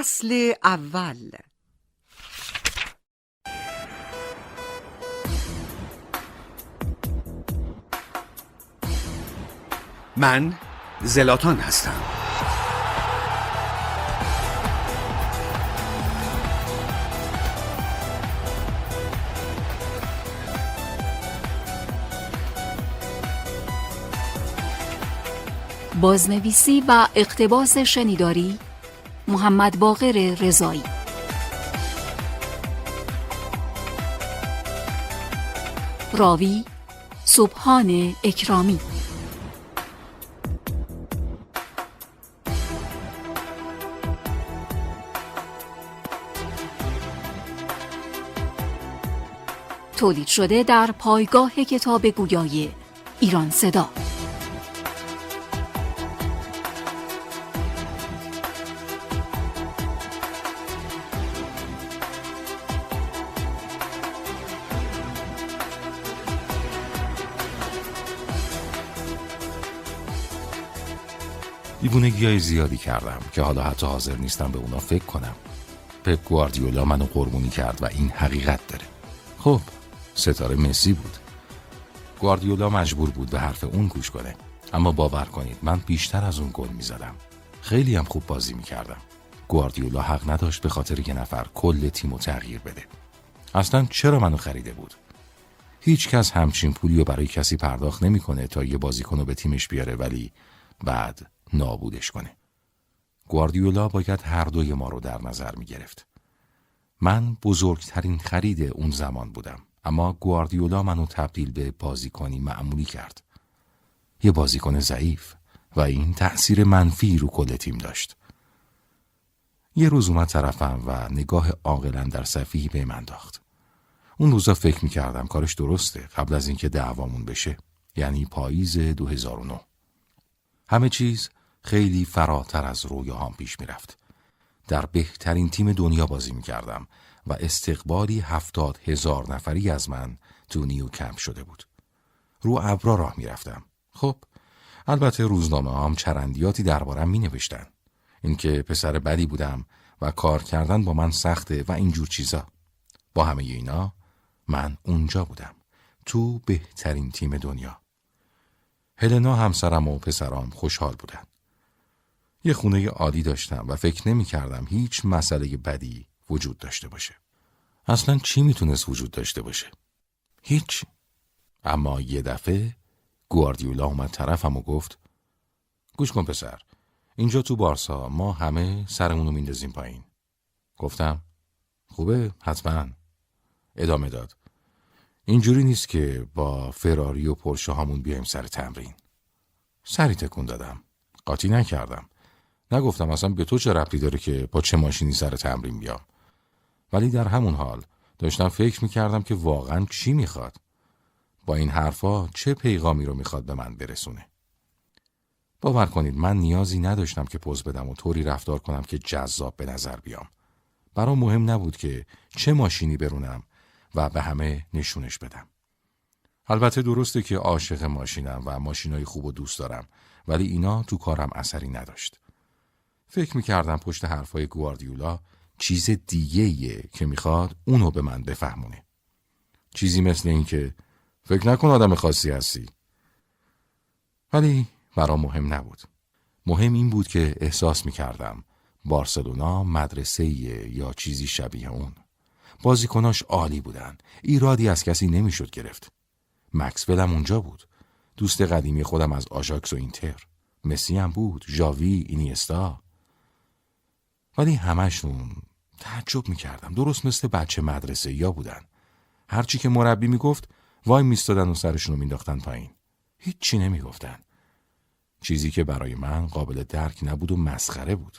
فصل اول. من زلاتان هستم. بازنویسی و اقتباس شنیداری محمد باقر رضایی. راوی صبحان اکرامی. تولید شده در پایگاه کتاب گویای ایران صدا. دیوونگی های زیادی کردم که حالا حتی حاضر نیستم به اونا فکر کنم. پپ گواردیولا منو قربونی کرد و این حقیقت داره. خب ستاره مسی بود. گواردیولا مجبور بود به حرف اون گوش کنه. اما باور کنید من بیشتر از اون گل می‌زدم. خیلی هم خوب بازی می‌کردم. گواردیولا حق نداشت به خاطر یه نفر کل تیم تغییر بده. اصلا چرا منو خریده بود؟ هیچ کس همچین پولی رو برای کسی پرداخت نمی‌کنه تا یه بازیکن رو به تیمش بیاره ولی بعد نابودش کنه. گواردیولا باید هر دوی ما رو در نظر می گرفت. من بزرگترین خرید اون زمان بودم اما گواردیولا منو تبدیل به بازیکنی معمولی کرد. یه بازیکن ضعیف و این تأثیر منفی رو کل تیم داشت. یه روز اومد طرفم و نگاه عاقلا در صفیحی به من داخت. اون روزا فکر می کردم کارش درسته قبل از اینکه دعوامون بشه یعنی پاییز 2009 همه چیز خیلی فراتر از رویاهام پیش می‌رفت. در بهترین تیم دنیا بازی می کردم و استقبالی هفتاد هزار نفری از من تو نیو کمپ شده بود. رو ابرا راه می رفتم. خب البته روزنامه هم چرندیاتی دربارم می نوشتن. اینکه پسر بدی بودم و کار کردن با من سخته و اینجور چیزا. با همه اینا من اونجا بودم. تو بهترین تیم دنیا. هلنا همسرم و پسرام خوشحال بودن. یه خونه عالی داشتم و فکر نمی کردم هیچ مسئله بدی وجود داشته باشه. اصلا چی می‌تونست وجود داشته باشه؟ هیچ. اما یه دفعه گواردیولا اومد طرفم و گفت گوش کن پسر اینجا تو بارسا ما همه سرمونو میندازیم پایین. گفتم خوبه حتما ادامه داد اینجوری نیست که با فراری و پرشه هامون بیایم سر تمرین. سری تکون دادم. قاطی نکردم. نگفتم اصلا به تو چه ربطی داره که با چه ماشینی سر تمرین بیام. ولی در همون حال داشتم فکر می‌کردم که واقعا چی می‌خواد. با این حرفا چه پیغامی رو می‌خواد به من برسونه. باور کنید من نیازی نداشتم که پوز بدم و طوری رفتار کنم که جذاب به نظر بیام. برام مهم نبود که چه ماشینی برونم و به همه نشونش بدم. البته درسته که عاشق ماشینم و ماشینای خوب و دوست دارم ولی اینا تو کارم اثری نداشت. فکر می‌کردم پشت حرفای گواردیولا چیز دیگه که می‌خواد اونو به من بفهمونه. چیزی مثل این که فکر نکن آدم خاصی هستی. ولی برا مهم نبود. مهم این بود که احساس می‌کردم بارسلونا مدرسه یا چیزی شبیه اون. بازیکناش عالی بودن. ایرادی از کسی نمی‌شد گرفت. مکسولم اونجا بود. دوست قدیمی خودم از آژاکس و اینتر. مسی هم بود. ژاوی، اینیستا. ولی همشون تعجب می‌کردم. درست مثل بچه مدرسه یا بودن. هرچی که مربی می‌گفت وای میستادن و سرشون رو مینداختن پایین. هیچی نمی‌گفتن. چیزی که برای من قابل درک نبود و مسخره بود.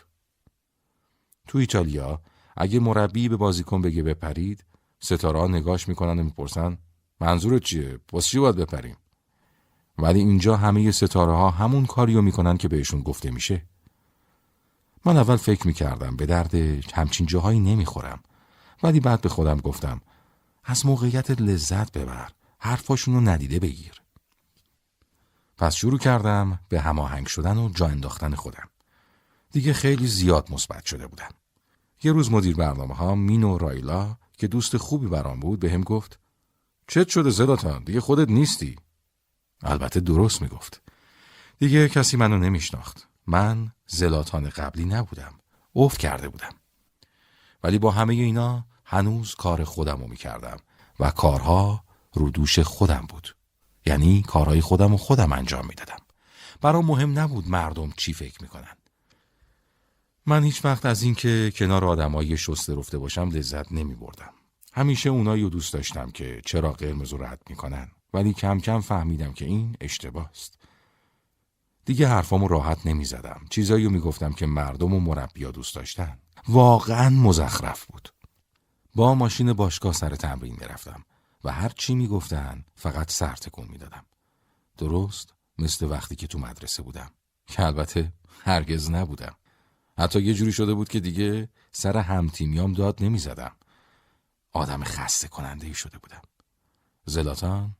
تو ایتالیا اگه مربی به بازیکن بگه بپرید ستاره نگاش می‌کنن و می‌پرسن منظورت چیه؟ باز چی باید بپریم؟ ولی اینجا همه ستاره ها همون کاریو می‌کنن که بهشون گفته میشه. من اول فکر می‌کردم به درد همچین جاهایی نمی‌خورم ولی بعد به خودم گفتم از موقعیت لذت ببر حرفاشون رو ندیده بگیر. پس شروع کردم به هماهنگ شدن و جا انداختن خودم. دیگه خیلی زیاد مثبت شده بودم. یه روز مدیر برنامه ها مینو رایلا که دوست خوبی برام بود به هم گفت چت شده زلاتان دیگه خودت نیستی البته درست می‌گفت دیگه کسی منو نمیشناخت من زلاتان قبلی نبودم. افت کرده بودم. ولی با همه اینا هنوز کار خودم رو می‌کردم و کارها رو دوش خودم بود. یعنی کارهای خودم و خودم انجام می‌دادم. برام مهم نبود مردم چی فکر می‌کنن. من هیچ وقت از اینکه کنار آدمایی شسته رفته باشم لذت نمی بردم. همیشه اونایی رو دوست داشتم که چرا قرمز رو رد می‌کنن. ولی کم کم فهمیدم که این اشتباه است. دیگه حرفامو راحت نمی زدم. چیزایی می‌گفتم که مردم و مربیا دوست داشتن. واقعا مزخرف بود. با ماشین باشگاه سر تمرین می‌رفتم و هر چی می‌گفتن فقط سر تکون می‌دادم. درست مثل وقتی که تو مدرسه بودم. که البته هرگز نبودم. حتی یه جوری شده بود که دیگه سر همتیمیام داد نمی زدم. آدم خسته کننده شده بودم. زلاتان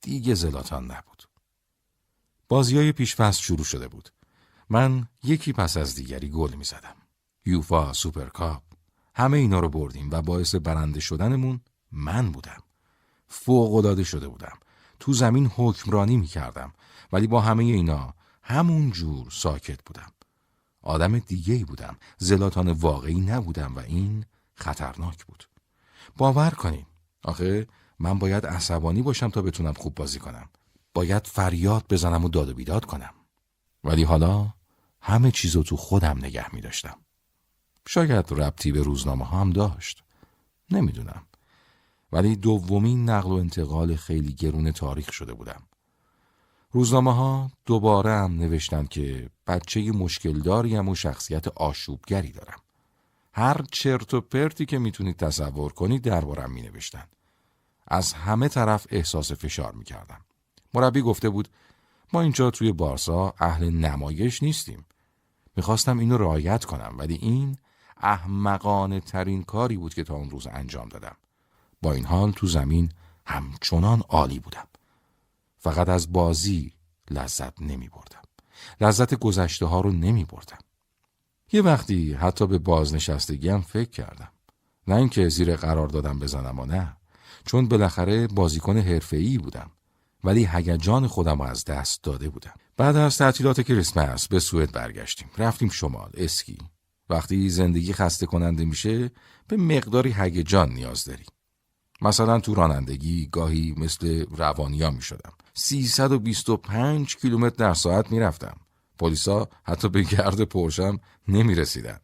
دیگه زلاتان نبود. بازی های پیش‌فصل شروع شده بود. من یکی پس از دیگری گل می زدم. یوفا، سوپرکاپ، همه اینا رو بردیم و باعث برنده شدنمون من بودم. فوق شده بودم. تو زمین حکمرانی می کردم ولی با همه اینا همون جور ساکت بودم. آدم دیگه ای بودم زلاتان واقعی نبودم و این خطرناک بود باور کنین آخه من باید عصبانی باشم تا بتونم خوب بازی کنم باید فریاد بزنم و داد و بیداد کنم ولی حالا همه چیزو تو خودم نگه می داشتم شاید ربطی به روزنامه هم داشت نمی‌دونم ولی دومین نقل و انتقال خیلی گرون تاریخ شده بودم روزنامه ها دوباره هم نوشتن که بچه مشکل داریم و شخصیت آشوبگری دارم. هر چرت و پرتی که می‌تونید تصور کنید دربارم می نوشتن. از همه طرف احساس فشار می کردم. مربی گفته بود ما اینجا توی بارسا اهل نمایش نیستیم. می‌خواستم اینو رعایت کنم ولی این احمقانه ترین کاری بود که تا اون روز انجام دادم. با این حال تو زمین همچنان عالی بودم. فقط از بازی لذت نمی بردم. لذت گذشته ها رو نمی بردم. یه وقتی حتی به بازنشستگی هم فکر کردم. نه اینکه زیر قرار دادم بزنم و نه. چون بالاخره بازیکن حرفه‌ای بودم. ولی هیجان خودم از دست داده بودم. بعد از تعطیلات کریسمس به سوئد برگشتیم. رفتیم شمال اسکی. وقتی زندگی خسته کننده میشه به مقداری هیجان نیاز داری. مثلا تو رانندگی گاهی مثل روانیا می شدم. 325 کیلومتر در ساعت می رفتم. پلیسا حتی به گرد پرشم نمی رسیدن.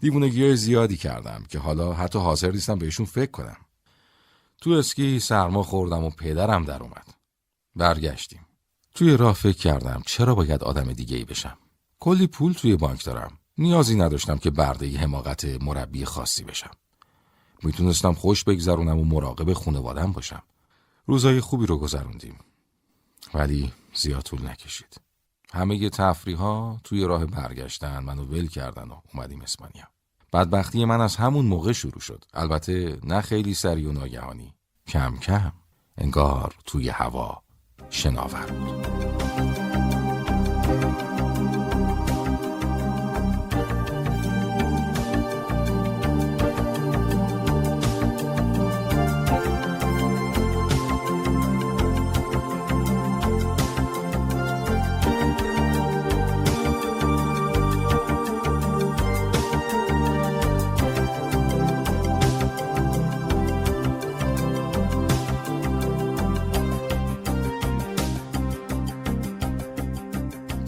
دیوونگی زیادی کردم که حالا حتی حاضر نیستم بهشون فکر کنم. تو اسکی سرما خوردم و پدرم در اومد. برگشتیم. توی راه فکر کردم چرا باید آدم دیگه ای بشم. کلی پول توی بانک دارم. نیازی نداشتم که برده حماقت مربی خاصی بشم. می‌تونستم خوش بگذرونم و مراقب خونوادم باشم. روزای خوبی رو گذروندیم. ولی زیاد طول نکشید. همه ی تفریح ها توی راه برگشتن منو ول کردن و اومدیم اسپانیا. بدبختی من از همون موقع شروع شد. البته نه خیلی سری و ناگهانی. کم کم. انگار توی هوا شناور بود.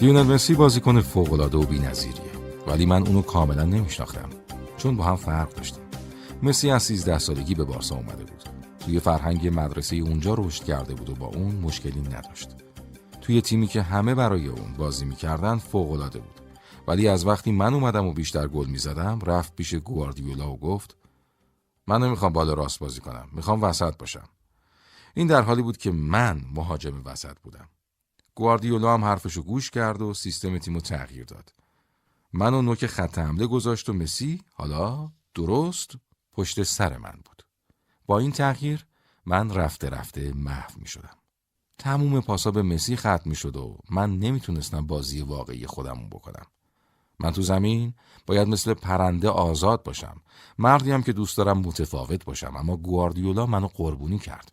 لیونل مسی بازیکن فوق‌العاده و بی‌نظیریه. ولی من اونو کاملا نمیشناختم. چون با هم فرق داشتیم. مسی از 13 سالگی به بارسا اومده بود. توی فرهنگ مدرسه اونجا رشد کرده بود و با اون مشکلی نداشت. توی تیمی که همه برای اون بازی می‌کردن فوق‌العاده بود. ولی از وقتی من اومدم و بیشتر گل می‌زدم رفت پیش گواردیولا و گفت من نمی‌خوام بالا راست بازی کنم. می‌خوام وسط باشم. این در حالی بود که من مهاجم وسط بودم. گواردیولا هم حرفشو گوش کرد و سیستم تیمو تغییر داد. من و نوک خط حمله گذاشت و مسی حالا درست پشت سر من بود. با این تغییر من رفته رفته محو می شدم. تموم پاسا به مسی ختم می شد و من نمی‌تونستم بازی واقعی خودمون بکنم. من تو زمین باید مثل پرنده آزاد باشم مردی هم که دوست دارم متفاوت باشم اما گواردیولا منو قربونی کرد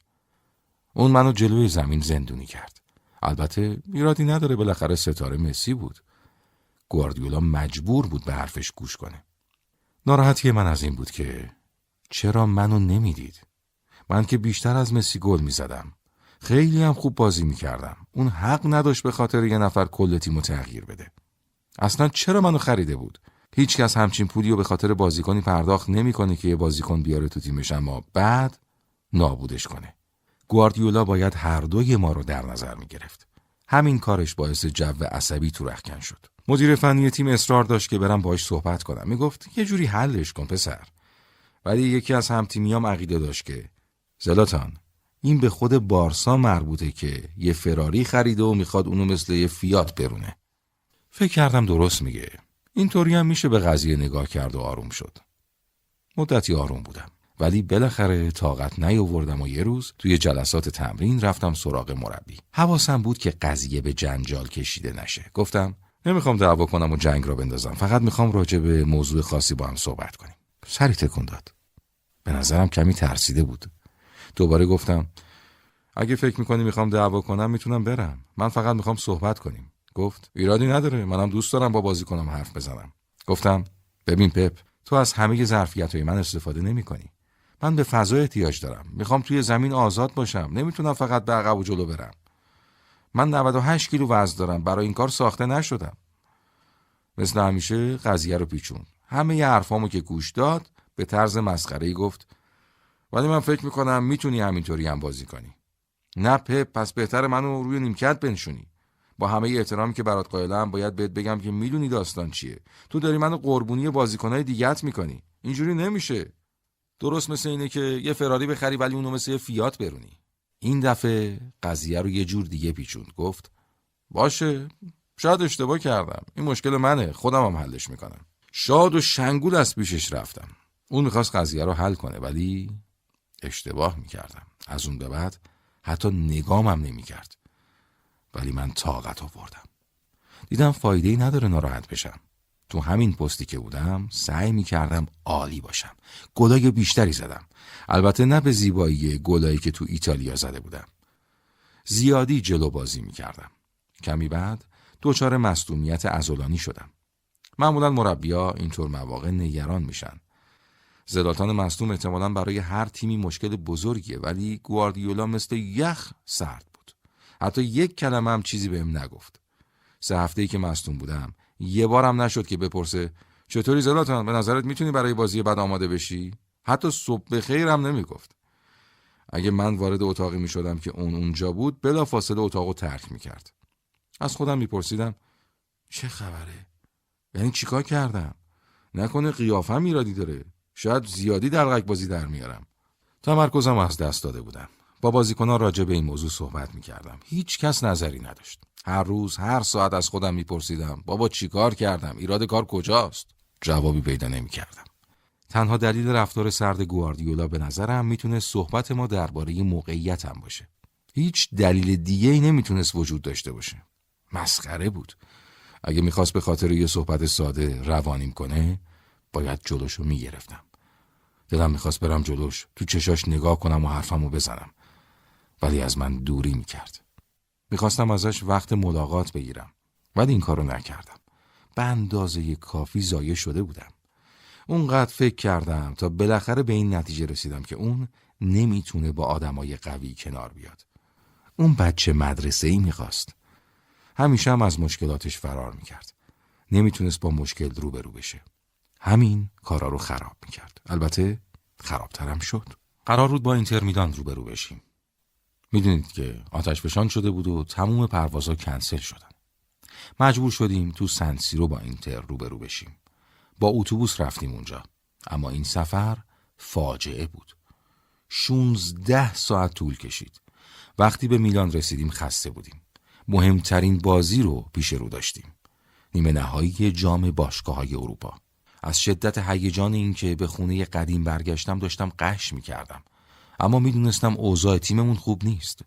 اون منو جلوی زمین زندونی کرد البته ایرادی نداره بالاخره ستاره مسی بود. گواردیولا مجبور بود به حرفش گوش کنه. ناراحتی من از این بود که چرا منو نمی‌دید؟ من که بیشتر از مسی گل می‌زدم. خیلی هم خوب بازی می‌کردم. اون حق نداشت به خاطر یه نفر کل تیمو تغییر بده. اصلا چرا منو خریده بود؟ هیچکس همچین پولی رو به خاطر بازیکنی پرداخت نمی‌کنه که یه بازیکن بیاره تو تیمش اما بعد نابودش کنه. گواردیولا باید هر دوی ما رو در نظر می گرفت. همین کارش باعث جو عصبی تو رخکن شد. مدیر فنی تیم اصرار داشت که برم باهاش صحبت کنم. می‌گفت یه جوری حلش کن پسر. ولی یکی از همتیمیام عقیده داشت که زلاتان این به خود بارسا مربوطه که یه فراری خریده و می‌خواد اونو مثل یه فیات برونه. فکر کردم درست میگه. اینطوری هم میشه به قضیه نگاه کرد و آروم شد. مدتی آروم بودم. ولی بالاخره طاقت نیاوردم و یه روز توی جلسات تمرین رفتم سراغ مربی. حواسم بود که قضیه به جنجال کشیده نشه. گفتم نمی‌خوام دعوا کنم و جنگ را بندازم. فقط می‌خوام راجع به موضوع خاصی با هم صحبت کنیم. سری تکون داد. به نظرم کمی ترسیده بود. دوباره گفتم اگه فکر می‌کنی می‌خوام دعوا کنم می‌تونم برم. من فقط می‌خوام صحبت کنیم. گفت ایرادی نداره. منم دوست دارم با بازی کنم حرف بزنم. گفتم ببین پپ تو از همه ظرفیت های من استفاده نمی کنی. من به فضا احتیاج دارم. می‌خوام توی زمین آزاد باشم. نمی‌تونم فقط به عقب و جلو برم. من 98 کیلو وزن دارم. برای این کار ساخته نشدم. مثل همیشه قضیه رو پیچون. همه ی حرفامو که گوش داد به طرز مسخره گفت. ولی من فکر می‌کنم می‌تونی همینطوری هم بازی کنی. نه پپ پس بهتر منو روی نیمکت بنشونی. با همه احترامی که برات قائلم باید بهت بگم که می‌دونی داستان چیه. تو داری منو قربونی بازیکنهای دیگت می‌کنی. اینجوری نمیشه. درست مثل اینه که یه فراری بخری ولی اونو مثل یه فیات برونی. این دفعه قضیه رو یه جور دیگه پیچوند. گفت باشه شاید اشتباه کردم. این مشکل منه. خودم هم حلش می‌کنم. شاد و شنگول از پیشش رفتم. اون می‌خواست قضیه رو حل کنه ولی اشتباه می‌کردم. از اون به بعد حتی نگامم نمی‌کرد. ولی من طاقت آوردم. دیدم فایده ای نداره ناراحت بشم. تو همین پستی که بودم سعی می کردم عالی باشم. گلای بیشتری زدم. البته نه به زیبایی گلایی که تو ایتالیا زده بودم. زیادی جلو بازی می کردم کمی بعد دچار مصدومیت ازولانی شدم. معمولا مربیا اینطور مواقع نگران میشن. زلاتان مصدوم احتمالا برای هر تیمی مشکل بزرگیه ولی گواردیولا مثل یخ سرد بود. حتی یک کلمه هم چیزی بهم نگفت. سه هفته که مصدوم بودم یه بارم نشد که بپرسه چطوری زلاتان؟ به نظرت می‌تونی برای بازی بعد آماده بشی؟ حتی صبح به خیرم نمی‌گفت. اگه من وارد اتاقی می‌شدم که اون اونجا بود بلا فاصله اتاقو ترک می‌کرد. از خودم میپرسیدم چه خبره؟ یعنی چیکار کردم؟ نکنه قیافم ایرادی داره. شاید زیادی در بازی در میارم. تمرکزم از دست داده بودم. با بازیکنان راجع به این موضوع صحبت می‌کردم. هیچ کس نظری نداشت. هر روز هر ساعت از خودم میپرسیدم بابا چیکار کردم؟ ایراد کار کجاست؟ جوابی پیدا نمی‌کردم. تنها دلیل رفتار سرد گواردیولا به نظرم می‌تونه صحبت ما درباره موقعیتم باشه. هیچ دلیل دیگه ای نمی‌تونست وجود داشته باشه. مسخره بود. اگه می‌خواست به خاطر یه صحبت ساده روانیم کنه باید جلوشو می‌گرفتم. دلم می‌خواست برم جلوش تو چشاش نگاه کنم و حرفمو بزنم. ولی از من دوری می‌کرد. می‌خواستم ازش وقت ملاقات بگیرم ولی این کارو نکردم. به اندازه کافی زایه شده بودم. اونقدر فکر کردم تا بالاخره به این نتیجه رسیدم که اون نمی‌تونه با آدمای قوی کنار بیاد. اون بچه مدرسه ای می‌خواست. همیشه هم از مشکلاتش فرار می‌کرد. نمی‌تونست با مشکل روبرو بشه. همین کارا رو خراب می‌کرد. البته خرابترم شد. قرار بود با اینتر میدان روبرو بشیم. می‌دونید که آتش فشان شده بود و تموم پروازها کنسل شدن. مجبور شدیم تو سنسی رو با اینتر روبرو بشیم. با اتوبوس رفتیم اونجا. اما این سفر فاجعه بود. 16 ساعت طول کشید. وقتی به میلان رسیدیم خسته بودیم. مهمترین بازی رو پیش رو داشتیم. نیمه نهایی جام باشگاه های اروپا. از شدت هیجان اینکه به خونه قدیم برگشتم داشتم قش می‌کردم. اما می‌دونستم اوضاع تیممون خوب نیست.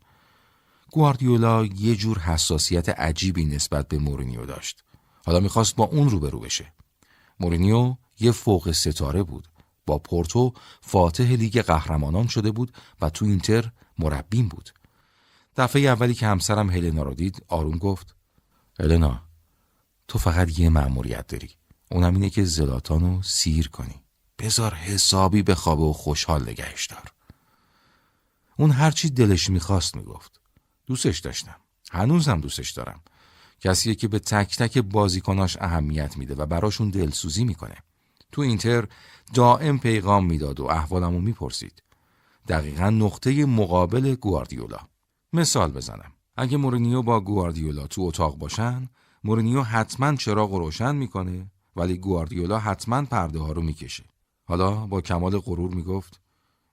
گواردیولا یه جور حساسیت عجیبی نسبت به مورینیو داشت. حالا می‌خواست با اون روبرو بشه. مورینیو یه فوق ستاره بود. با پورتو فاتح لیگ قهرمانان شده بود و تو اینتر مربیم بود. دفعه اولی که همسرم هلنا رو دید آروم گفت هلنا تو فقط یه مأموریت داری. اونم اینه که زلاتانو سیر کنی. بذار حسابی به خوابه و خوشحال نگهش دار. اون هرچی دلش می‌خواست می‌گفت. دوستش داشتم. هنوزم دوستش دارم. کسیه که به تک تک بازیکناش اهمیت میده و براشون دلسوزی می‌کنه. تو اینتر دائم پیغام می‌داد و احوالمو می‌پرسید. دقیقا نقطه مقابل گواردیولا. مثال بزنم. اگه مورینیو با گواردیولا تو اتاق باشن مورینیو حتما چراغ روشن می‌کنه ولی گواردیولا حتما پرده ها رو می‌کشه. حالا با کمال غرور می‌گفت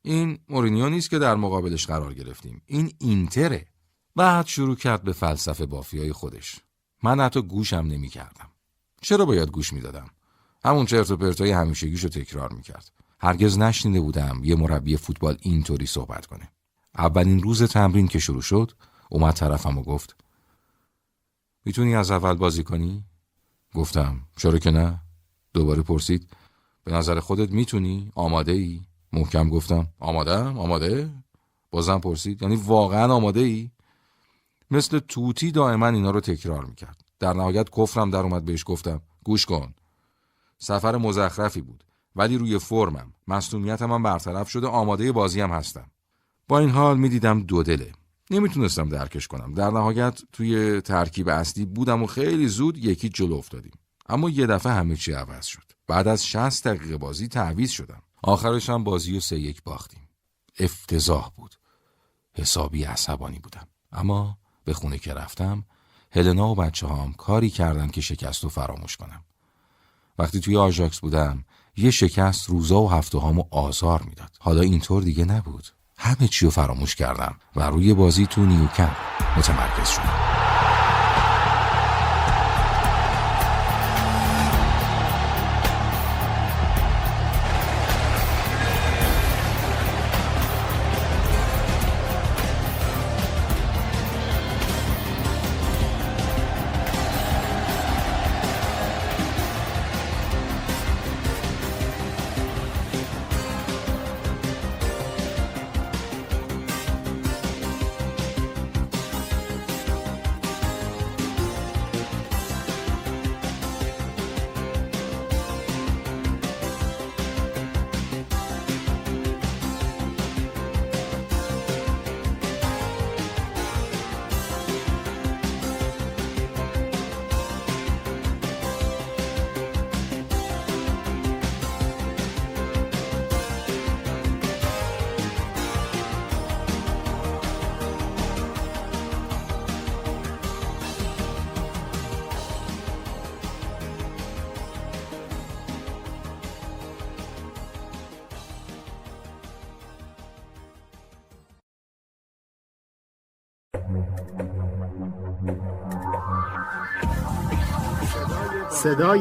این مورینیو نیست که در مقابلش قرار گرفتیم این اینتره بعد شروع کرد به فلسفه بافیای خودش من حتی گوشم نمی‌کردم چرا باید گوش می‌دادم همون چرت و پرتای همیشگیشو تکرار می‌کرد هرگز نشنیده بودم یه مربی فوتبال اینطوری صحبت کنه اولین روز تمرین که شروع شد اومد طرفم و گفت می‌تونی از اول بازی کنی؟ گفتم چرا که نه؟ دوباره پرسید به نظر خودت می‌تونی؟ آماده ای؟ محکم گفتم آماده آماده؟ بازم پرسید. یعنی واقعا آماده ای؟ مثل توتی دائما اینا رو تکرار می‌کرد. در نهایت کفرم در اومد بهش گفتم گوش کن. سفر مزخرفی بود ولی روی فرمم. مصنومیتم هم برطرف شده آماده بازی هم هستم. با این حال می‌دیدم دو دله. نمی‌تونستم درکش کنم. در نهایت توی ترکیب اصلی بودم و خیلی زود یکی جلو افتادیم. اما یه دفعه همه چی عوض شد. بعد از 60 دقیقه بازی تعویض شدم. آخرش هم بازی و سه یک باختیم. افتضاح بود. حسابی عصبانی بودم. اما به خونه که رفتم هلنا و بچه هم کاری کردن که شکست رو فراموش کنم. وقتی توی آژاکس بودم یه شکست روزا و هفته هامو آزار می‌داد. حالا اینطور دیگه نبود. همه چی رو فراموش کردم و روی بازی تو نیوکن متمرکز شدم.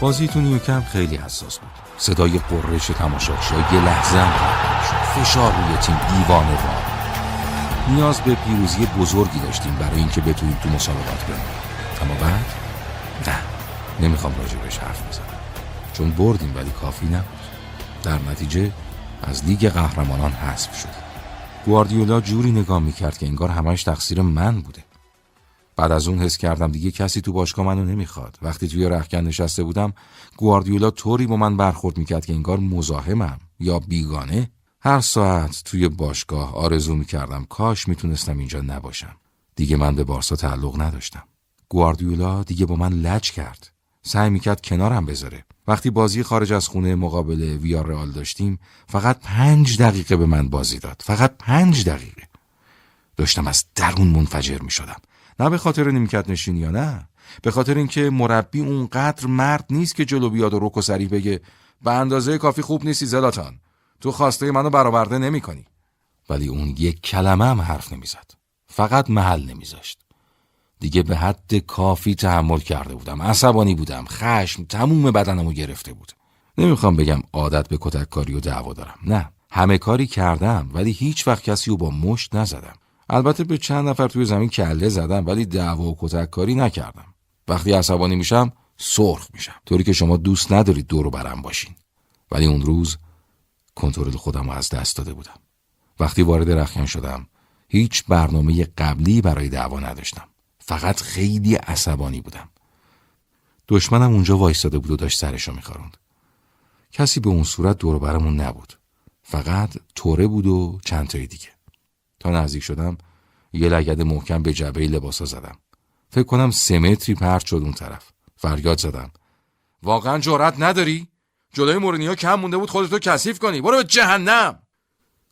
بازی تو نیوکمپ خیلی حساس بود. صدای قررش تماشاچی یه لحظه هم شد فشار روی تیم دیوانه وار نیاز به پیروزی بزرگی داشتیم برای اینکه بتونیم تو مسابقات بریم. اما بعد؟ نه. نمی‌خوام راجبش حرف بزنم. چون بردیم ولی کافی نبود. در نتیجه از لیگ قهرمانان حذف شد. گواردیولا جوری نگاه می‌کرد که انگار همش تقصیر من بوده. بعد از اون حس کردم دیگه کسی تو باشگاه منو نمی‌خواد. وقتی توی رخکن نشسته بودم گواردیولا طوری با من برخورد می‌کرد که انگار مزاحمم یا بیگانه. هر ساعت توی باشگاه آرزو می‌کردم کاش می‌تونستم اینجا نباشم. دیگه من به بارسا تعلق نداشتم. گواردیولا دیگه با من لج کرد. سعی می‌کرد کنارم بذاره. وقتی بازی خارج از خونه مقابل ویار رئال داشتیم فقط پنج دقیقه به من بازی داد. فقط پنج دقیقه. داشتم از درون منفجر می شدم نه به خاطر نیمکت نشین یا نه؟ به خاطر اینکه مربی اونقدر مرد نیست که جلو بیاد و رک و سریح بگه به اندازه کافی خوب نیستی زلاتان. تو خواسته منو برآورده نمی کنی. ولی اون یک کلمه هم حرف نمی‌زد. فقط محل نمیذاشت. دیگه به حد کافی تحمل کرده بودم. عصبانی بودم. خشم تموم بدنمو گرفته بود. نمی‌خوام بگم عادت به کتککاری و دعوا دارم. نه. همه کاری کردم ولی هیچ وقت کسی رو با مشت نزدم. البته به چند نفر توی زمین کله زدم ولی دعوا و کتککاری نکردم. وقتی عصبانی میشم سرخ میشم. طوری که شما دوست ندارید دور برم باشین. ولی اون روز کنترل خودم رو از دست داده بودم. وقتی وارد رخیان شدم هیچ برنامه قبلی برای دعوا نداشتم. فقط خیلی عصبانی بودم. دشمنم اونجا وایستاده بود و داشت سرشو میخاروند. کسی به اون صورت دور برمون نبود. فقط توره بود و چند تای دیگه. تا نزدیک شدم یه لگد محکم به جبه لباسا زدم. فکر کنم سه متری پرت شد اون طرف. فریاد زدم. واقعا جرأت نداری؟ جلوی مورینیو کم مونده بود خودتو کثیف کنی. برو به جهنم!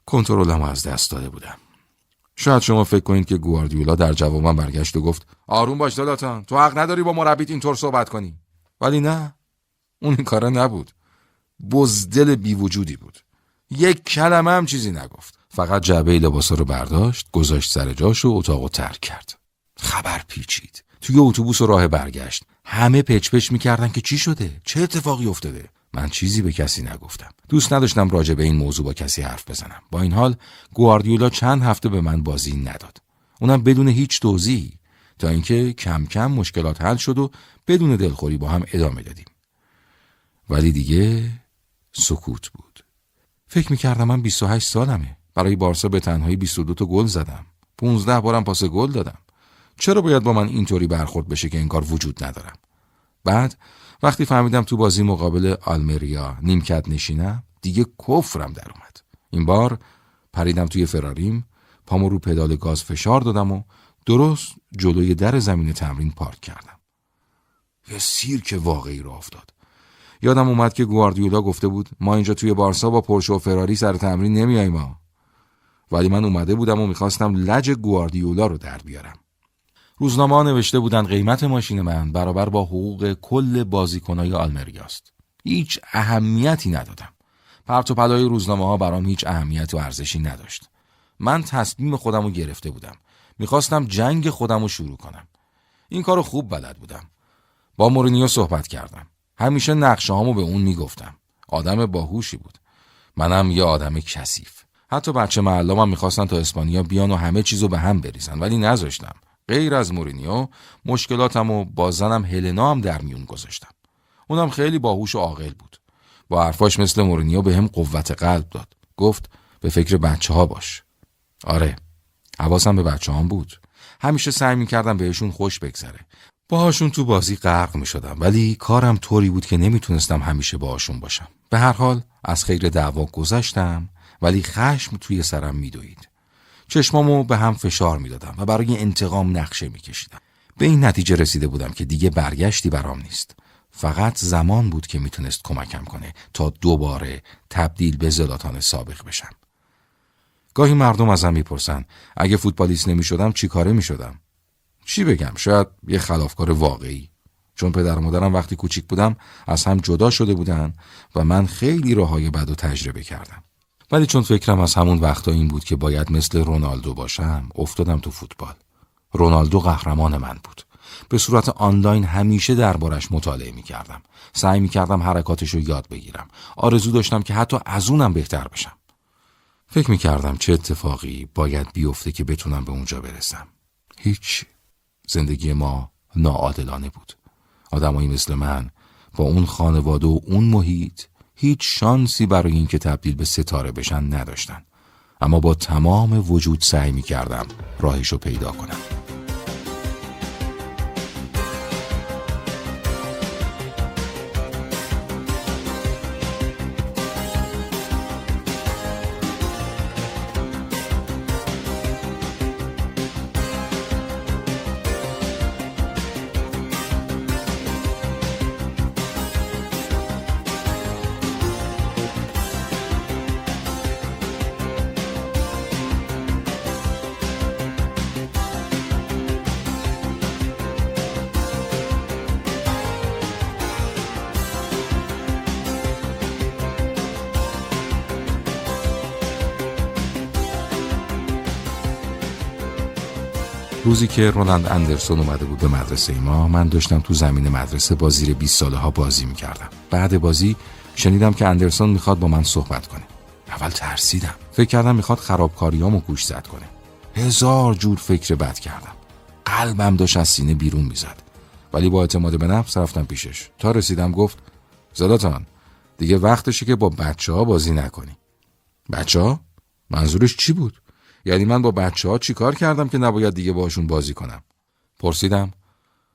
کنترلم از دست داده بودم. شاید شما فکر کنید که گواردیولا در جوابم برگشت و گفت آروم باش دلاتان تو حق نداری با مربیت اینطور صحبت کنی. ولی نه. اون این کاره نبود. بزدل بی وجودی بود. یک کلمه هم چیزی نگفت. فقط جعبه لباسا رو برداشت گذاشت سر جاش و اتاق ترک کرد. خبر پیچید. توی اتوبوس و راه برگشت. همه پچ پچ می‌کردن که چی شده؟ چه اتفاقی افتاده؟ من چیزی به کسی نگفتم. دوست نداشتم راجع به این موضوع با کسی حرف بزنم. با این حال گواردیولا چند هفته به من بازی نداد. اونم بدون هیچ توضیحی. تا اینکه کم کم مشکلات حل شد و بدون دلخوری با هم ادامه دادیم. ولی دیگه سکوت بود. فکر می‌کردم من 28 سالمه. برای بارسا به تنهایی 22 تا گل زدم. 15 بارم پاس گل دادم. چرا باید با من اینطوری برخورد بشه که این کار وجود ندارم؟ بعد وقتی فهمیدم تو بازی مقابل آلمریا نیمکت نشینم دیگه کفرم در اومد. این بار پریدم توی فراریم پامو رو پدال گاز فشار دادم و درست جلوی در زمین تمرین پارک کردم. یه سیرک واقعی را افتاد. یادم اومد که گواردیولا گفته بود ما اینجا توی بارسا با پرشو و فراری سر تمرین نمیاییم ولی من اومده بودم و می‌خواستم لج گواردیولا رو در بیارم روزنامه نوشته بودن قیمت ماشین من برابر با حقوق کل بازیکنهای آلمریاست. هیچ اهمیتی ندادم. پرت و پلای روزنامه ها برام هیچ اهمیت و ارزشی نداشت. من تصمیم خودم رو گرفته بودم. می‌خواستم جنگ خودم رو شروع کنم. این کارو خوب بلد بودم. با مورینیو صحبت کردم. همیشه نقشه هامو به اون می‌گفتم. آدم باهوشی بود. منم یه آدم کثیف. حتی بچه محلامم می‌خواستن تا اسپانیا بیان و همه چیزو به هم بریزن ولی نذاشتم. غیر از مورینیو مشکلاتم و با زنم هلنا هم در میون گذاشتم. اونم خیلی باهوش و عاقل بود. با حرفاش مثل مورینیو به هم قوت قلب داد. گفت به فکر بچه ها باش. آره حواسم به بچه هم بود. همیشه سعی می‌کردم بهشون خوش بگذره. باهاشون تو بازی غرق می شدم ولی کارم طوری بود که نمی‌تونستم همیشه باهاشون باشم. به هر حال از خیر دعوا گذشتم. ولی خشم توی سرم میدوید. چشمامو به هم فشار می‌دادم و برای انتقام نقشه میکشیدم. به این نتیجه رسیده بودم که دیگه برگشتی برام نیست. فقط زمان بود که می‌تونست کمکم کنه تا دوباره تبدیل به زلاتان سابق بشم. گاهی مردم ازم می‌پرسن اگه فوتبالیست نمی‌شدم چی کاره می‌شدم؟ چی بگم؟ شاید یه خلافکار واقعی. چون پدر و مادرم وقتی کوچیک بودم از هم جدا شده بودن و من خیلی راههای بد و تجربه کردم. ولی چون فکرم از همون وقتا این بود که باید مثل رونالدو باشم افتادم تو فوتبال. رونالدو قهرمان من بود. به صورت آنلاین همیشه دربارش مطالعه می کردم سعی می کردم حرکاتش رو یاد بگیرم. آرزو داشتم که حتی از اونم بهتر بشم. فکر می کردم چه اتفاقی باید بیفته که بتونم به اونجا برسم. هیچ. زندگی ما ناعادلانه بود. آدمایی مثل من با اون خانواده و اون محیط هیچ شانسی برای اینکه تبدیل به ستاره بشن نداشتن. اما با تمام وجود سعی می کردم راهشو پیدا کنم. روزی که رولند اندرسون اومده بود به مدرسه ما من داشتم تو زمین مدرسه با زیر 20 ساله ها بازی می‌کردم. بعد بازی شنیدم که اندرسون می‌خواد با من صحبت کنه. اول ترسیدم. فکر کردم می‌خواد خرابکاریامو گوش زد کنه. هزار جور فکر بد کردم. قلبم داشت از سینه بیرون می‌زد. ولی با اعتماد به نفس رفتم پیشش. تا رسیدم گفت زلاتان دیگه وقتشه که با بچه ها بازی نکنی. بچه ها؟ منظورش چی بود؟ یعنی من با بچه ها چی کار کردم که نباید دیگه باشون بازی کنم؟ پرسیدم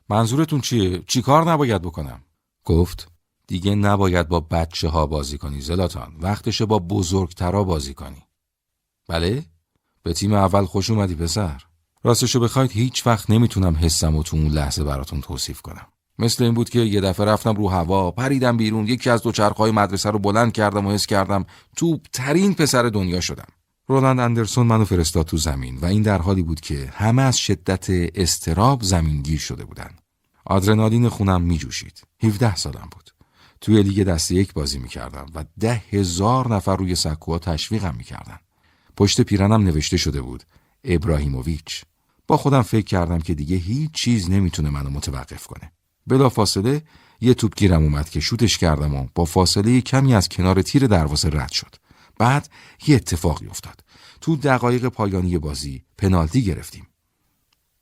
منظورتون چیه؟ چی کار نباید بکنم؟ گفت دیگه نباید با بچه ها بازی کنی زلاتان وقتشه با بزرگترا بازی کنی بله؟ به تیم اول خوش اومدی پسر راستشو بخواید هیچ وقت نمی‌تونم حسم و تو اون لحظه براتون توصیف کنم مثل این بود که یه دفعه رفتم رو هوا پریدم بیرون یکی از دوچرخهای مدرسه رو بلند کردم و حس کردم تو ترین پسر دنیا شدم رولند اندرسون منو فرستاد تو زمین و این در حالی بود که همه از شدت استراب زمینگیر شده بودن آدرنالین خونم میجوشید. 17 سالم بود. توی لیگ دست یک بازی می‌کردم و ده هزار نفر روی سکوها تشویقم می‌کردن. پشت پیرنم نوشته شده بود ابراهیموویچ. با خودم فکر کردم که دیگه هیچ چیز نمی‌تونه منو متوقف کنه. بلا فاصله یه توپ گیرم اومد که شوتش کردم و با فاصله کمی از کنار تیر دروازه رد شد. بعد یه اتفاقی افتاد. تو دقایق پایانی بازی پنالتی گرفتیم.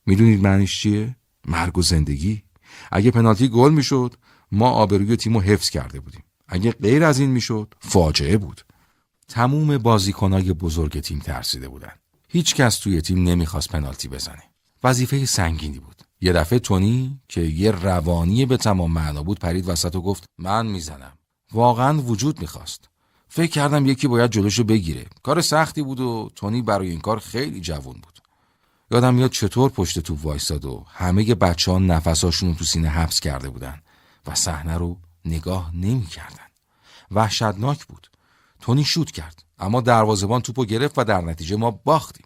می‌دونید معنیش چیه؟ مرگ و زندگی. اگه پنالتی گل می‌شد ما آبروی تیمو حفظ کرده بودیم. اگه غیر از این می‌شد فاجعه بود. تموم بازیکنای بزرگ تیم ترسیده بودن. هیچ کس توی تیم نمی‌خواست پنالتی بزنه. وظیفه سنگینی بود. یه دفعه تونی که یه روانی به تمام معنا بود پرید وسط و گفت من می‌زنم. واقعا وجود می‌خواست. فکر کردم یکی باید جلوشو بگیره. کار سختی بود و تونی برای این کار خیلی جوون بود. یادم میاد چطور پشت تو وایساد و همه بچه ها نفساشون تو سینه حبس کرده بودن و صحنه رو نگاه نمی‌کردن. وحشتناک بود. تونی شوت کرد اما دروازه‌بان توپو گرفت و در نتیجه ما باختیم.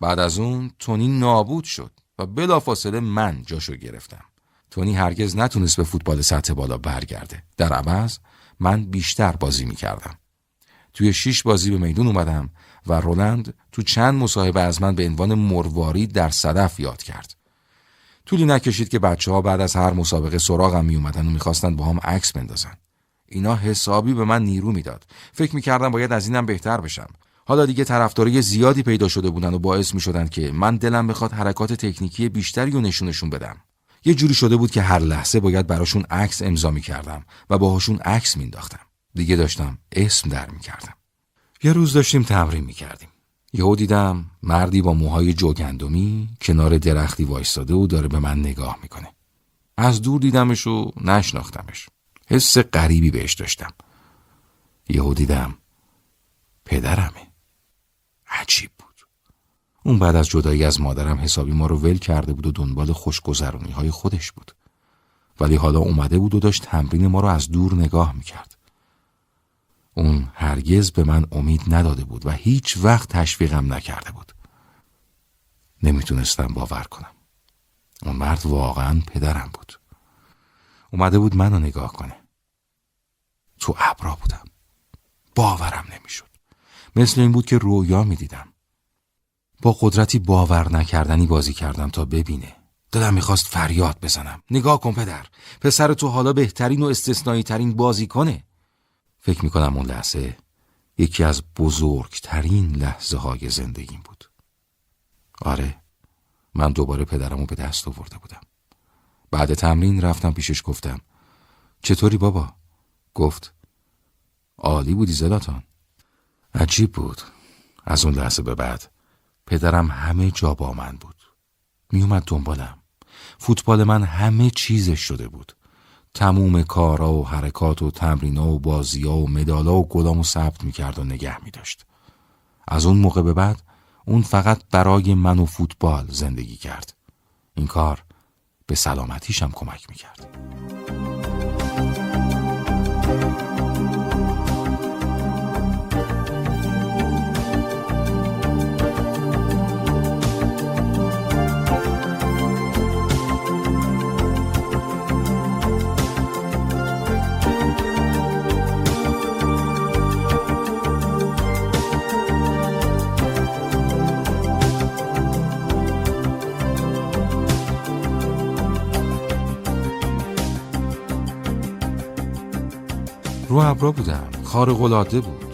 بعد از اون تونی نابود شد و بلافاصله من جاشو گرفتم. تونی هرگز نتونست به فوتبال سطح بالا برگرده. در عوض من بیشتر بازی می‌کردم. توی شیش بازی به میدون اومدم و رولند تو چند مصاحبه از من به عنوان مرواری در صدف یاد کرد. طولی نکشید که بچه ها بعد از هر مسابقه سراغم می اومدن و می‌خواستن با هم عکس بندازن. اینا حسابی به من نیرو می‌داد. فکر می‌کردم باید از اینم بهتر بشم. حالا دیگه طرفداری زیادی پیدا شده بودن و باعث می‌شدن که من دلم بخواد حرکات تکنیکی بیشتری و نشونشون بدم. یه جوری شده بود که هر لحظه باید براشون عکس امضا می‌کردم و باهاشون عکس مینداختم دیگه داشتم اسم در می‌کردم. یه روز داشتیم تمرین می‌کردیم. یهو دیدم مردی با موهای جوگندمی کنار درختی وایستاده و داره به من نگاه می‌کنه. از دور دیدمش و نشناختمش. حس غریبی بهش داشتم. یهو دیدم پدرمه. عجیب اون بعد از جدایی از مادرم حسابی ما رو ول کرده بود و دنبال خوشگذرونی های خودش بود. ولی حالا اومده بود و داشت تمرین ما رو از دور نگاه می‌کرد. اون هرگز به من امید نداده بود و هیچ وقت تشویقم نکرده بود. نمی‌تونستم باور کنم. اون مرد واقعا پدرم بود. اومده بود منو نگاه کنه. تو ابرا بودم. باورم نمی‌شد. مثل این بود که رویا می‌دیدم. با قدرتی باور نکردنی بازی کردم تا ببینه. دلم می‌خواست فریاد بزنم. نگاه کن پدر پسر تو حالا بهترین و استثنایی ترین بازی کنه فکر می‌کنم اون لحظه یکی از بزرگترین لحظه های زندگیم بود. آره من دوباره پدرمو به دست آورده بودم. بعد تمرین رفتم پیشش گفتم چطوری بابا؟ گفت عالی بودی زلاتان. عجیب بود. از اون لحظه به بعد پدرم همه جا با من بود. میومد دنبالم. فوتبال من همه چیزش شده بود. تموم کارا و حرکات و تمرینا و بازیا و مدالا و گلام و ثبت می‌کرد و نگه میداشت. از اون موقع به بعد اون فقط برای من و فوتبال زندگی کرد. این کار به سلامتیشم کمک می‌کرد. رو ابرا بودم خارق العاده بود.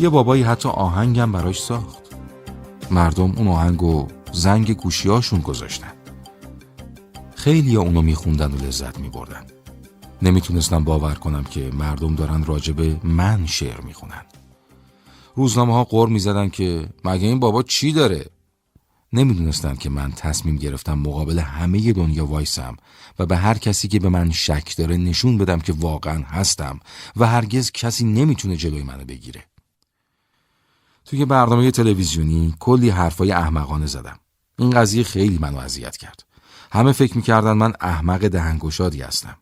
یه بابایی حتی آهنگم براش ساخت. مردم اون آهنگو زنگ گوشیاشون گذاشتن. خیلی اونو میخوندن و لذت میبردن. نمی‌تونستم باور کنم که مردم دارن راجب من شعر می‌خونن. روزنامه ها قور می‌زدن که مگه این بابا چی داره؟ نمی‌دونستند که من تصمیم گرفتم مقابل همه دنیا وایسم و به هر کسی که به من شک داره نشون بدم که واقعا هستم و هرگز کسی نمی‌تونه جلوی منو بگیره. توی برنامه تلویزیونی کلی حرفای احمقانه زدم. این قضیه خیلی منو اذیت کرد. همه فکر می‌کردن من احمق دهنگشادی هستم.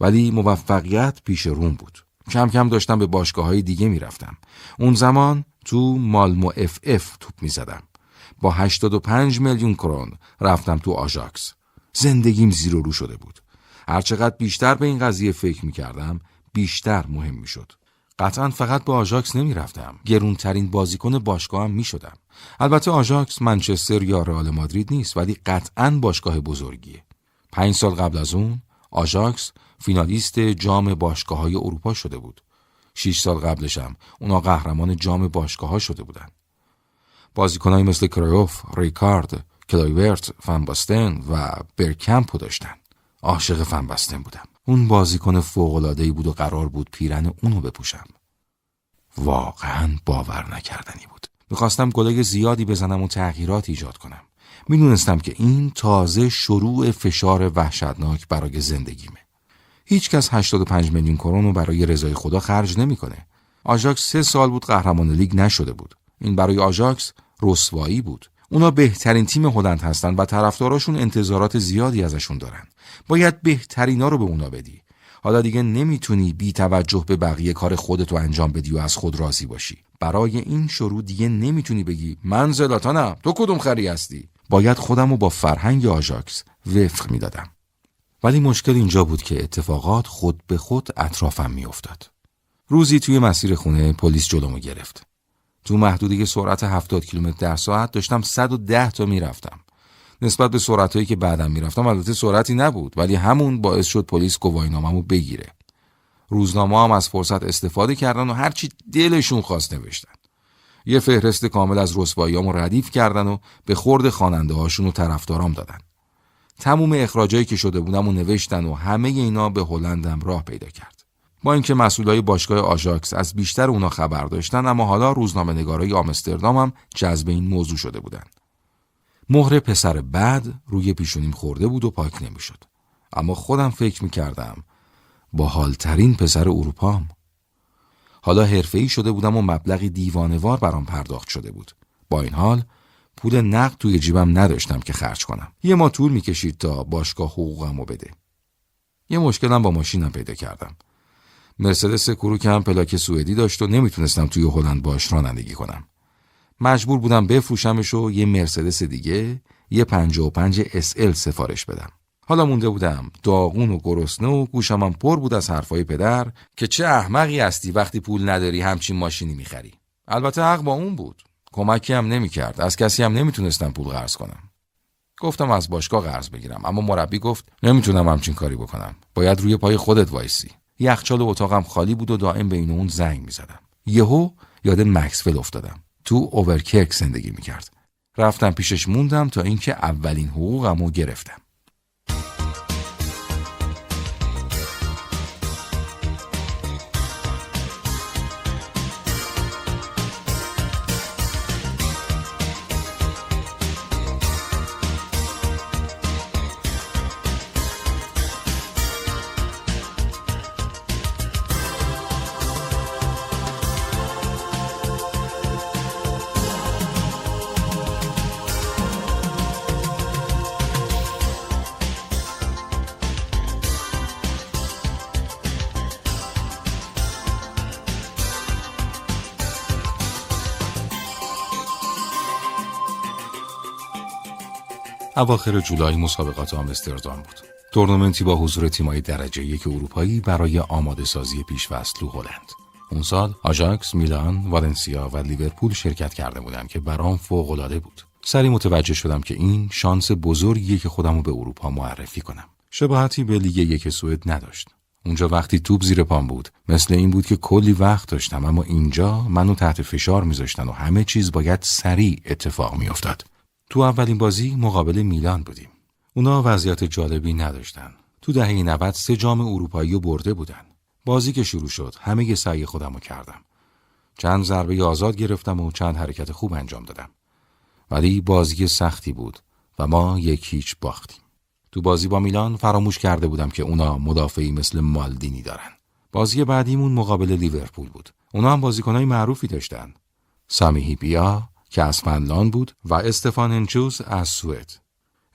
ولی موفقیت پیش روم بود. کم کم داشتم به باشگاه های دیگه می‌رفتم. اون زمان تو مالمو اف اف توپ می‌زدم. با 85 میلیون کرون رفتم تو آژاکس. زندگیم زیر و رو شده بود. هرچقدر بیشتر به این قضیه فکر می کردم بیشتر مهم می شد. قطعا فقط با آژاکس نمی رفتم. گرونترین بازیکن باشگاه می شدم. البته آژاکس منچستر یا رئال مادرید نیست ولی قطعا باشگاه بزرگیه. پنج سال قبل از اون آژاکس فینالیست جام باشگاه های اروپا شده بود. شیش سال قبلشم اونا قهرمان جام باشگاه ها شده بودن. بازیکنهایی مثل کرویف، ریکارد، کلایورت، فن‌باستن و برکمپو داشتن. عاشق فن‌باستن بودم. اون بازیکن فوق‌العاده‌ای بود و قرار بود پیرهن اونو بپوشم. واقعا باور نکردنی بود. می‌خواستم گلای زیادی بزنم و تغییرات ایجاد کنم. می‌دونستم که این تازه شروع فشار وحشتناک برای زندگیمه. هیچکس 85 میلیون کرون رو برای رضای خدا خرج نمی‌کنه. آژاکس سه سال بود قهرمان لیگ نشده بود. این برای آژاکس رسوایی بود. اونا بهترین تیم هلند هستن و طرفداراشون انتظارات زیادی ازشون دارن. باید بهترینا رو به اونا بدی. حالا دیگه نمی‌تونی بی توجه به بقیه کار خودتو انجام بدی و از خود راضی باشی. برای این شروع دیگه نمی‌تونی بگی من زلاتانم تو کدوم خری هستی؟ باید خودمو با فرهنگ آژاکس وفق می‌دادم. ولی مشکل اینجا بود که اتفاقات خود به خود اطرافم میافتاد. روزی توی مسیر خونه پلیس جلومو گرفت. تو محدوده سرعت 70 کیلومتر در ساعت داشتم 110 تا می‌رفتم. نسبت به سرعتهایی که بعدم می‌رفتم البته سرعتی نبود ولی همون باعث شد پلیس گواهینامه‌مو بگیره. روزنامه هم از فرصت استفاده کردن و هرچی دلشون خواست نوشتن. یه فهرست کامل از رسواییامو ردیف کردن و به خورد خواننده هاشون و طرفدارام دادن. تموم اخراجایی که شده بودم و نوشتن و همه اینا به هلندم راه پیدا کرد. با اینکه مسئولای باشگاه آژاکس از بیشتر اونا خبر داشتن اما حالا روزنامه نگارای آمستردام هم جذب این موضوع شده بودن. مهر پسر بد روی پیشونیم خورده بود و پاک نمی‌شد. اما خودم فکر می‌کردم با حالترین پسر اروپام. حالا حرفه‌ای شده بودم و مبلغی دیوانوار برام پرداخت شده بود. با این حال پول نقد توی جیبم نداشتم که خرج کنم. یه ما طول می‌کشید تا باشگاه حقوقمو بده. یه مشکلم با ماشینم پیدا کردم. مرسدس کروکم پلاک سوئدی داشت و نمی‌تونستم توی هلند باش رانندگی کنم. مجبور بودم بفروشمش و یه مرسدس دیگه یه 55 SL سفارش بدم. حالا مونده بودم داغون و گرسنه و گوشمم پر بود از حرفای پدر که چه احمقی هستی وقتی پول نداری همچین ماشینی می‌خری. البته حق با اون بود. کمکی هم نمی‌کرد. از کسی هم نمی‌تونستم پول قرض کنم. گفتم از باشگاه قرض بگیرم اما مربی گفت نمی‌تونم همچین کاری بکنم. باید روی پای خودت وایسی. یخچال اتاقم خالی بود و دائم به این اون زنگ می‌زدم. یهو یاد مکسفل افتادم. تو اوورکرک زندگی می‌کرد. رفتم پیشش موندم تا اینکه اولین حقوقمو گرفتم. اواخر جولای مسابقات آمستردام بود. تورنمنتی با حضور تیمای درجه یک اروپایی برای آماده سازی پیش‌فصل تو هلند. اون سال آژاکس، میلان، والنسیا و لیورپول شرکت کرده بودند که برام فوق‌العاده بود. سریع متوجه شدم که این شانس بزرگیه که خودمو به اروپا معرفی کنم. شباهتی به لیگ یک سوئد نداشت. اونجا وقتی توپ زیر پام بود مثل این بود که کلی وقت داشتم اما اینجا منو تحت فشار میذاشتن و همه چیز باید سریع اتفاق میافتاد تو اولین بازی مقابل میلان بودیم اونا وضعیت جالبی نداشتن تو دهه 90 سه جام اروپایی رو برده بودن بازی که شروع شد همه سعی خودم رو کردم چند ضربه آزاد گرفتم و چند حرکت خوب انجام دادم ولی بازی سختی بود و ما یک هیچ باختیم تو بازی با میلان فراموش کرده بودم که اونا مدافعی مثل مالدینی دارن. بازی بعدیمون مقابل لیورپول بود. اونا هم بازیکنهای معروفی داشتن. سامی هیپیا که از فنلان بود و استفان هنچوز از سوئد.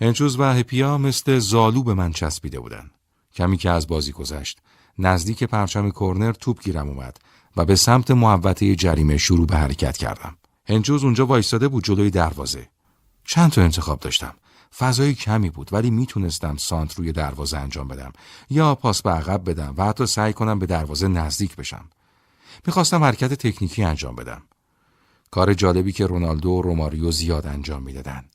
هنچوز و هیپیا مثل زالو به من چسبیده بودن. کمی که از بازی گذشت نزدیک پرچم کرنر توپ گیرم اومد و به سمت محوطه جریمه شروع به حرکت کردم. هنچوز اونجا وایستاده بود جلوی دروازه. چند تا انتخاب داشتم. فضای کمی بود ولی می‌تونستم سانت روی دروازه انجام بدم یا پاس به عقب بدم و حتی سعی کنم به دروازه نزدیک بشم. می‌خواستم حرکت تکنیکی انجام بدم. کار جالبی که رونالدو و روماریو زیاد انجام می‌دادن.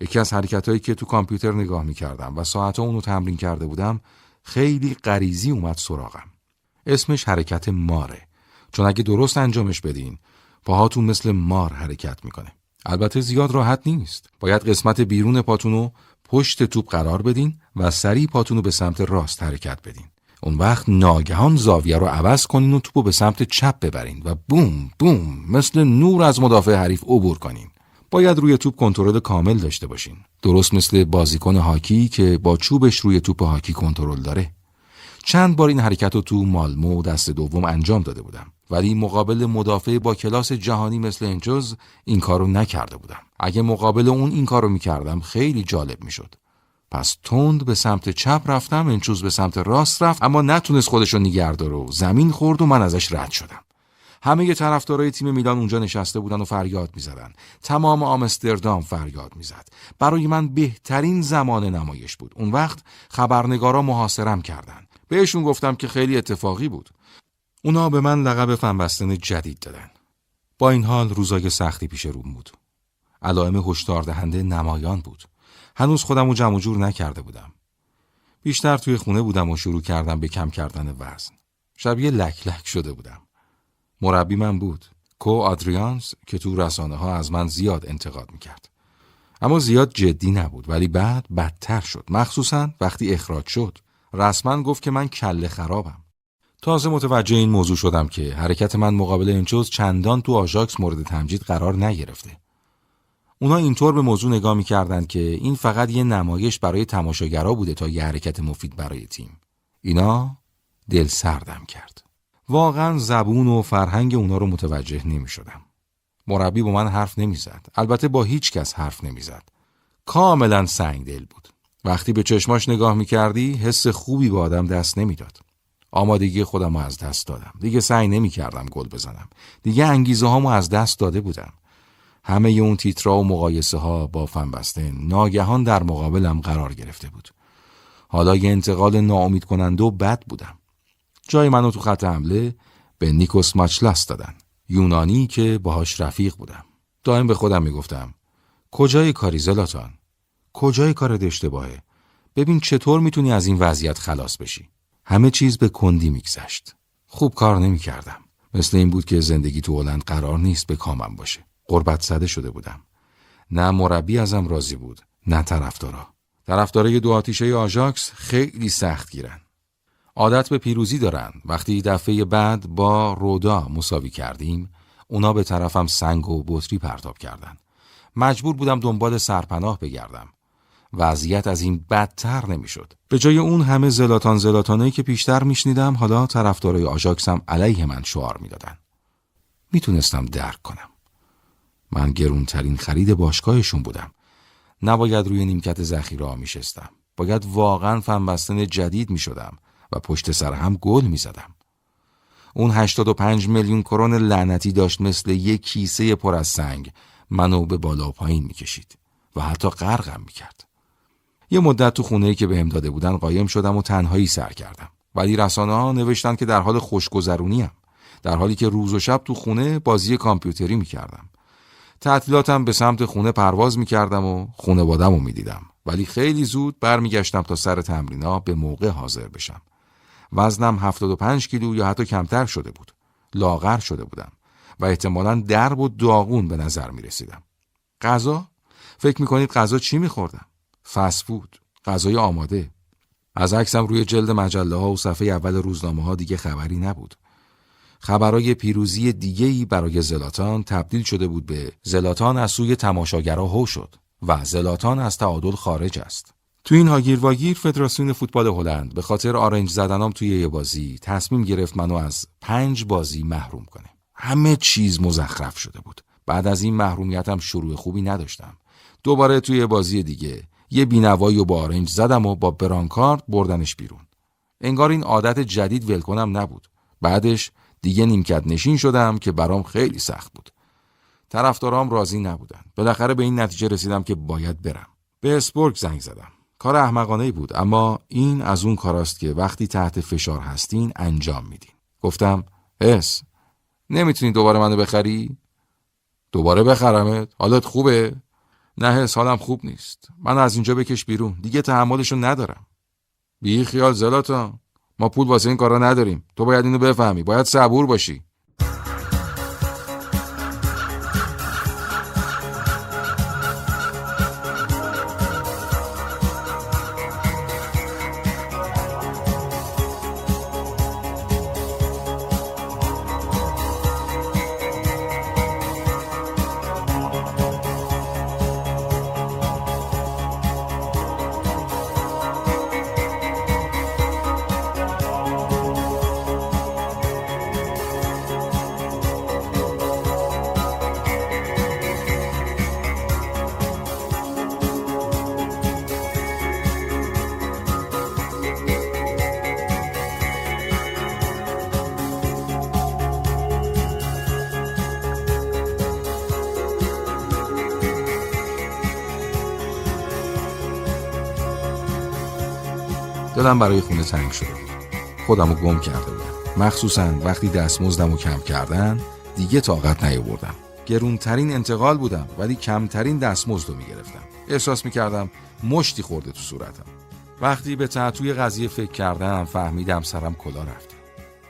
یکی از حرکت هایی که تو کامپیوتر نگاه می‌کردم و ساعت اونو تمرین کرده بودم خیلی غریزی اومد سراغم. اسمش حرکت ماره. چون اگه درست انجامش بدین پاهاتون مثل مار حرکت می‌کنه. البته زیاد راحت نیست. باید قسمت بیرون پاتونو پشت توپ قرار بدین و سریع پاتونو به سمت راست حرکت بدین. اون وقت ناگهان زاویه رو عوض کنین و توپو به سمت چپ ببرین و بوم بوم مثل نور از مدافع حریف عبور کنین. باید روی توپ کنترل کامل داشته باشین. درست مثل بازیکن هاکی که با چوبش روی توپ هاکی کنترل داره. چند بار این حرکت رو تو مالمو دست دوم انجام داده بودم. ولی مقابل مدافع با کلاس جهانی مثل انجوز این کارو نکرده بودم. اگه مقابل اون این کارو می‌کردم خیلی جالب می‌شد. پس تند به سمت چپ رفتم انچوز به سمت راست رفت اما نتونست خودشو نگه و زمین خورد و من ازش رد شدم. همه طرفدارای تیم میلان اونجا نشسته بودن و فریاد می‌زدن. تمام آمستردام فریاد می‌زد. برای من بهترین زمان نمایش بود. اون وقت خبرنگارا محاصرم کردن. بهشون گفتم که خیلی اتفاقی بود. اونا به من لقب فنبستن جدید دادن. با این حال روزای سختی پیش روم بود. علائم هشدار دهنده نمایان بود. هنوز خودم رو جمع جور نکرده بودم. بیشتر توی خونه بودم و شروع کردم به کم کردن وزن. شبیه لک لک شده بودم. مربی من بود. کو آدریانس که تو رسانه ها از من زیاد انتقاد می‌کرد. اما زیاد جدی نبود ولی بعد بدتر شد. مخصوصا وقتی اخراج شد. رسما گفت که من کله خرابم. تازه متوجه این موضوع شدم که حرکت من مقابل انچوز چندان تو آژاکس مورد تمجید قرار نگرفته. اونا اینطور به موضوع نگاه می‌کردند که این فقط یه نمایش برای تماشاگرا بوده تا یه حرکت مفید برای تیم. اینا دل سردم کرد. واقعا زبون و فرهنگ اونا رو متوجه نمی شدم. مربی با من حرف نمی‌زد. البته با هیچ کس حرف نمی‌زد. کاملا سنگ دل بود. وقتی به چشماش نگاه می کردی حس خوبی به آدم دست نمی‌داد. آمادگی خودم رو از دست دادم. دیگه سعی نمی کردم گل بزنم. دیگه انگیزه هامو از دست داده بودم. همه اون تیترا و مقایسه ها با فنبستن ناگهان در مقابلم قرار گرفته بود. حالا یه انتقال ناامید کننده و بد بودم. جای منو تو خط حمله به نیکوس ماچلاس دادن. یونانی که باهاش رفیق بودم. دائم به خودم می‌گفتم کجای کاری زلاتان؟ کجای کارت اشتباهه؟ ببین چطور می‌تونی از این وضعیت خلاص بشی. همه چیز به کندی میگذشت. خوب کار نمی‌کردم. مثل این بود که زندگی تو هلند قرار نیست به کامم باشه. قربت زده شده بودم. نه مربی ازم راضی بود، نه طرفدارا. طرفدارای دو آتیشه آژاکس خیلی سخت گیرن. عادت به پیروزی دارن. وقتی دفعه بعد با رودا مساوی کردیم، اونا به طرفم سنگ و بطری پرتاب کردن. مجبور بودم دنبال سرپناه بگردم. وضعیت از این بدتر نمی‌شد. به جای اون همه زلاتان زلاتانه که پیشتر میشنیدم حالا طرفدارای آژاکسم علیه من شعار می‌دادن. می‌تونستم درک کنم. من گرونترین خرید باشگاهشون بودم. نباید روی نیمکت ذخیره میشستم. باید واقعا فنبستن جدید می‌شدم و پشت سر هم گل می‌زدم. اون 85 میلیون کرون لعنتی داشت مثل یک کیسه پر از سنگ منو به بالا و پایین می‌کشید و حتی غرقم می‌کرد. یه مدت تو خونه که بهم داده بودن قایم شدم و تنهایی سر کردم. ولی رسانه ها نوشتن که در حال خوشگذرونیم. در حالی که روز و شب تو خونه بازی کامپیوتری می‌کردم. تعطیلاتم به سمت خونه پرواز می‌کردم و خونوادم رو می‌دیدم. ولی خیلی زود برمیگشتم تا سر تمرینا به موقع حاضر بشم. وزنم 75 کیلو یا حتی کمتر شده بود. لاغر شده بودم و احتمالا درب و داغون به نظر می رسیدم. غذا؟ فکر می کنید غذا چی می خوردم؟ فسفود، غذای آماده. از عکسم روی جلد مجله ها و صفحه اول روزنامه ها دیگه خبری نبود. خبرای پیروزی دیگهی برای زلاتان تبدیل شده بود به زلاتان از سوی تماشاگرها هو شد و زلاتان از تعادل خارج است. تو این هاگیر واگیر فدراسیون فوتبال هلند به خاطر آرنج زدنام توی یه بازی تصمیم گرفت منو از پنج بازی محروم کنه. همه چیز مزخرف شده بود. بعد از این محرومیتم شروع خوبی نداشتم. دوباره توی بازی دیگه یه بینوایی و با آرنج زدم و با برانکارد بردنش بیرون. انگار این عادت جدید ولکنم نبود. بعدش دیگه نیمکت نشین شدم که برام خیلی سخت بود. طرفدارام راضی نبودن. بالاخره به این نتیجه رسیدم که باید برم. به اسپورگ زنگ زدم. کار احمقانه بود اما این از اون کاراست که وقتی تحت فشار هستین انجام میدین. گفتم اس نمی‌تونی دوباره منو بخری؟ دوباره بخرمت؟ حالت خوبه؟ نه حس حالم خوب نیست. من از اینجا بکش بیرون. دیگه تحملشو ندارم. بی خیال زلاتا. ما پول واسه این کارا نداریم. تو باید اینو بفهمی. باید صبور باشی. خودم رو گم کرده بودم. مخصوصا وقتی دستمزدم رو کم کردن دیگه طاقت نیاوردم. گرونترین انتقال بودم ولی کمترین دستمزد رو می‌گرفتم. احساس می‌کردم مشتی خورده تو صورتم. وقتی به تعطوی قضیه فکر کردم فهمیدم سرم کلا رفته.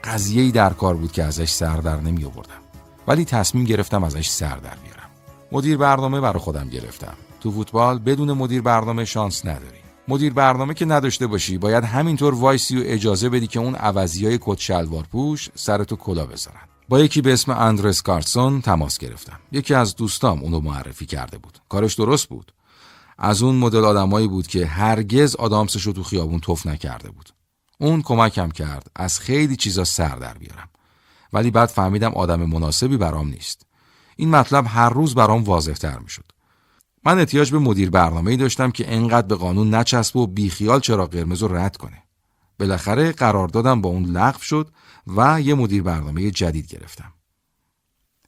قضیه در کار بود که ازش سر در نمی آوردم ولی تصمیم گرفتم ازش سر در بیارم. مدیر برنامه برای خودم گرفتم. تو فوتبال بدون مدیر برنامه شانس نداری. مدیر برنامه که نداشته باشی باید همینطور وایسی و اجازه بدی که اون عوضی های کت شلوار پوش سرتو کلا بذارن. با یکی به اسم اندرس کارسون تماس گرفتم. یکی از دوستام اونو معرفی کرده بود. کارش درست بود. از اون مدل آدمایی بود که هرگز آدامسش رو تو خیابون توف نکرده بود. اون کمکم کرد از خیلی چیزا سر در بیارم. ولی بعد فهمیدم آدم مناسبی برام نیست. این مطلب هر روز برام واضحتر می‌شد. من احتیاج به مدیر برنامه‌ای داشتم که انقدر به قانون نچسب و بیخیال چرا قرمز رو رد کنه. بالاخره قرار دادم با اون لغو شد و یه مدیر برنامه جدید گرفتم.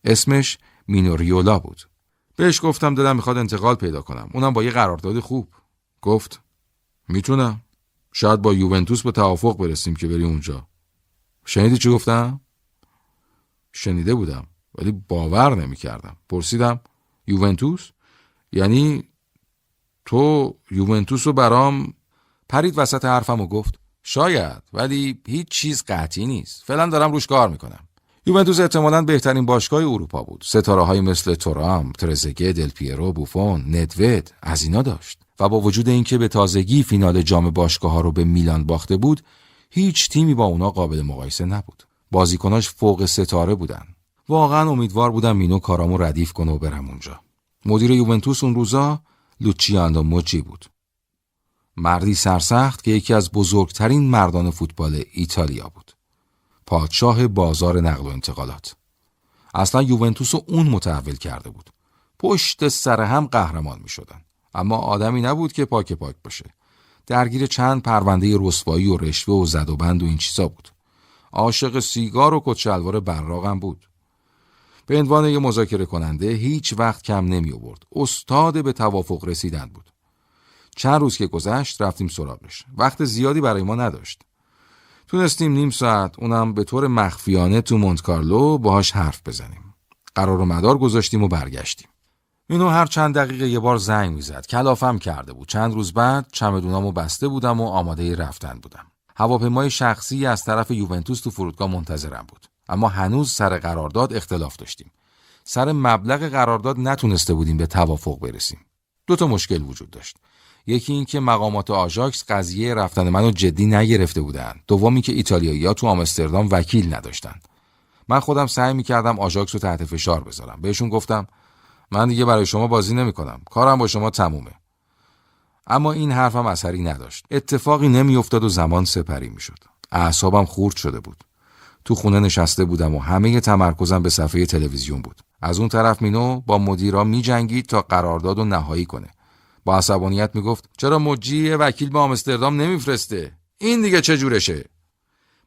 اسمش مینوریولا بود. بهش گفتم دلم می‌خواد انتقال پیدا کنم. اونم با یه قرارداد خوب. گفت می‌تونم. شاید با یوونتوس به توافق برسیم که بری اونجا. شنیدی چی گفتم؟ شنیده بودم ولی باور نمی‌کردم. پرسیدم یوونتوس؟ یعنی تو یوونتوس رو برام پرید وسط حرفم و گفت. شاید ولی هیچ چیز قطعی نیست. فعلا دارم روش کار می‌کنم. یوونتوس احتمالا بهترین باشگاه اروپا بود. ستاره های مثل تورام ترزگه دل پیرو بوفون ندوید از اینا داشت. و با وجود اینکه به تازگی فینال جام باشگاه ها رو به میلان باخته بود هیچ تیمی با اونا قابل مقایسه نبود. بازیکناش فوق ستاره بودن. واقعا امیدوار بودم مینو کارامو ردیف کنه و برم اونجا. مدیر یوونتوس اون روزا لوچیاندو موجی بود. مردی سرسخت که یکی از بزرگترین مردان فوتبال ایتالیا بود. پادشاه بازار نقل و انتقالات. اصلا یوونتوس اون متحول کرده بود. پشت سر هم قهرمان می شدن. اما آدمی نبود که پاک پاک باشه. درگیر چند پرونده رسوایی و رشوه و زد و بند و این چیزا بود. عاشق سیگار و کتشلوار براغم بود. به عنوان یه مذاکره کننده هیچ وقت کم نمی آورد. استاد به توافق رسیدن بود. چند روز که گذشت رفتیم سراغش. وقت زیادی برای ما نداشت. تونستیم نیم ساعت اونم به طور مخفیانه تو مونتکارلو باهاش حرف بزنیم. قرار و مدار گذاشتیم و برگشتیم. اینو هر چند دقیقه یه بار زنگ می‌زد. کلافم کرده بود. چند روز بعد چمدونامو بسته بودم و آماده رفتن بودم. هواپیمای شخصی از طرف یوونتوس تو فرودگاه منتظرم بود اما هنوز سر قرارداد اختلاف داشتیم. سر مبلغ قرارداد نتونسته بودیم به توافق برسیم. دو تا مشکل وجود داشت. یکی این که مقامات آژاکس قضیه رفتن منو جدی نگرفته بودن. دومی که ایتالیایی‌ها تو آمستردام وکیل نداشتن. من خودم سعی می‌کردم آژاکس رو تحت فشار بذارم. بهشون گفتم من دیگه برای شما بازی نمی‌کنم. کارم با شما تمومه. اما این حرفم اثری نداشت. اتفاقی نمیافتاد و زمان سپری می‌شد. اعصابم خورد شده بود. تو خونه نشسته بودم و همه تمرکزم به صفحه تلویزیون بود. از اون طرف مینو با مدیرا میجنگید تا قرارداد و نهایی کنه. با عصبانیت می‌گفت چرا مجی وکیل به آمستردام نمیفرسته؟ این دیگه چه جورشه؟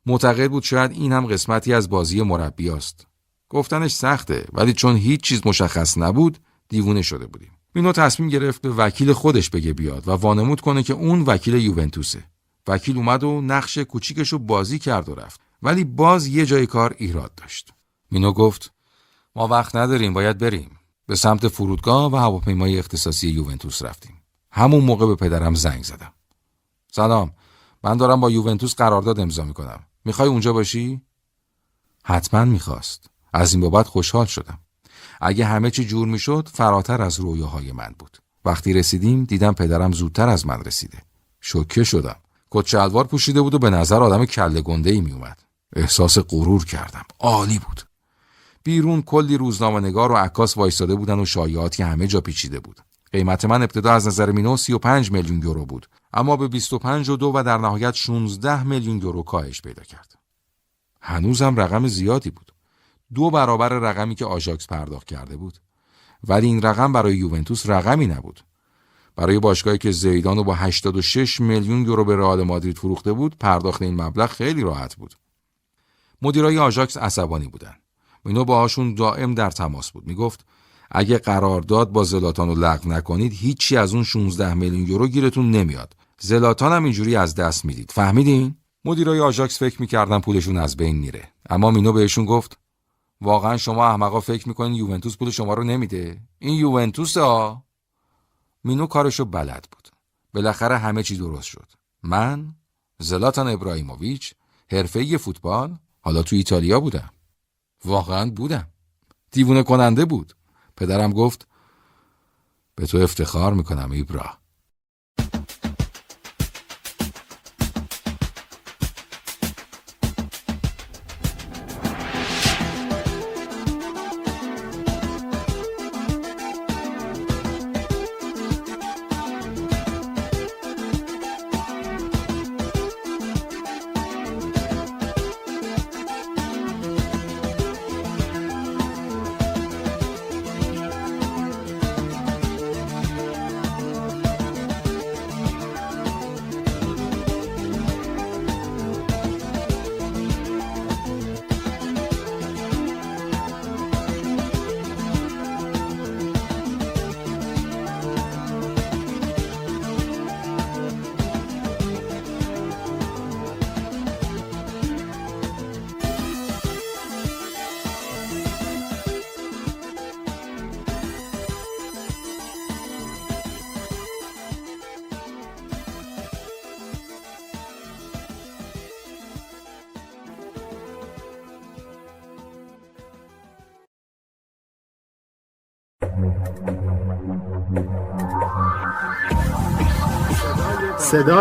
معتقد بود شاید این هم قسمتی از بازی مربی است. گفتنش سخته ولی چون هیچ چیز مشخص نبود دیوونه شده بودیم. مینو تصمیم گرفت به وکیل خودش بگه بیاد و وانمود کنه که اون وکیل یوونتوسه. وکیل اومد و نقش کوچیکش رو بازی کرد و رفت. ولی باز یه جای کار ایراد داشت. مینو گفت ما وقت نداریم باید بریم. به سمت فرودگاه و هواپیمای اختصاصی یوونتوس رفتیم. همون موقع به پدرم زنگ زدم. سلام من دارم با یوونتوس قرارداد امضا می‌کنم. می‌خوای اونجا باشی؟ حتما می‌خواست. از این بابت خوشحال شدم. اگه همه چی جور می‌شد فراتر از رویاهای من بود. وقتی رسیدیم دیدم پدرم زودتر از من رسیده. شوکه شدم. کت شلوار پوشیده بود و به نظر آدم کله گنده ای میومد احساس غرور کردم. عالی بود. بیرون کلی روزنامه نگار و عکاس وایستاده بودن و شایعاتی همه جا پیچیده بود. قیمت من ابتدا از نظر مینو 35 میلیون یورو بود. اما به 25 و دو و در نهایت 16 میلیون یورو کاهش پیدا کرد. هنوزم رقم زیادی بود. دو برابر رقمی که آژاکس پرداخت کرده بود. ولی این رقم برای یوونتوس رقمی نبود. برای باشگاهی که زیدان رو با 86 میلیون یورو به رئال مادرید فروخته بود پرداخت این مبلغ خیلی راحت بود. مدیرای آژاکس عصبانی بودند. مینو باهاشون دائم در تماس بود. می‌گفت اگه قرارداد با زلاتان رو لغو نکنید هیچی از اون 16 میلیون یورو گیرتون نمیاد. زلاتان هم اینجوری از دست می‌دید. فهمیدین؟ مدیرای آژاکس فکر می‌کردن پولشون از بین میره. اما مینو بهشون گفت واقعا شما احمقا فکر می‌کنین یوونتوس پول شما رو نمیده؟ این یوونتوس ها مینو کارشو بلد بود. بالاخره همه چی درست شد. من زلاتان ابراهیموویچ حرفه فوتبال حالا تو ایتالیا بودم. واقعا بودم. دیوونه کننده بود. پدرم گفت به تو افتخار می‌کنم ایبرا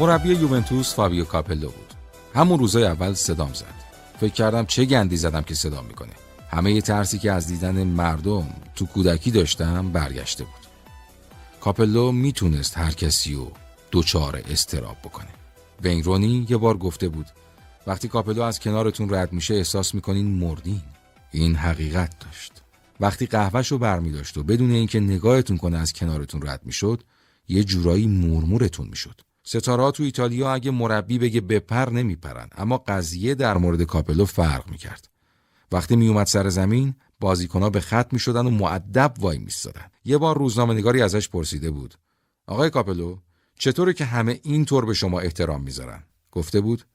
مربی یوونتوس فابیو کاپلو بود. همون روزای اول صدام زد. فکر کردم چه گندی زدم که صدام می‌کنه. همه ی ترسی که از دیدن مردم تو کودکی داشتم برگشته بود. کاپلو می‌تونست هر کسی رو دچار اضطراب بکنه. وین یه بار گفته بود وقتی کاپلو از کنارتون رد میشه احساس می‌کنین مردین. این حقیقت داشت. وقتی قهوهش رو برمی داشت و بدون اینکه نگاهتون کنه از کنارتون رد می‌شد یه جورایی مورمورتون می‌شد. ستاره‌ها تو ایتالیا اگه مربی بگه بپر نمیپرن. اما قضیه در مورد کاپلو فرق می‌کرد. وقتی میومد سر زمین بازیکنها به خط می‌شدن و مؤدب وایمیستادن. یه بار روزنامه نگاری ازش پرسیده بود. آقای کاپلو چطوره که همه اینطور به شما احترام می‌ذارن؟ گفته بود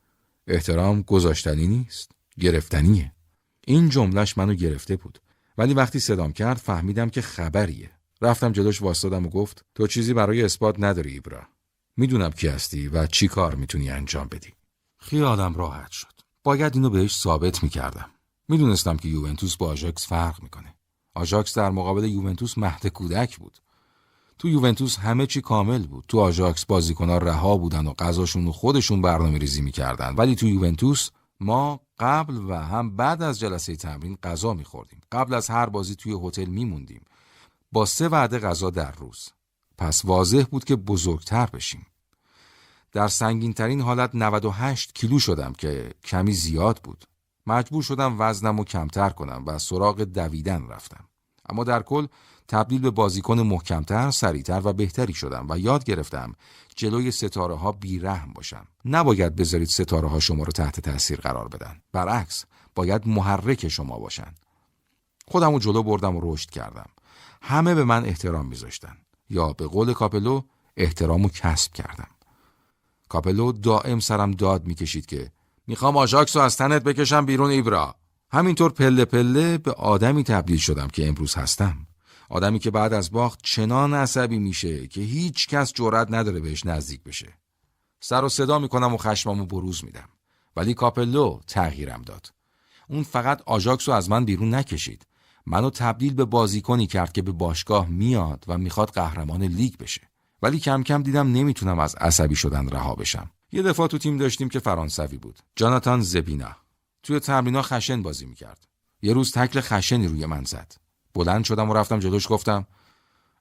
احترام گذاشتنی نیست گرفتنیه. این جملهش منو گرفته بود. ولی وقتی صدام کرد فهمیدم که خبریه. رفتم جلوش وایستادم و گفت تو چیزی برای اثبات نداری ایبرا. می‌دونم کی هستی و چی کار می‌تونی انجام بدی. خیالم راحت شد. باید اینو بهش ثابت می‌کردم. می‌دونستم که یوونتوس با آژاکس فرق می‌کنه. آژاکس در مقابل یوونتوس مهد کودک بود. تو یوونتوس همه چی کامل بود. تو آژاکس بازیکنها رها بودن و غذاشون و خودشون برنامه ریزی می‌کردن. ولی تو یوونتوس ما قبل و هم بعد از جلسه تمرین غذا میخوردیم. قبل از هر بازی توی هتل میموندیم. با سه وعده غذا در روز. پس واضح بود که بزرگتر بشیم در سنگین ترین حالت 98 کیلو شدم که کمی زیاد بود مجبور شدم وزنم رو کمتر کنم و سراغ دویدن رفتم اما در کل تبدیل به بازیکن محکمتر، سریعتر و بهتری شدم و یاد گرفتم جلوی ستاره ها بیرحم باشم. نباید بذارید ستاره ها شما رو تحت تاثیر قرار بدن. برعکس، باید محرک شما باشن. خودم رو جلو بردم و رشد کردم. همه به من احترام میذاشتن. یا به قول کاپلو احترام و کسب کردم. کاپلو دائم سرم داد می‌کشید که می‌خوام آژاکس رو از تنت بکشم بیرون ایبرا. همینطور پله پله به آدمی تبدیل شدم که امروز هستم. آدمی که بعد از باخت چنان عصبی میشه که هیچ کس جرأت نداره بهش نزدیک بشه. سر و صدا می‌کنم و خشممو بروز میدم. ولی کاپلو تغییرم داد. اون فقط آژاکس رو از من بیرون نکشید. منو تبدیل به بازیکنی کرد که به باشگاه میاد و می‌خواد قهرمان لیگ بشه. ولی کم کم دیدم نمی‌تونم از عصبی شدن رها بشم. یه دفعه تو تیم داشتیم که فرانسوی بود. جاناتان زبینا. توی تمرینا خشن بازی می‌کرد. یه روز تکل خشنی روی من زد. بلند شدم و رفتم جلوش گفتم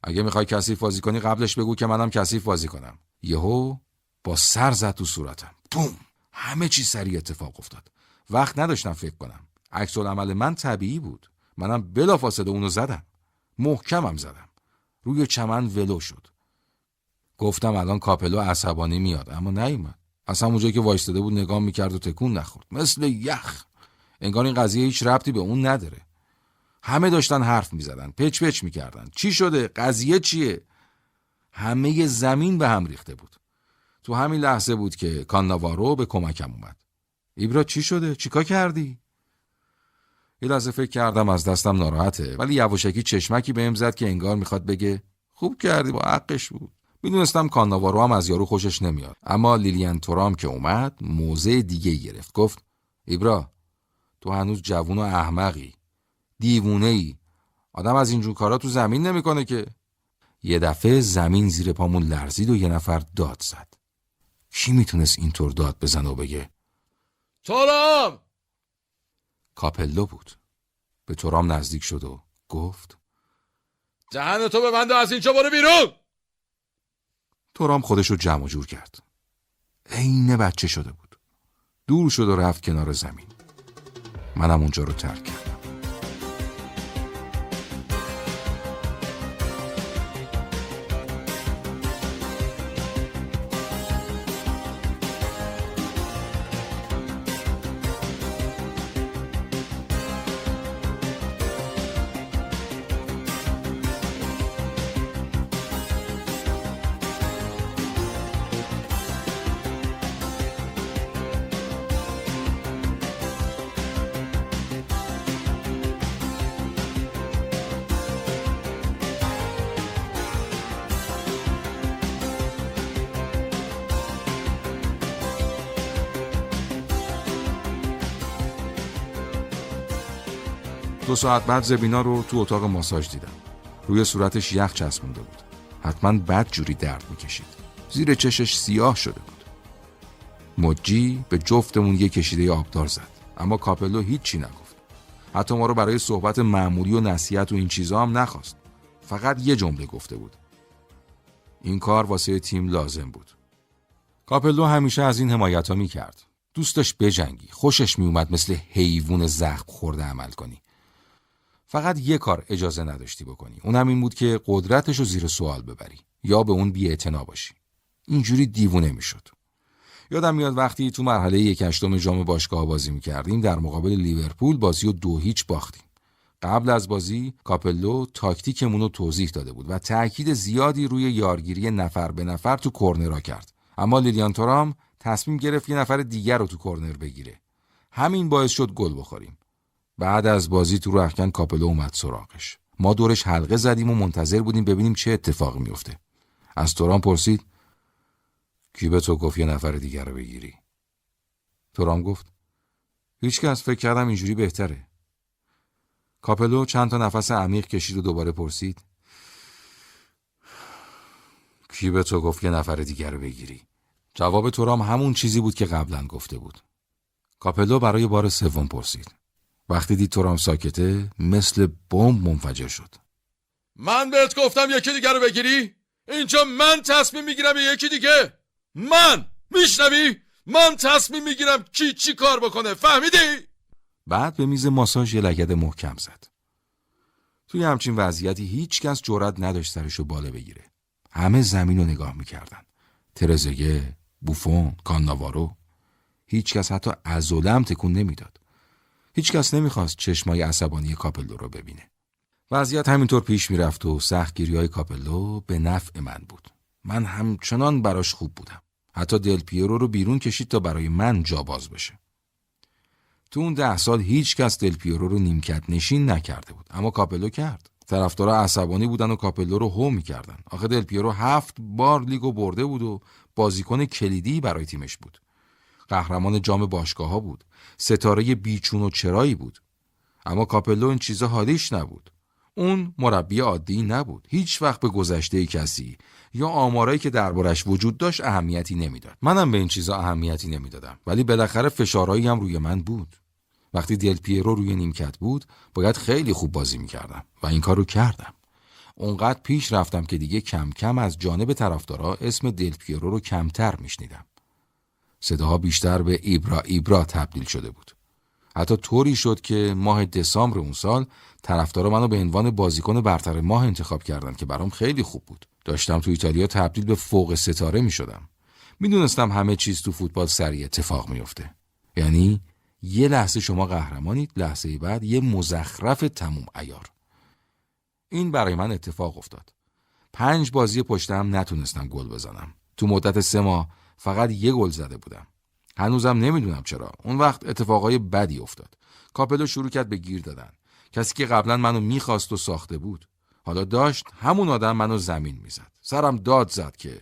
اگه می‌خوای کثیف بازی کنی قبلش بگو که منم کثیف بازی کنم یهو با سر زد تو صورتم بوم همه چی سریع اتفاق افتاد وقت نداشتم فکر کنم عکس عمل من طبیعی بود منم بلافاصله اونو زدم. محکمم زدم. روی چمن ولو شد. گفتم الان کاپلو عصبانی میاد اما نیومد. اصلا اونجایی که وایستاده بود نگاه می‌کرد و تکون نخورد. مثل یخ. انگار این قضیه هیچ ربطی به اون نداره. همه داشتن حرف می‌زدن پچ پچ می‌کردن. چی شده؟ قضیه چیه؟ همه زمین به هم ریخته بود. تو همین لحظه بود که کاناوارو به کمکم اومد. ایبرا چی شده؟ چیکار کردی؟ یه لحظه فکر کردم از دستم ناراحته ولی یواشکی چشمکی بهم زد که انگار می‌خواد بگه خوب کردی با حقش بود. می‌دونستم کاناوارو هم از یارو خوشش نمیاد. اما لیلیان تورام که اومد موزه دیگه گرفت. گفت ایبرا تو هنوز جوون و احمقی. دیوونه ای آدم از اینجور کارا تو زمین نمی‌کنه که. یه دفعه زمین زیر پامون لرزید و یه نفر داد زد. کی می‌تونست اینطور داد بزنه و بگه؟ تورام! کاپلو بود. به تورام نزدیک شد و گفت دهن تو به من از اینجا برو بیرون! تورام خودش رو جمع جور کرد. عین بچه شده بود. دور شد و رفت کنار زمین. منم اونجا رو ترک کردم. دو ساعت بعد زبینا رو تو اتاق ماساژ دیدم. روی صورتش یخ چسبونده بود. حتما بد جوری درد می‌کشید. زیر چشش سیاه شده بود. مجی به جفتمون یه کشیده آبدار زد. اما کاپلو هیچی نگفت. حتی ما رو برای صحبت معمولی و نصیحت و این چیزا هم نخواست. فقط یه جمله گفته بود. این کار واسه تیم لازم بود. کاپلو همیشه از این حمایت ها می کرد دوست داشت بجنگی. خوشش میومد مثل حیوان زخم خورده عمل کنی. فقط یه کار اجازه نداشتی بکنی. اونم این بود که قدرتش رو زیر سوال ببری یا به اون بی باشی. اینجوری دیوونه می‌شد. یادم میاد وقتی تو مرحله یک هشتم جام باشگاه بازی می‌کردیم در مقابل لیورپول بازی رو دو هیچ باختیم. قبل از بازی کاپلو تاکتیکمون رو توضیح داده بود و تاکید زیادی روی یارگیری نفر به نفر تو کورنرا کرد. اما لیلیان تورام تصمیم گرفت یه نفر دیگر رو تو کورنر بگیره. همین باعث شد گل بخوریم. بعد از بازی تو رخکن کاپلو اومد سراغش. ما دورش حلقه زدیم و منتظر بودیم ببینیم چه اتفاقی میفته از تورام پرسید کی به تو گفت یه نفر دیگر رو بگیری؟ تورام گفت هیچکس فکر کردم اینجوری بهتره. کاپلو چند تا نفس عمیق کشید و دوباره پرسید کی به تو گفت یه نفر دیگر رو بگیری؟ جواب تورام همون چیزی بود که قبلا گفته بود. کاپلو برای بار سوم پرسید وقتی دید تورام ساکته مثل بمب منفجر شد. من بهت گفتم یکی دیگر رو بگیری؟ اینجا من تصمیم می‌گیرم یکی دیگه. من! میشنوی؟ من تصمیم می‌گیرم کی چی کار بکنه فهمیدی؟ بعد به میز ماساژ یه لگد محکم زد. توی همچین وضعیتی هیچ کس جرأت نداشت سرشو بالا بگیره. همه زمین رو نگاه می‌کردن. ترزگه بوفون کانناوارو هیچ کس حتی عضله‌م تکون نمی‌داد. هیچ کس نمی‌خواست چشمای عصبانی کاپلو رو ببینه. وضعیت همینطور پیش می‌رفت و سختگیری های کاپلو به نفع من بود. من همچنان براش خوب بودم. حتی دل پیرو رو بیرون کشید تا برای من جا باز بشه. تو اون ده سال هیچ کس دل پیرو رو نیمکت نشین نکرده بود اما کاپلو کرد. طرفدارا عصبانی بودن و کاپلو رو هو می‌کردن. آخه دل پیرو هفت بار لیگو برده بود و بازیکن کلیدی برای تیمش بود. قهرمان جام باشگاه ها بود. ستاره بی‌چون و چرایی بود. اما کاپلو این چیزا حالیش نبود. اون مربی عادی نبود. هیچ وقت به گذشته کسی یا آمارایی که دربارش وجود داشت اهمیتی نمی‌داد. منم به این چیزا اهمیتی نمی‌دادم. ولی بالاخره فشارهایی هم روی من بود. وقتی دل پیرو روی نیمکت بود باید خیلی خوب بازی می‌کردم و این کار رو کردم. اونقدر پیش رفتم که دیگه کم کم از جانب طرفدارا اسم دل پیرو رو کمتر میشنیدم. صداها بیشتر به ایبرا ایبرا تبدیل شده بود. حتی طوری شد که ماه دسامبر اون سال طرفدارا منو به عنوان بازیکن برتر ماه انتخاب کردند که برام خیلی خوب بود. داشتم تو ایتالیا تبدیل به فوق ستاره می شدم. می‌دونستم همه چیز تو فوتبال سریع اتفاق میفته یعنی یه لحظه شما قهرمانید لحظه بعد یه مزخرف تموم ایار این برای من اتفاق افتاد. پنج بازی پشتم نتونستم گل بزنم. تو مدت سه ماه فقط یه گل زده بودم. هنوزم نمی‌دونم چرا. اون وقت اتفاقای بدی افتاد. کاپلو شروع کرد به گیر دادن. کسی که قبلا منو می‌خواست و ساخته بود. حالا داشت همون آدم منو زمین می‌زد. سرم داد زد که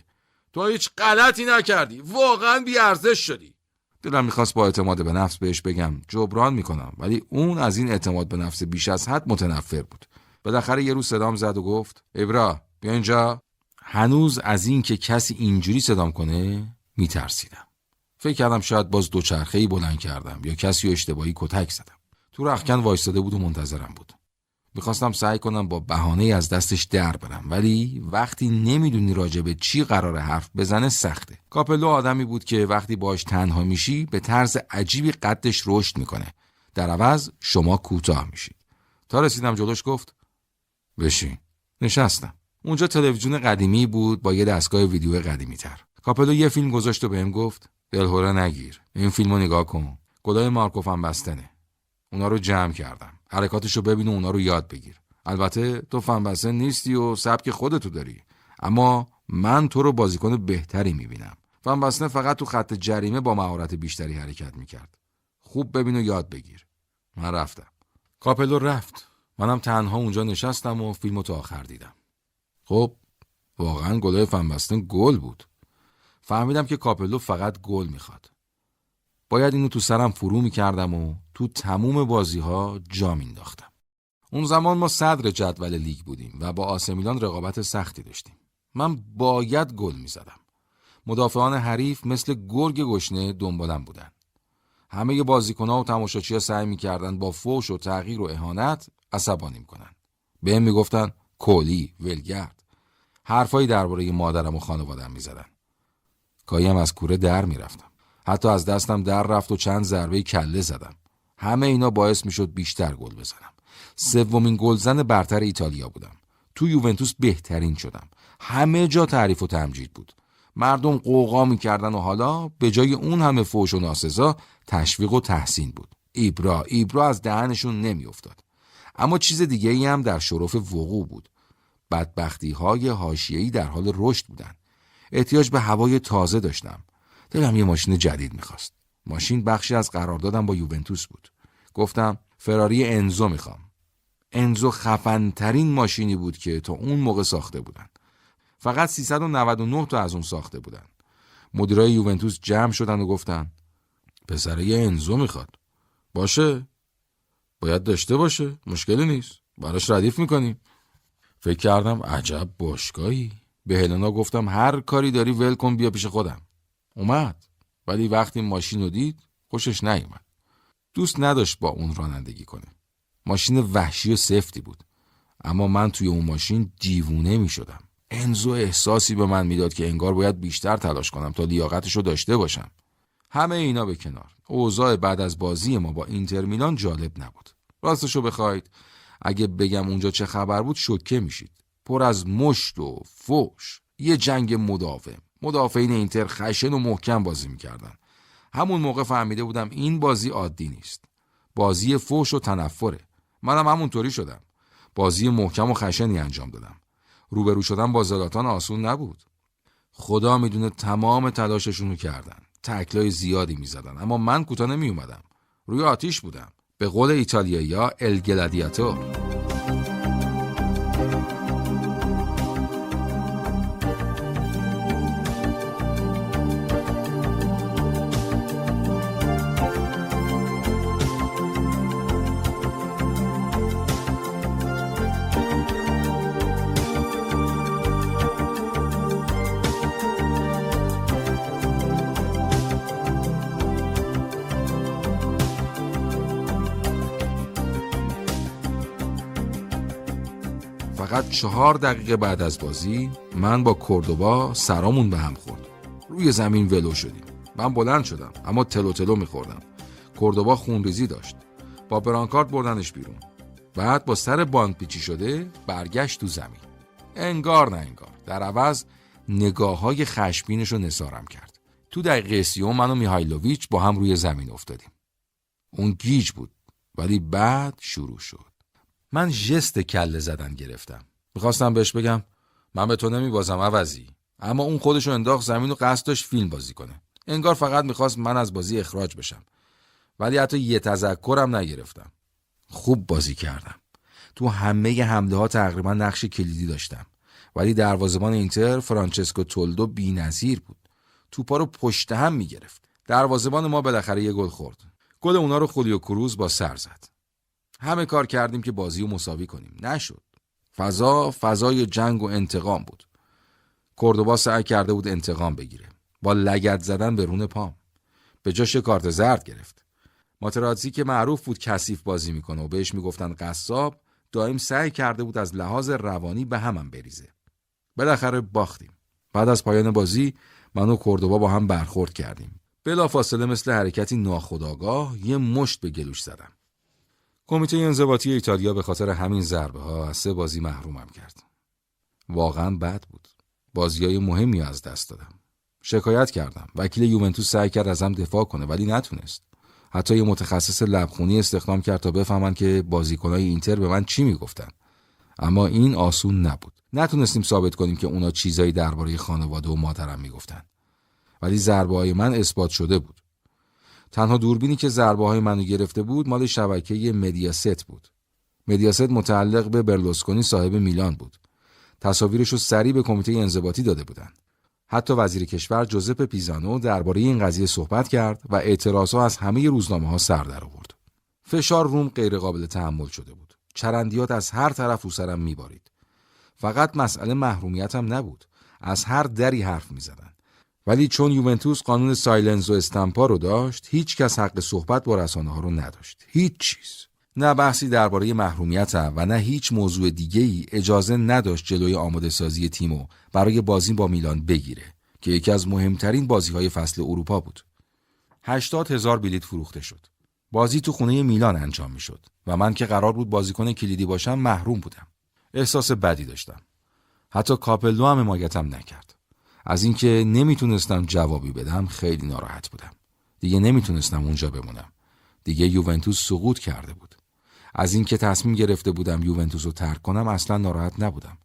تو هیچ غلطی نکردی. واقعا بیارزش شدی. دلم می‌خواست با اعتماد به نفس بهش بگم. جبران می‌کنم. ولی اون از این اعتماد به نفس بیش از حد متنفر بود. بالاخره یه روز صدام زد و گفت ابرا بیا اینجا. هنوز از این که کسی اینجوری صدام کنه میترسیدم. فکر کردم شاید باز دوچرخه ای بلند کردم یا کسی و اشتباهی کتک زدم. تو رخکن وایستاده بود و منتظرم بود. می‌خواستم سعی کنم با بهانه از دستش در برم ولی وقتی نمی‌دونی راجع به چی قرار حرف بزنه سخته. کاپلو آدمی بود که وقتی باش تنها میشی به طرز عجیبی قدش رشد می‌کنه. در عوض شما کوتاه میشید تا رسیدم جلوش گفت بشین. نشستم. اونجا تلویزیون قدیمی بود با یه دستگاه ویدیو قدیمی تر کاپلو یه فیلم گذاشت و بهم گفت دلهوره نگیر. این فیلمو نگاه کن. گلای مارکوف هم بستنه. اونا رو جمع کردم. حرکاتشو ببین و اونا رو یاد بگیر. البته تو فنبسته نیستی و سبک خودتو داری. اما من تو رو بازیکن بهتری می‌بینم. فنبسته فقط تو خط جریمه با مهارت بیشتری حرکت می‌کرد. خوب ببین و یاد بگیر. من رفتم. کاپلو رفت. منم تنها اونجا نشستم و فیلمو تا آخر دیدم. خب واقعا گلای فن باستن گل بود. فهمیدم که کاپلو فقط گل می‌خواد باید اینو تو سرم فرو می‌کردم و تو تموم بازی ها جا مینداختم. اون زمان ما صدر جدول لیگ بودیم و با آسمیلان رقابت سختی داشتیم. من باید گل می‌زدم. مدافعان حریف مثل گرگ گشنه دنبالم بودن. همه بازیکنها و تماشاچیها سعی می‌کردن با فوش و تغییر و اهانت عصبانیم کنن. بهم می‌گفتن کولی، ولگرد. حرفایی درباره مادرم و خانوادم می‌زدن. کایم از کوره در می‌رفتم. حتی از دستم در رفت و چند ضربه کله زدم. همه اینا باعث می‌شد بیشتر گل بزنم. سومین گلزن برتر ایتالیا بودم. تو یوونتوس بهترین شدم. همه جا تعریف و تمجید بود. مردم قوقا می‌کردن و حالا به جای اون همه فوش و ناسزا تشویق و تحسین بود. ایبرا ایبرا از دهنشون نمیافتاد. اما چیز دیگه ای هم در شرف وقوع بود. بدبختی های هاشیهی در حال رشد بودن. احتیاج به هوای تازه داشتم. دلم یه ماشین جدید می‌خواست. ماشین بخشی از قراردادم با یوونتوس بود. گفتم فراری انزو می‌خوام. انزو خفنترین ماشینی بود که تا اون موقع ساخته بودن. فقط 399 تا از اون ساخته بودن. مدیرای یوونتوس جمع شدن و گفتن پسره یه انزو می‌خواد. باشه؟ باید داشته باشه. مشکلی نیست. براش ردیف می‌کنیم. فکر کردم عجب باشگاهی. به هلنا گفتم هر کاری داری ول بیا پیش خودم. اومد. ولی وقتی ماشین رو دید خوشش نیومد. دوست نداشت با اون رانندگی کنه. ماشین وحشی و سفتی بود. اما من توی اون ماشین دیوونه می شدم. انزو احساسی به من می‌داد که انگار باید بیشتر تلاش کنم تا لیاقتش رو داشته باشم. همه اینا به کنار. اوضاع بعد از بازی ما با اینتر میلان جالب نبود. راستشو بخواید. اگه بگم اونجا چه خبر بود شوکه میشید. پر از مشت و فوش یه جنگ مدافع مدافعین اینتر خشن و محکم بازی می‌کردن. همون موقع فهمیده بودم این بازی عادی نیست. بازی فوش و تنفره. منم همونطوری شدم. بازی محکم و خشنی انجام دادم. روبرو شدن با زلاتان آسون نبود. خدا می‌دونه تمام تلاششون رو کردن. تکلای زیادی می‌زدن. اما من کوتاه نمی اومدم روی آتیش بودم. به قول ایتالیایی ها الگلادیاتور چهار دقیقه بعد از بازی من با کردوبا سرامون به هم خورد. روی زمین ولو شدیم. من بلند شدم اما تلو تلو میخوردم. کردوبا خونریزی داشت. با برانکارد بردنش بیرون. بعد با سر باند پیچی شده برگشت تو زمین. انگار نه انگار. در عوض نگاه های خشمگینش رو نثارم کرد. تو دقیقه سی‌ام من و میهایلوویچ با هم روی زمین افتادیم. اون گیج بود ولی بعد شروع شد. من ژست کله زدن گرفتم. می‌خواستم بهش بگم من به تو نمیبازم عوضی. اما اون خودشو انداخت زمین و قصد فیلم بازی کنه. انگار فقط می‌خواست من از بازی اخراج بشم. ولی حتی یه تذکرم نگرفتم. خوب بازی کردم. تو همه حمله ها تقریبا نقش کلیدی داشتم. ولی دروازه‌بان اینتر فرانچسکو تولدو بی‌نظیر بود. توپا رو پشت هم می‌گرفت. دروازه‌بان ما بالاخره یه گل خورد. گل اونا رو خولیو کروز با سر زد. همه کار کردیم که بازی رو مساوی کنیم. نشد. فضا فضای جنگ و انتقام بود. کردوبا سعی کرده بود انتقام بگیره. با لگت زدن به رون پام. به جاش کارت زرد گرفت. ماتراتزی که معروف بود کثیف بازی می‌کنه و بهش می‌گفتن قصاب دائم سعی کرده بود از لحاظ روانی به همم بریزه. بالاخره باختیم. بعد از پایان بازی من و کردوبا با هم برخورد کردیم. بلافاصله مثل حرکتی ناخودآگاه یه مشت به گلوش زدم. کمیته انضباطی ایتالیا به خاطر همین ضربه ها از سه بازی محرومم کرد. واقعا بد بود. بازی های مهمی از دست دادم. شکایت کردم. وکیل یوونتوس سعی کرد ازم دفاع کنه ولی نتونست. حتی یه متخصص لبخونی استخدام کرد تا بفهمن که بازیکنای اینتر به من چی می‌گفتن. اما این آسون نبود. نتونستیم ثابت کنیم که اونا چیزایی درباره خانواده و مادرم می‌گفتن. ولی ضربه های من اثبات شده بود. تنها دوربینی که ضربه های منو گرفته بود مال شبکه مدیاست بود. مدیاست متعلق به برلوسکونی صاحب میلان بود. تصاویرش رو سریع به کمیته انضباطی داده بودن. حتی وزیر کشور جوزپ پیزانو درباره این قضیه صحبت کرد و اعتراضها از همه روزنامه ها سر در آورد. فشار روم غیرقابل تحمل شده بود. چرندیات از هر طرف رو سرم میبارید. فقط مسئله محرومیتم نبود. از هر دری حرف می‌زدن. ولی چون یوونتوس قانون سایلنز و استمپا رو داشت هیچ کس حق صحبت با رسانه ها رو نداشت هیچ چیز نه بحثی درباره محرومیت و نه هیچ موضوع دیگه ای اجازه نداشت جلوی آماده سازی تیمو برای بازی با میلان بگیره که یکی از مهمترین بازی های فصل اروپا بود هشتاد هزار بلیت فروخته شد. بازی تو خونه میلان انجام می شد و من که قرار بود بازیکن کلیدی باشم محروم بودم. احساس بدی داشتم. حتی کاپلو هم حمایتم نکرد. از اینکه نمی‌تونستم جوابی بدم خیلی ناراحت بودم. دیگه نمی‌تونستم اونجا بمونم. دیگه یوونتوس سقوط کرده بود. از اینکه تصمیم گرفته بودم یوونتوس رو ترک کنم اصلا ناراحت نبودم.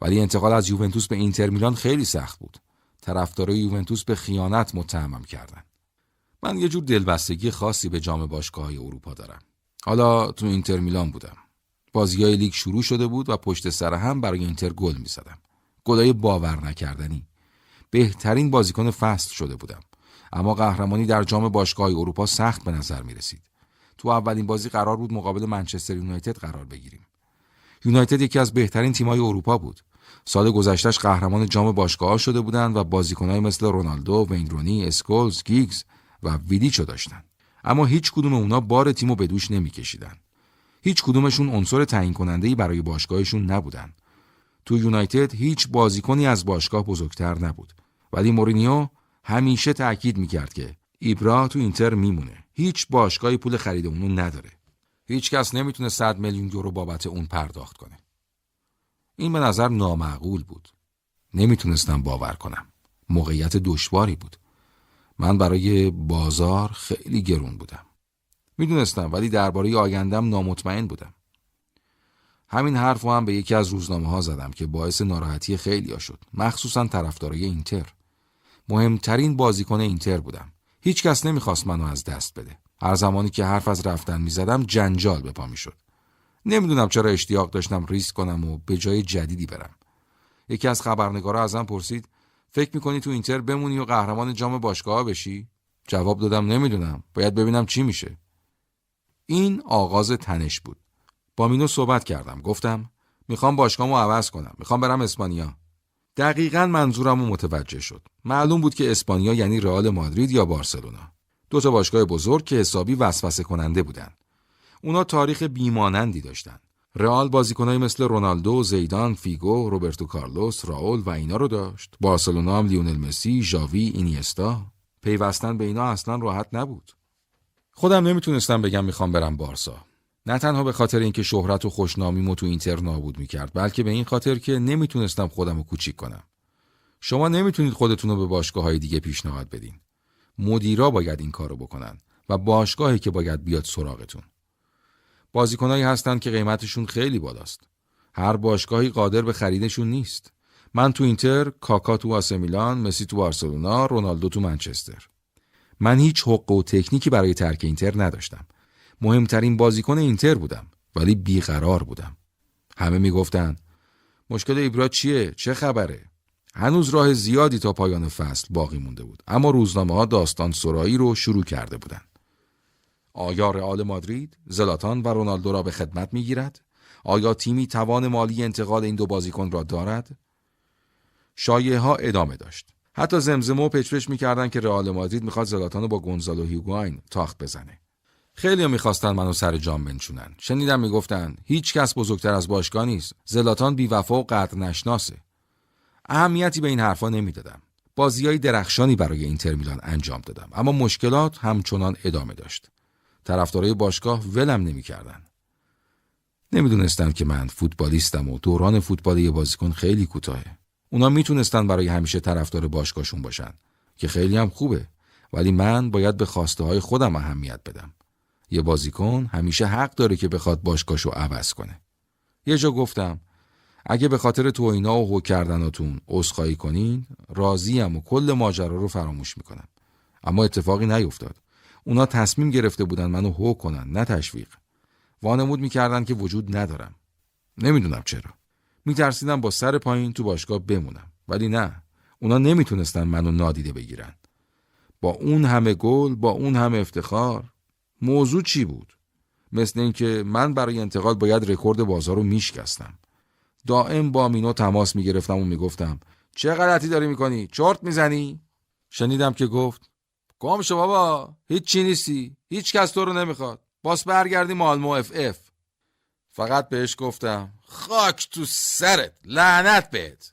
ولی انتقال از یوونتوس به اینتر میلان خیلی سخت بود. طرفدارای یوونتوس به خیانت متهمم کردن. من یه جور دلبستگی خاصی به جام باشگاه اروپا دارم. حالا تو اینتر میلان بودم. بازی های لیگ شروع شده بود و پشت سر هم برای اینتر گل می زدم. گلای باور نکردنی. بهترین بازیکن فصل شده بودم. اما قهرمانی در جام باشگاه اروپا سخت به نظر می رسید. تو اولین بازی قرار بود مقابل منچستر یونایتد قرار بگیریم. یونایتد یکی از بهترین تیم‌های اروپا بود. سال گذشته‌ش قهرمان جام باشگاه شده بودند و بازیکنهای مثل رونالدو، وین رونی، اسکولز، گیگز و ویدیچو داشتن. اما هیچ کدوم اونا بار تیمو به دوش نمیکشیدن. هیچ کدومشون عنصر تعیین کننده برای باشگاهشون نبودن. تو یونایتد هیچ بازیکنی از باشگاه بزرگتر نبود. ولی مورینیو همیشه تأکید می‌کرد که ایبرا تو اینتر میمونه. هیچ باشگاهی پول خرید اونو نداره. هیچ کس نمی‌تونه 100 میلیون یورو بابت اون پرداخت کنه. این به نظر نامعقول بود. نمی‌تونستم باور کنم. موقعیت دشواری بود. من برای بازار خیلی گرون بودم. می‌دونستم ولی درباره آیندم نامطمئن بودم. همین حرف هم به یکی از روزنامه ها زدم که باعث ناراحتی خیلی ها شد. مخصوصا طرفدارای اینتر. مهمترین بازیکن اینتر بودم. هیچ کس نمی‌خواست منو از دست بده. هر زمانی که حرف از رفتن می‌زدم جنجال به پا می‌شد. نمی‌دونم چرا اشتیاق داشتم ریسک کنم و به جای جدیدی برم. یکی از خبرنگارا ازم پرسید فکر می‌کنی تو اینتر بمونی و قهرمان جام باشگاه بشی؟ جواب دادم نمی‌دونم. باید ببینم چی میشه. این آغاز تنش بود. با مینو صحبت کردم. گفتم می‌خوام باشگاهمو عوض کنم. می‌خوام برم اسپانیا. دقیقا منظورم متوجه شد. معلوم بود که اسپانیا یعنی رئال مادرید یا بارسلونا. دو تا باشگاه بزرگ که حسابی وسوسه کننده بودن. اونا تاریخ بیمانندی داشتن. رئال بازیکنایی مثل رونالدو، زیدان، فیگو، روبرتو کارلوس، راول و اینا رو داشت. بارسلونا هم لیونل مسی، ژاوی، اینیستا. پیوستن به اینا اصلا راحت نبود. خودم نمی‌تونستم بگم می‌خوام برم بارسا. نه تنها به خاطر اینکه شهرت و خوشنامیمو تو اینتر نابود می‌کرد بلکه به این خاطر که نمی‌تونستم خودم رو کوچیک کنم. شما نمی‌تونید خودتون رو به باشگاه های دیگه پیشنهاد بدین. مدیرا باید این کارو بکنن و باشگاهی که باید بیاد سراغتون. بازیکنایی هستند که قیمتشون خیلی بالاست. هر باشگاهی قادر به خریدشون نیست. من تو اینتر، کاکا تو آسه میلان، مسی تو بارسلونا، رونالدو تو منچستر. من هیچ حق و تکنیکی برای ترک اینتر نداشتم. مهمترین بازیکن اینتر بودم ولی بیقرار بودم. همه می‌گفتن مشکل ایبرا چیه؟ چه خبره؟ هنوز راه زیادی تا پایان فصل باقی مونده بود اما روزنامه ها داستان سرایی رو شروع کرده بودند. آیا رئال مادرید زلاتان و رونالدو را به خدمت می‌گیرد؟ آیا تیمی توان مالی انتقال این دو بازیکن را دارد؟ شایعه ها ادامه داشت. حتی زمزمه و پچپچ می‌کردن که رئال مادرید می‌خواد زلاتان رو با گونزالو هیگواین تاخت بزنه. خیلی می‌خواستن منو سر جام بنشونن. شنیدم می‌گفتن هیچ کس بزرگتر از باشگاه نیست. زلاتان بیوفا و قدر نشناسه. اهمیتی به این حرفا نمی‌دادم. بازیای درخشانی برای اینتر میلان انجام دادم اما مشکلات همچنان ادامه داشت. طرفدارای باشگاه ولم نمی‌کردن. نمی‌دونستن که من فوتبالیستم و دوران فوتبال یه بازیکن خیلی کوتاهه. اونا می‌تونستن برای همیشه طرفدار باشگاهشون باشن که خیلی هم خوبه ولی من باید به خواسته های خودم اهمیت بدم. یه بازیکن همیشه حق داره که بخواد باشگاهشو عوض کنه. یه جا گفتم اگه به خاطر تو اینا و هو کردناتون عذرخواهی کنین راضیم و کل ماجرا رو فراموش می‌کنم. اما اتفاقی نیفتاد. اونا تصمیم گرفته بودن منو هو کنن نه تشویق. وانمود می‌کردن که وجود ندارم. نمی‌دونم چرا. میترسیدم با سر پایین تو باشگاه بمونم. ولی نه. اونا نمی‌تونستن منو نادیده بگیرن. با اون همه گل، با اون همه افتخار، موضوع چی بود؟ مثل اینکه من برای انتقال باید رکورد بازار رو میشکستم. دائم با مینو تماس می‌گرفتم و می‌گفتم چه غلطی داری می‌کنی؟ چرت می‌زنی؟ شنیدم که گفت گم شو بابا هیچ چی نیستی هیچ کس تو رو نمی‌خواد باس برگردی مالمو اف اف فقط بهش گفتم خاک تو سرت لعنت بهت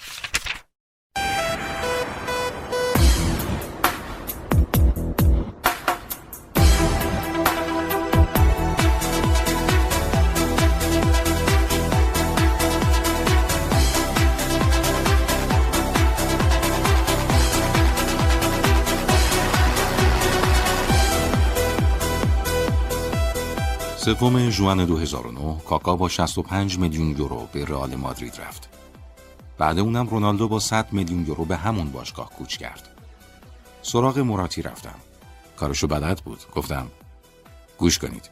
سوم ژوئن 2009 کاکا با 65 میلیون یورو به رئال مادرید رفت. بعد اونم رونالدو با 100 میلیون یورو به همون باشگاه کوچ کرد. سراغ مراتی رفتم. کارشو بلد بود. گفتم گوش کنید.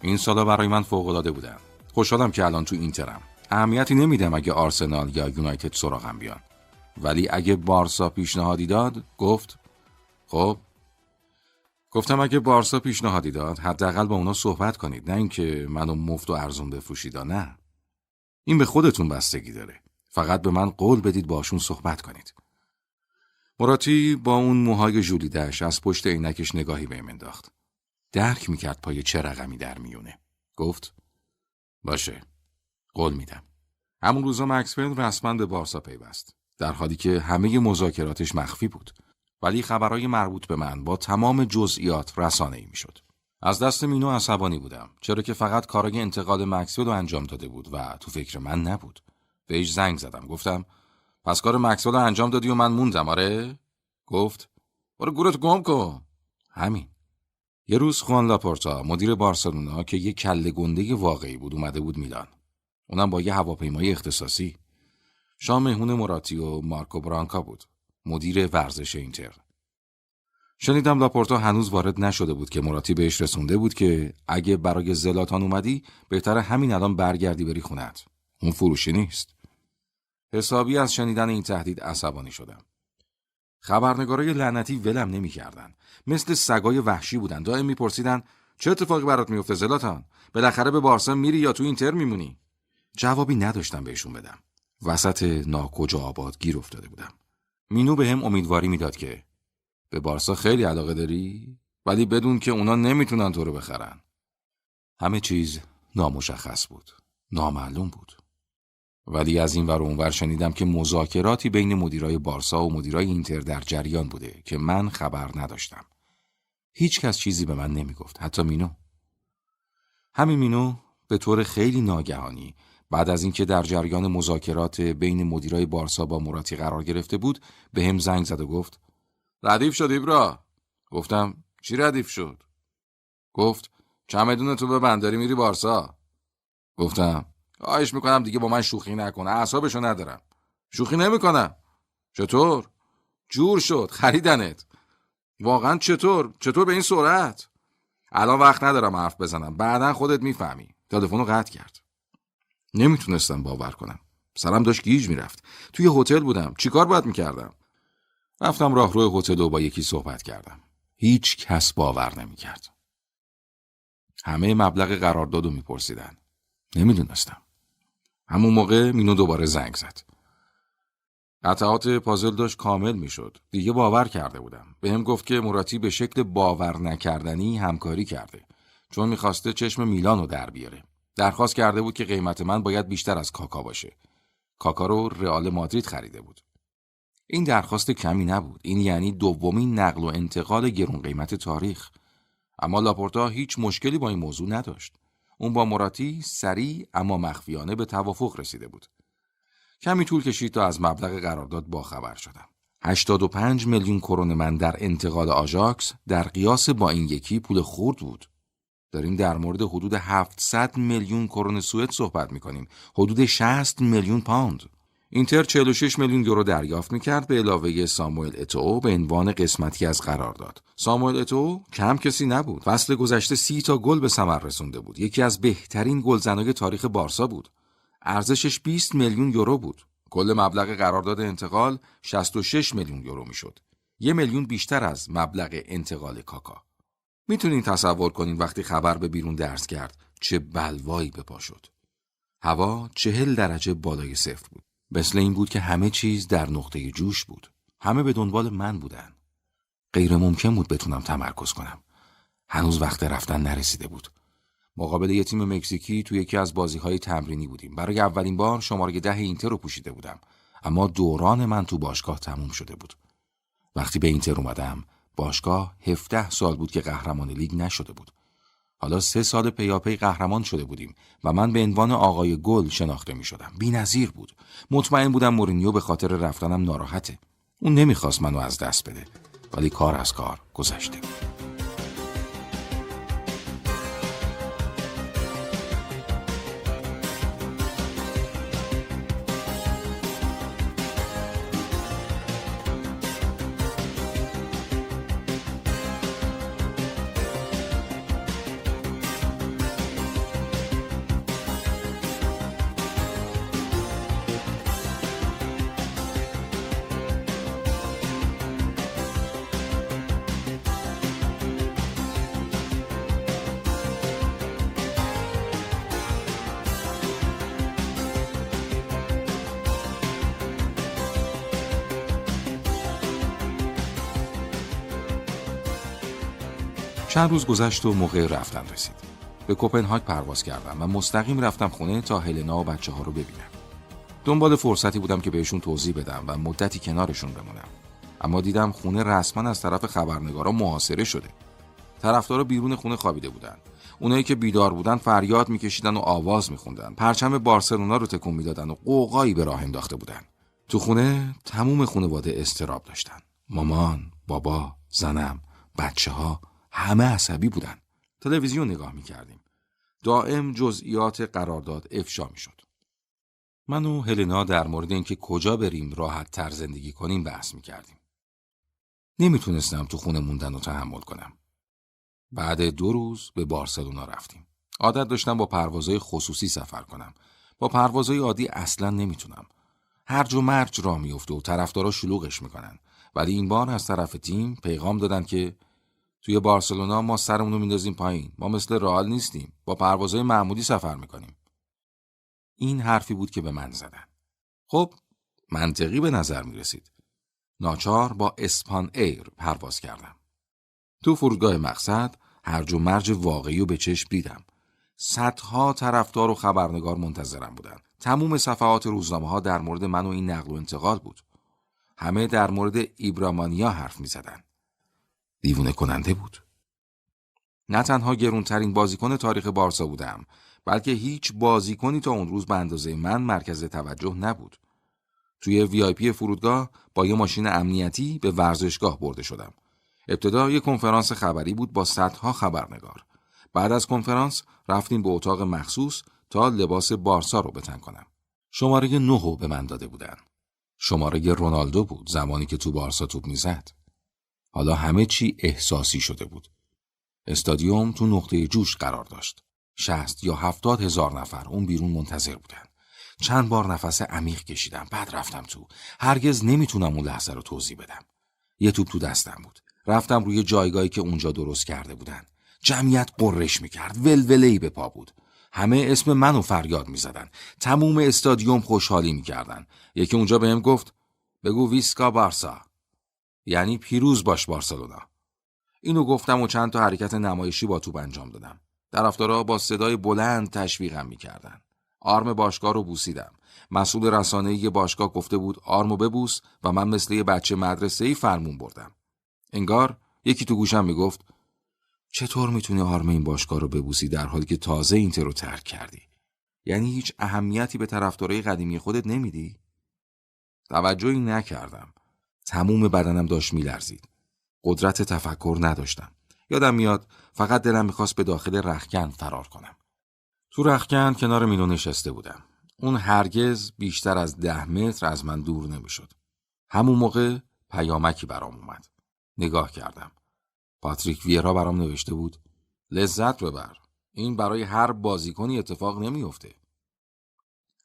این سالا برای من فوق العاده بودن. خوشحالم که الان تو اینترم. اهمیتی نمیدم اگه آرسنال یا یونایتد سراغم بیان. ولی اگه بارسا پیشنهادی داد گفت خب گفتم اگه بارسا پیشنهادی داد حداقل با اونا صحبت کنید نه اینکه منو مفت و ارزون بفروشید نه. این به خودتون بستگی داره. فقط به من قول بدید باشون صحبت کنید. مراتی با اون موهای ژولیدش از پشت عینکش نگاهی بهم انداخت. درک می‌کرد پای چه رقمی در میونه گفت باشه قول میدم. همون روزا مکسفیلد رسما به بارسا پیوست در حالی که همه مذاکراتش مخفی بود. ولی خبرهای مربوط به من با تمام جزئیات رسانه ای می شد. از دست مینو عصبانی بودم چرا که فقط کارای انتقال مکسول رو انجام داده بود و تو فکر من نبود. بهش زنگ زدم گفتم پس کار مکسول رو انجام دادی و من موندم آره؟ گفت برو گورت گم کن. همین. یه روز خوان لاپورتا مدیر بارسلونا که یه کله گنده واقعی بود اومده بود میلان. اونم با یه هواپیمای اختصاصی. شام مهمون مراتی و مارکو برانکا بود. مدیر ورزش اینتر شنیدم لاپورتا هنوز وارد نشده بود که مراتی بهش رسونده بود که اگه برای زلاتان اومدی بهتر همین الان برگردی بری خونت اون فروشی نیست. حسابی از شنیدن این تهدید عصبانی شدم. خبرنگارای لعنتی ولم نمی‌کردن. مثل سگای وحشی بودن. دائم میپرسیدن چه اتفاقی برات میفته زلاتان؟ بالاخره به بارسا میری یا تو اینتر میمونی؟ جوابی نداشتم بهشون بدم. وسط ناکجا آباد گیر افتاده بودم. مینو به هم امیدواری می‌داد که به بارسا خیلی علاقه داری ولی بدون که اونا نمی‌تونن تو رو بخرن. همه چیز نامشخص بود نامعلوم بود. ولی از این ور اونور شنیدم که مذاکراتی بین مدیرای بارسا و مدیرای اینتر در جریان بوده که من خبر نداشتم. هیچ کس چیزی به من نمی‌گفت حتی مینو. همین مینو به طور خیلی ناگهانی بعد از اینکه در جریان مذاکرات بین مدیرای بارسا با مراتی قرار گرفته بود به هم زنگ زد و گفت ردیف شد ایبرا. گفتم چی ردیف شد؟ گفت چمدون تو به بنداری میری بارسا. گفتم آیش می‌کنم دیگه با من شوخی نکنه اعصابشو ندارم. شوخی نمی‌کنم. چطور؟ جور شد خریدنت. واقعا چطور؟ چطور به این سرعت؟ الان وقت ندارم حرف بزنم بعدا خودت می‌فهمی. تلفن رو قطع کرد. نمی‌تونستم باور کنم. سرم داشت گیج می‌رفت. توی هتل بودم. چیکار باید می‌کردم؟ رفتم راه روی هتل و با یکی صحبت کردم. هیچ کس باور نمی‌کرد. همه مبلغ قرارداد رو میپرسیدن. نمی‌دونستم. همون موقع مینو دوباره زنگ زد. قطعات پازل داشت کامل می‌شد. دیگه باور کرده بودم. به هم گفت که مراتی به شکل باور نکردنی همکاری کرده. چون می‌خواسته چشم میلان رو در بیاره. درخواست کرده بود که قیمت من باید بیشتر از کاکا باشه. کاکا رو رئال مادرید خریده بود. این درخواست کمی نبود. این یعنی دومین نقل و انتقال گرون قیمت تاریخ. اما لاپورتا هیچ مشکلی با این موضوع نداشت. اون با مراتی سریع اما مخفیانه به توافق رسیده بود. کمی طول کشید تا از مبلغ قرارداد باخبر شدم. 85 میلیون کرون من در انتقال آژاکس در قیاس با این یکی پول خورد بود. داریم در مورد حدود 700 میلیون کرون سوئد صحبت می‌کنیم. حدود 60 میلیون پوند. اینتر 46 میلیون یورو دریافت می‌کرد به علاوه ساموئل اتو به عنوان قسمتی از قرار داد. ساموئل اتو کم کسی نبود. فصل گذشته سی تا گل به ثمر رسونده بود. یکی از بهترین گلزنای تاریخ بارسا بود. ارزشش 20 میلیون یورو بود. کل مبلغ قرارداد انتقال 66 میلیون یورو می‌شد. یه میلیون بیشتر از مبلغ انتقال کاکا. می‌تونین تصور کنین وقتی خبر به بیرون درس کرد چه بلوایی به پا شد. هوا چهل درجه بالای صفر بود. مثل این بود که همه چیز در نقطه جوش بود. همه به دنبال من بودن. غیر ممکن بود بتونم تمرکز کنم. هنوز وقت رفتن نرسیده بود. مقابل یه تیم مکزیکی توی یکی از بازی های تمرینی بودیم. برای اولین بار شماره ده اینتر رو پوشیده بودم. اما دوران من تو باشگاه تموم شده بود. وقتی به اینتر اومدم باشگاه 17 سال بود که قهرمان لیگ نشده بود. حالا سه سال پیاپی قهرمان شده بودیم و من به عنوان آقای گل شناخته می شدم. بی نظیر بود. مطمئن بودم مورینیو به خاطر رفتنم ناراحته. اون نمی‌خواست منو از دست بده. ولی کار از کار گذشته بود. چند روز گذشت و موقع رفتن رسید. به کوپنهاگ پرواز کردم و مستقیم رفتم خونه تا هلنا و بچه ها رو ببینم. دنبال فرصتی بودم که بهشون توضیح بدم و مدتی کنارشون بمونم. اما دیدم خونه رسما از طرف خبرنگارا محاصره شده. طرفدارا بیرون خونه خوابیده بودن. اونایی که بیدار بودن فریاد میکشیدن و آواز میخوندن. پرچم بارسلونا رو تکون می‌دادن و قوقایی به راه انداخته بودن. تو خونه تموم خانواده استراب داشتن. مامان، بابا، زنم، بچه ها همه عصبی بودن. تلویزیون نگاه می کردیم. دائم جزئیات قرارداد افشا می شد. من و هلنا در مورد اینکه کجا بریم راحت تر زندگی کنیم بحث می کردیم. نمی‌تونستم تو خونه موندن و تحمل کنم. بعد دو روز به بارسلونا رفتیم. عادت داشتم با پروازهای خصوصی سفر کنم. با پروازهای عادی اصلا نمی‌تونم. هرج و مرج را میفته و طرفدارا شلوغش می‌کنن. ولی این بار از طرف تیم پیغام دادن که توی بارسلونا ما سرمون رو میندازیم پایین. ما مثل رئال نیستیم. با پروازهای معمولی سفر می‌کنیم. این حرفی بود که به من زدن. خب منطقی به نظر می رسید ناچار با اسپان ایر پرواز کردم. تو فرودگاه مقصد هرج و مرج واقعی و به چشم دیدم. صدها طرفدار و خبرنگار منتظرم بودن. تموم صفحات روزنامه ها در مورد من و این نقل و انتقال بود. همه در مورد ایبرامانیا حرف می. دیوونه کننده بود. نه تنها گرونترین بازیکن تاریخ بارسا بودم بلکه هیچ بازیکنی تا اون روز به اندازه من مرکز توجه نبود. توی وی فرودگاه با یه ماشین امنیتی به ورزشگاه برده شدم. ابتدا یه کنفرانس خبری بود با صدها خبرنگار. بعد از کنفرانس رفتیم به اتاق مخصوص تا لباس بارسا رو بتن کنم. شماره نهو به من داده بودن. شماره رونالدو بود زمانی که تو بارسا توپ می‌زد. حالا همه چی احساسی شده بود. استادیوم تو نقطه جوش قرار داشت. شست یا هفتاد هزار نفر اون بیرون منتظر بودن. چند بار نفس عمیق کشیدم بعد رفتم تو. هرگز نمی‌تونم اون لحظه رو توضیح بدم. یه توپ تو دستم بود. رفتم روی جایگاهی که اونجا درست کرده بودن. جمعیت قررش می‌کرد. ولوله‌ای به پا بود. همه اسم منو فریاد می‌زدن. تموم استادیوم خوشحالی می‌کردن. یکی اونجا بهم گفت بگو ویسکا بارسا. یعنی پیروز باش بارسلونا. اینو گفتم و چند تا حرکت نمایشی با توپ انجام دادم. طرفدارا با صدای بلند تشویقم می‌کردن. آرم باشگاه رو بوسیدم. مسئول رسانه‌ای باشگاه گفته بود آرمو ببوس و من مثل یه بچه مدرسه ای فرمون بردم. انگار یکی تو گوشم می‌گفت چطور می‌تونی آرم این باشگاه رو ببوسی در حالی که تازه اینتر رو ترک کردی؟ یعنی هیچ اهمیتی به طرفدارای قدیمی خودت نمیدی؟ توجهی نکردم. تموم بدنم داشت میلرزید. قدرت تفکر نداشتم. یادم میاد فقط دلم می‌خواست به داخل رخکن فرار کنم. تو رخکن کنار مینو نشسته بودم. اون هرگز بیشتر از ده متر از من دور نمی‌شد. همون موقع پیامکی برام اومد. نگاه کردم. پاتریک ویرا برام نوشته بود لذت ببر. این برای هر بازیکنی اتفاق نمیافته.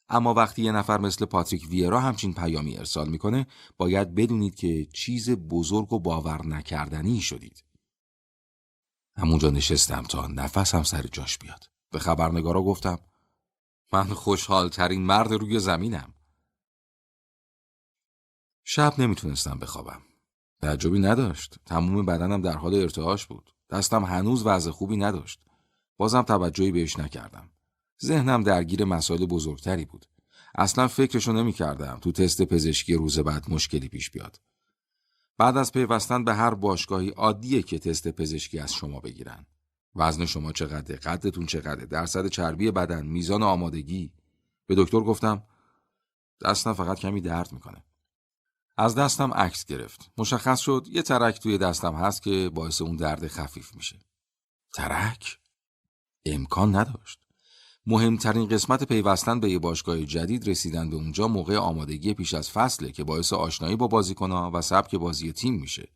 اما وقتی یه نفر مثل پاتریک ویرا همچین پیامی ارسال می‌کنه باید بدونید که چیز بزرگ و باور نکردنی شدید. همونجا نشستم تا نفسم سر جاش بیاد. به خبرنگارا گفتم من خوشحال ترین مرد روی زمینم. شب نمی‌تونستم بخوابم. تعجبی نداشت. تموم بدنم در حال ارتعاش بود. دستم هنوز وضع خوبی نداشت. بازم توجهی بهش نکردم. ذهنم درگیر مسائل بزرگتری بود. اصلا فکرشو نمی کردم تو تست پزشکی روز بعد مشکلی پیش بیاد. بعد از پیوستن به هر باشگاهی عادیه که تست پزشکی از شما بگیرن. وزن شما چقدره قدتون چقدره درصد چربی بدن میزان آمادگی. به دکتر گفتم دستم فقط کمی درد می‌کنه. از دستم عکس گرفت. مشخص شد یه ترک توی دستم هست که باعث اون درد خفیف میشه. ترک؟ امکان نداشت. مهمترین قسمت پیوستن به یه باشگاه جدید رسیدن به اونجا موقع آمادگی پیش از فصله که باعث آشنایی با بازیکنها و سبک بازی تیم میشه.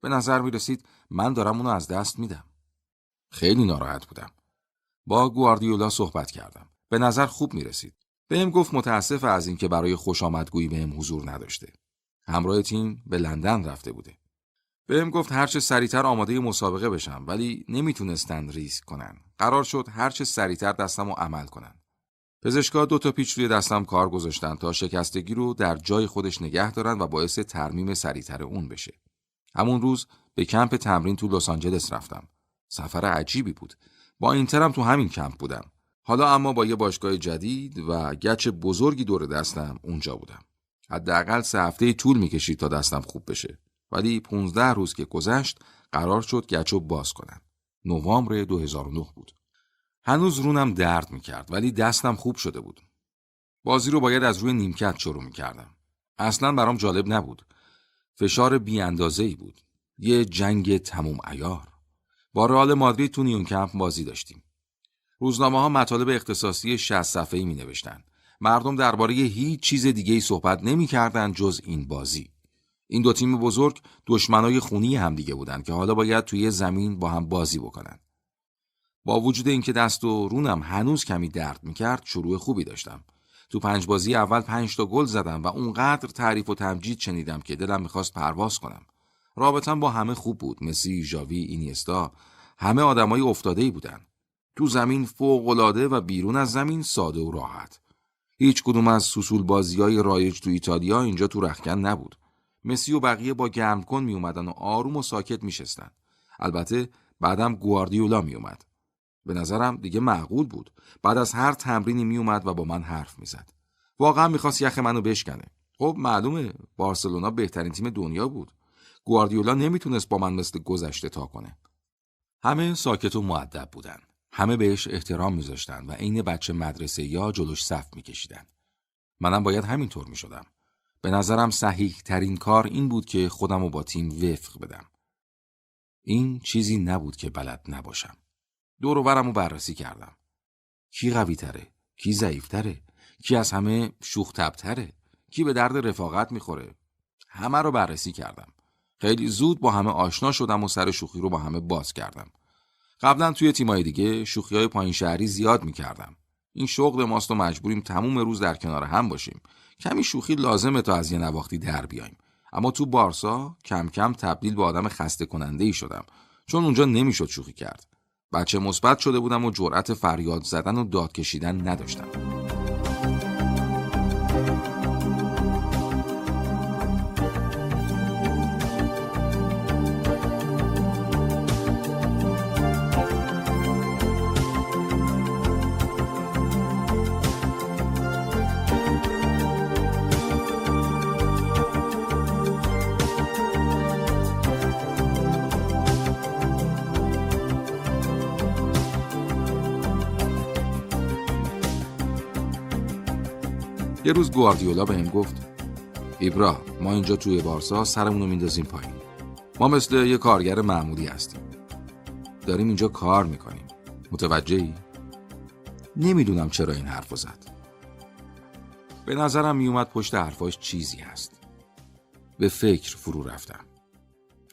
به نظر می رسید من دارم اونو از دست میدم. خیلی ناراحت بودم. با گواردیولا صحبت کردم. به نظر خوب می رسید. بهم گفت متاسف از اینکه برای خوش آمدگویی بهم حضور نداشته. همراه تیم به لندن رفته بوده. بهم گفت هرچه سریعتر آماده مسابقه بشم ولی نمی‌تونستن ریسک کنن. قرار شد هرچه سریعتر دستم رو عمل کنن. پزشکا دو تا پیچ روی دستم کار گذاشتن تا شکستگی رو در جای خودش نگه دارن و باعث ترمیم سریعتر اون بشه. همون روز به کمپ تمرین تو لس آنجلس رفتم. سفر عجیبی بود. با اینترم تو همین کمپ بودم. حالا اما با یه باشگاه جدید و گچ بزرگی دور دستم اونجا بودم. حداقل سه هفته طول می‌کشید تا دستم خوب بشه. ولی 15 روز که گذشت قرار شد گچو باز کنم. نوامبر 2009 بود. هنوز رونم درد می‌کرد ولی دستم خوب شده بود. بازی رو باید از روی نیمکت شروع می‌کردم. اصلا برام جالب نبود. فشار بی ای بود. یه جنگ تموم ایار. با رئال مادرید تو نیون کمپ بازی داشتیم. روزنامه ها مطالب اختصاصی 60 صفحه‌ای می نوشتن. مردم درباره هیچ چیز دیگه ای صحبت نمی جز این بازی. این دو تیم بزرگ دشمنای خونی همدیگه بودن که حالا باید توی زمین با هم بازی بکنن. با وجود اینکه دست و رونم هنوز کمی درد می‌کرد شروع خوبی داشتم. تو پنج بازی اول پنج تا گل زدم و اونقدر تعریف و تمجید شنیدم که دلم می‌خواست پرواز کنم. رابطم با همه خوب بود. مسی، ژاوی، اینیستا همه آدمای افتاده بودن. تو زمین فوق العاده و بیرون از زمین ساده و راحت. هیچ کدوم از سوسول بازی های رایج تو ایتالیا اینجا تو رخکن نبود. مسی و بقیه با گرم کن می اومدن و آروم و ساکت می شستن. البته بعدم گواردیولا می اومد. به نظرم دیگه معقول بود. بعد از هر تمرینی می اومد و با من حرف می زد. واقعا می‌خواست یخ منو بشکنه. خب معلومه بارسلونا بهترین تیم دنیا بود. گواردیولا نمی‌تونست با من مثل گذشته تا کنه. همه ساکت و معدب بودن. همه بهش احترام میذاشتن و عین بچه مدرسه یا جلوش صف میکشیدن. منم باید همینطور می‌شدم. به نظرم صحیح ترین کار این بود که خودم رو با تیم وفق بدم. این چیزی نبود که بلد نباشم. دور و رو بررسی کردم. کی قوی تره؟ کی ضعیف تره؟ کی از همه شوخ تره؟ کی به درد رفاقت می‌خوره؟ همه رو بررسی کردم. خیلی زود با همه آشنا شدم و سر شوخی رو با همه باز کردم. قبلا توی تیمای دیگه شوخی های پایین شهری زیاد می‌کردم. این شغل ماست و مجبوریم تموم روز در کنار هم باشیم کمی شوخی لازمه تا از یه نواختی در بیایم. اما تو بارسا کم کم تبدیل به آدم خسته کننده ای شدم چون اونجا نمی‌شد شوخی کرد. بچه مثبت شده بودم و جرأت فریاد زدن و داد کشیدن نداشتم. یه روز گواردیولا به هم گفت ایبرا ما اینجا توی بارسا سرمون رو میندازیم پایین. ما مثل یه کارگر معمولی هستیم. داریم اینجا کار می‌کنیم. متوجهی؟ نمی‌دونم چرا این حرف زد. به نظرم میومد پشت حرفاش چیزی هست. به فکر فرو رفتم.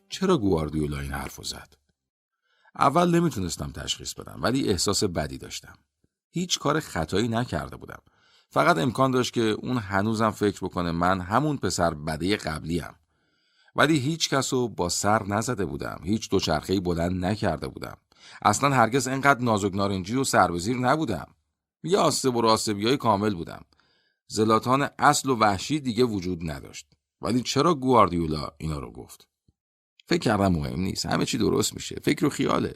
چرا گواردیولا این حرف زد؟ اول نمی‌تونستم تشخیص بدم ولی احساس بدی داشتم. هیچ کار خطایی نکرده بودم. فقط امکان داشت که اون هنوزم فکر بکنه من همون پسر بده قبلی هم. ولی هیچ کس رو با سر نزده بودم. هیچ دوچرخه‌ای بلند نکرده بودم. اصلا هرگز انقدر نازک نارنجی و سربزیر نبودم. یه آسب و راستبیای کامل بودم. زلاتان اصل و وحشی دیگه وجود نداشت. ولی چرا گواردیولا اینا رو گفت؟ فکر کردم مهم نیست. همه چی درست میشه. فکر و خیاله.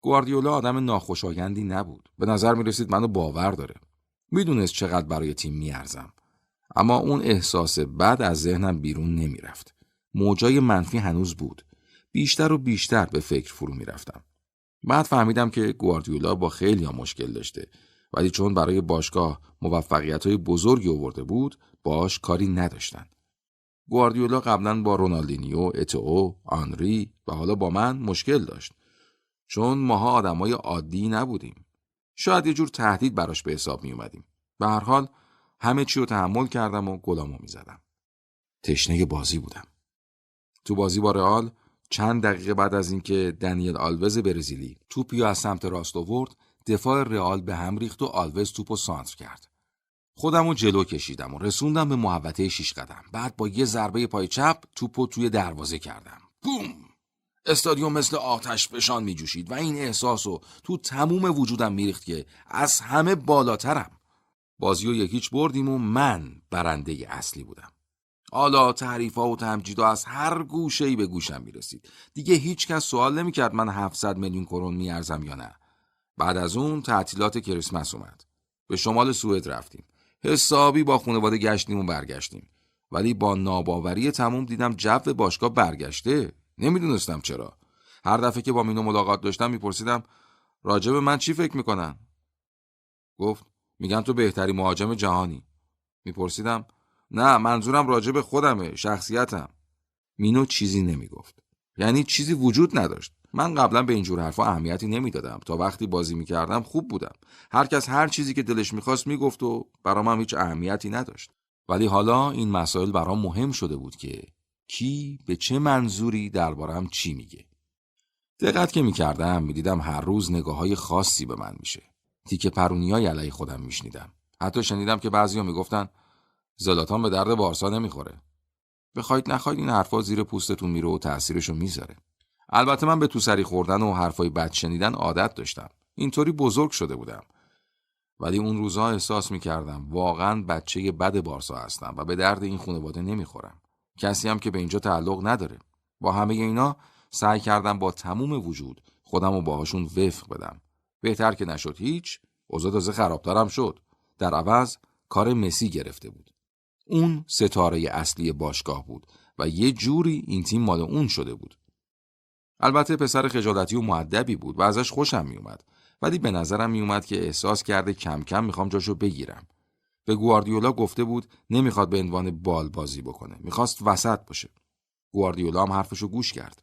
گواردیولا آدم ناخوشایندی نبود. به نظر می رسید منو باور داره. می‌دونست چقدر برای تیم میارزم. اما اون احساس بد از ذهنم بیرون نمی‌رفت. موجای منفی هنوز بود. بیشتر و بیشتر به فکر فرو می‌رفتم. بعد فهمیدم که گواردیولا با خیلی ها مشکل داشته. ولی چون برای باشگاه موفقیت های بزرگی آورده بود باش کاری نداشتن. گواردیولا قبلا با رونالدینیو، اتئو، آنری و حالا با من مشکل داشت. چون ماها آدمای عادی نبودیم. شاید یه جور تهدید براش به حساب می اومدیم به هر حال همه چی رو تحمل کردم و گلامو می زدم تشنه بازی بودم. تو بازی با رئال چند دقیقه بعد از اینکه دنیل آلوز برزیلی توپی از سمت راست آورد دفاع رئال به هم ریخت و آلوز توپو سانتر کرد. خودم رو جلو کشیدم و رسوندم به محوطه شیش قدم. بعد با یه ضربه پای چپ توپو توی دروازه کردم. بوم! استادیوم مثل آتش فشان می جوشید و این احساس رو تو تموم وجودم میریخت که از همه بالاترم. بازی رو یکیچ بردیم و من برنده اصلی بودم. حالا تعریف و تمجید از هر گوشه به گوشم می رسید دیگه هیچ کس سوال نمی کرد من 700 میلیون کرون میارزم یا نه. بعد از اون تعطیلات کریسمس اومد. به شمال سوئد رفتیم. حسابی با خانواده گشتیم و برگشتیم. ولی با ناباوری تموم دیدم جو باشگاه برگشته. نمی‌دونستم چرا. هر دفعه که با مینو ملاقات داشتم میپرسیدم راجب من چی فکر می‌کنن؟ گفت میگن تو بهتری مهاجم جهانی. میپرسیدم نه منظورم راجب خودمه شخصیتم. مینو چیزی نمی‌گفت. یعنی چیزی وجود نداشت. من قبلا به اینجور حرفا اهمیتی نمی‌دادم. تا وقتی بازی می‌کردم خوب بودم. هر کس هر چیزی که دلش می‌خواست می‌گفت و برام هم هیچ اهمیتی نداشت. ولی حالا این مسائل برام مهم شده بود که کی به چه منظوری دربارم چی میگه. دقت که می‌کردم می‌دیدم هر روز نگاه های خاصی به من میشه. تیکه پرونیای علیه خودم میشنیدم. حتی شنیدم که بعضیا می‌گفتن زلاتان به درد بارسا نمی‌خوره. بخواید نخواید این حرفا زیر پوستتون میره و تاثیرشو می‌ذاره. البته من به تو سری خوردن و حرفای بد شنیدن عادت داشتم. اینطوری بزرگ شده بودم. ولی اون روزها احساس می‌کردم واقعا بچه بد بارسا هستم و به درد این خانواده نمی‌خورم. کسی هم که به اینجا تعلق نداره. با همه اینا سعی کردم با تموم وجود خودم رو باهاشون وفق بدم. بهتر که نشد هیچ اوضاع تازه خرابترم شد. در عوض کار مسی گرفته بود. اون ستاره اصلی باشگاه بود و یه جوری این تیم مال اون شده بود. البته پسر خجالتی و معدبی بود و ازش خوشم میومد. ولی به نظرم میومد که احساس کرده کم کم می‌خوام جاشو بگیرم. به گواردیولا گفته بود نمی‌خواد به عنوان بال بازی بکنه می‌خواست وسط باشه. گواردیولا هم حرفشو گوش کرد.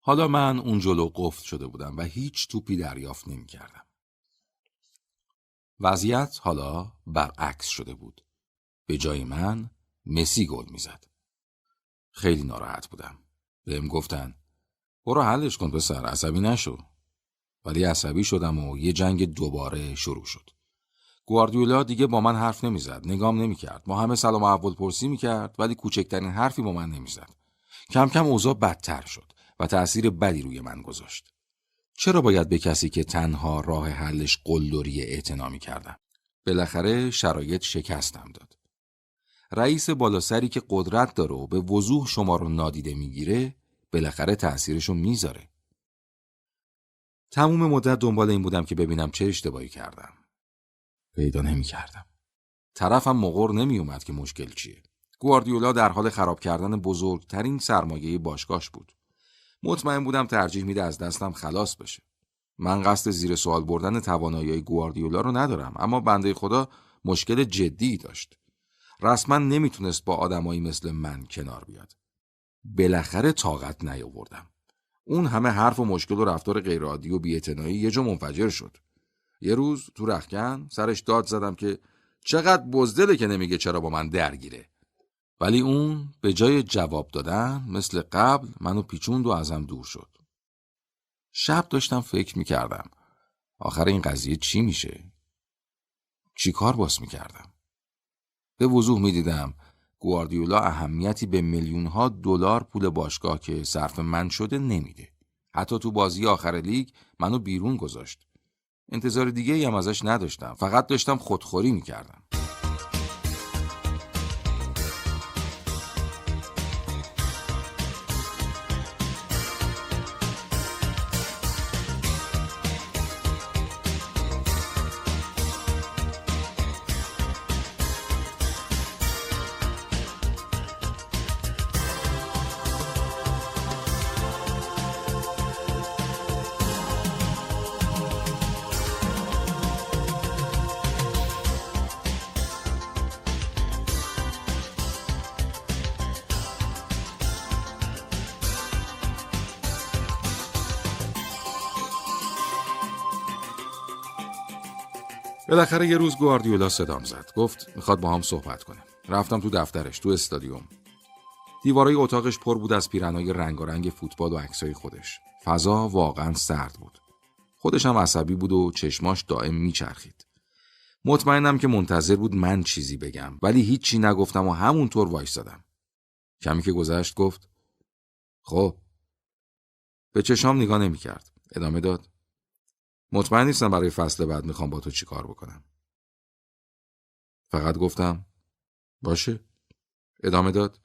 حالا من اون جلو قفل شده بودم و هیچ توپی دریافت نمی‌کردم. وضعیت حالا برعکس شده بود. به جای من مسی گل می‌زد. خیلی ناراحت بودم. بهم گفتن برو حلش کن پسر عصبی نشو. ولی عصبی شدم و یه جنگ دوباره شروع شد. گواردیولا دیگه با من حرف نمی‌زد نگام نمی‌کرد. ما همه سلام و احوال پرسی می‌کرد ولی کوچکترین حرفی با من نمی‌زد. کم کم اوضاع بدتر شد و تأثیر بدی روی من گذاشت. چرا باید به کسی که تنها راه حلش قلدری اعتنا کردم بالاخره شرایط شکستم داد. رئیس بالاسری که قدرت داره و به وضوح شما رو نادیده می‌گیره بالاخره تأثیرشو می‌ذاره. تموم مدت دنبال این بودم که ببینم چه اشتباهی کردم. پیدا نمی کردم. طرفم مغور نمی اومد که مشکل چیه. گواردیولا در حال خراب کردن بزرگترین سرمایه باشگاهش بود. مطمئن بودم ترجیح میده از دستم خلاص بشه. من قصد زیر سوال بردن توانایی گواردیولا رو ندارم اما بنده خدا مشکل جدی داشت. رسما نمی‌تونست با آدمایی مثل من کنار بیاد. بالاخره طاقت نیاوردم. اون همه حرف و مشکل و رفتار غیرعادی و بی‌اعتنایی یه جا منفجر شد. یه روز تو رخکن سرش داد زدم که چقدر بزدله که نمیگه چرا با من درگیره ولی اون به جای جواب دادن مثل قبل منو پیچوند و ازم دور شد شب داشتم فکر می‌کردم آخر این قضیه چی میشه؟ چی کار باس می‌کردم؟ به وضوح می‌دیدم گواردیولا اهمیتی به میلیون ها دلار پول باشگاه که صرف من شده نمیده. حتی تو بازی آخر لیگ منو بیرون گذاشت. انتظار دیگه ای هم ازش نداشتم. فقط داشتم خودخوری می‌کردم. بالاخره یه روز گواردیولا صدام زد. گفت می‌خواد با هم صحبت کنه رفتم تو دفترش تو استادیوم. دیوارای اتاقش پر بود از پیرنای رنگارنگ فوتبال و عکسای خودش. فضا واقعا سرد بود. خودش هم عصبی بود و چشماش دائم میچرخید. مطمئنم که منتظر بود من چیزی بگم ولی هیچی نگفتم و همونطور وایستادم. کمی که گذشت گفت خب. به چشام نگاه نمی‌کرد. ادامه داد مطمئن نیستم برای فصل بعد می‌خوام با تو چی کار بکنم. فقط گفتم باشه. ادامه داد.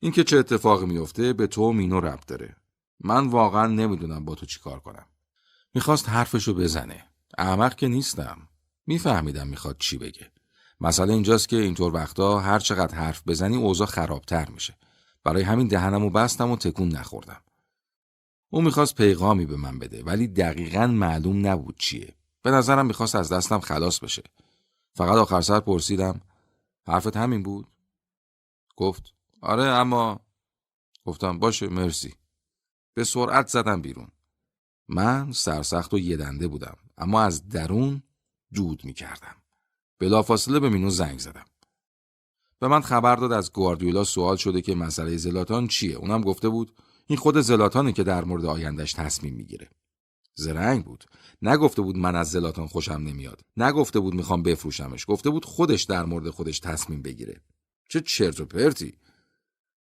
اینکه چه اتفاقی میفته به تو مینو ربط داره. من واقعا نمی‌دونم با تو چی کار کنم. می‌خواست حرفشو بزنه. احمق که نیستم. میفهمیدم می‌خواد چی بگه. مسئله اینجاست که اینطور وقتا هر چقدر حرف بزنی اوضاع خرابتر میشه. برای همین دهنمو بستم و تکون نخوردم. او می‌خواست پیغامی به من بده ولی دقیقا معلوم نبود چیه. به نظرم می‌خواست از دستم خلاص بشه. فقط آخر سر پرسیدم حرفت همین بود؟ گفت آره اما گفتم باشه مرسی. به سرعت زدم بیرون. من سرسخت و یدنده بودم اما از درون دود می‌کردم. بلافاصله به مینو زنگ زدم. به من خبر داد از گواردیولا سوال شده که مسئله زلاتان چیه. اونم گفته بود این خود زلاتانه که در مورد آیندهش تصمیم می‌گیره. زرنگ بود. نگفته بود من از زلاتان خوشم نمیاد. نگفته بود می‌خوام بفروشمش. گفته بود خودش در مورد خودش تصمیم بگیره. چه چرت و پرتی.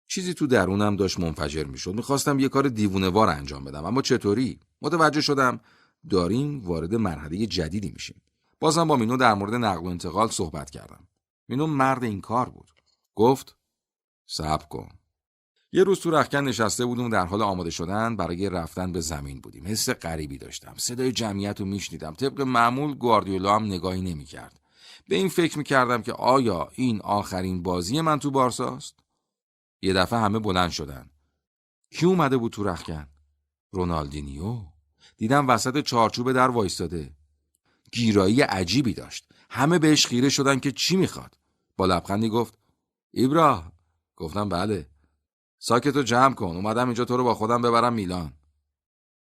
چیزی تو درونم داشت منفجر می‌شد. می‌خواستم یه کار دیوونه وار انجام بدم اما چطوری؟ متوجه شدم داریم وارد مرحله جدیدی میشیم. بازم با مینو در مورد نقل و انتقال صحبت کردم. مینو مرد این کار بود. گفت صبر کن. یه روز تو رخکن نشسته بودیم در حال آماده شدن برای رفتن به زمین بودیم. حس غریبی داشتم. صدای جمعیت رو میشنیدم. طبق معمول گواردیولا هم نگاهی نمی‌کرد. به این فکر می‌کردم که آیا این آخرین بازی من تو بارساست یه دفعه همه بلند شدن. کی اومده بود تو رخکن؟ رونالدینیو. دیدم وسط چارچوب در وایستاده. گیرایی عجیبی داشت. همه بهش خیره شدن که چی می‌خواد. با لبخندی گفت ایبرا گفتم بله. ساکتو جمع کن. اومدم اینجا تو رو با خودم ببرم میلان.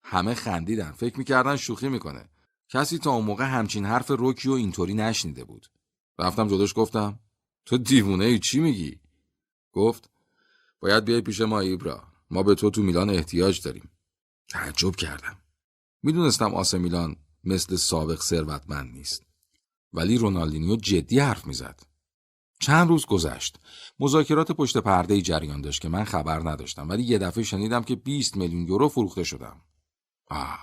همه خندیدن. فکر می‌کردن شوخی می‌کنه. کسی تا اون موقع همچین حرف روکی و اینطوری نشنیده بود. رفتم جلوش گفتم تو دیوونه ای چی میگی؟ گفت باید بیای پیش ما ایبرا. ما به تو تو میلان احتیاج داریم. تعجب کردم. می‌دونستم آس میلان مثل سابق ثروتمند نیست. ولی رونالدینیو جدی حرف می‌زد. چند روز گذشت. مذاکرات پشت پرده جریان داشت که من خبر نداشتم ولی یه دفعه شنیدم که 20 میلیون یورو فروخته شدم. آه.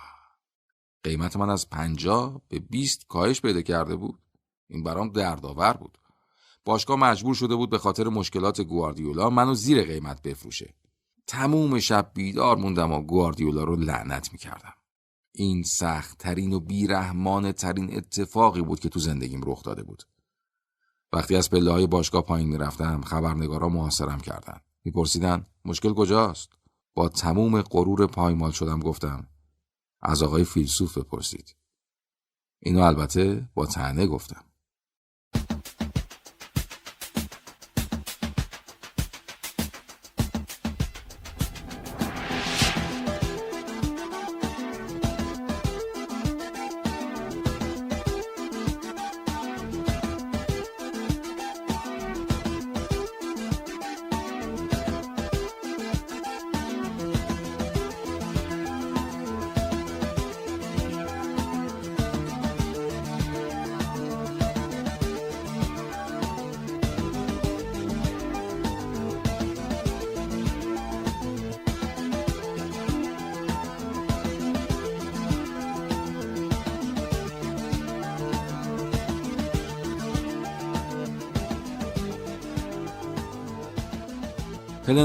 قیمت من از 50 به 20 کاهش پیدا کرده بود. این برام دردآور بود. باشگاه مجبور شده بود به خاطر مشکلات گواردیولا منو زیر قیمت بفروشه. تموم شب بیدار موندم و گواردیولا رو لعنت می‌کردم. این سخت ترین و بیرحمانه ترین اتفاقی بود که تو زندگیم رخ داده بود. وقتی از پله های باشگاه پایین می‌رفتم خبرنگارا محاصرم کردند میپرسیدن مشکل کجاست؟ با تموم غرور پایمال شدم گفتم از آقای فیلسوف بپرسید. اینو البته با تنه گفتم.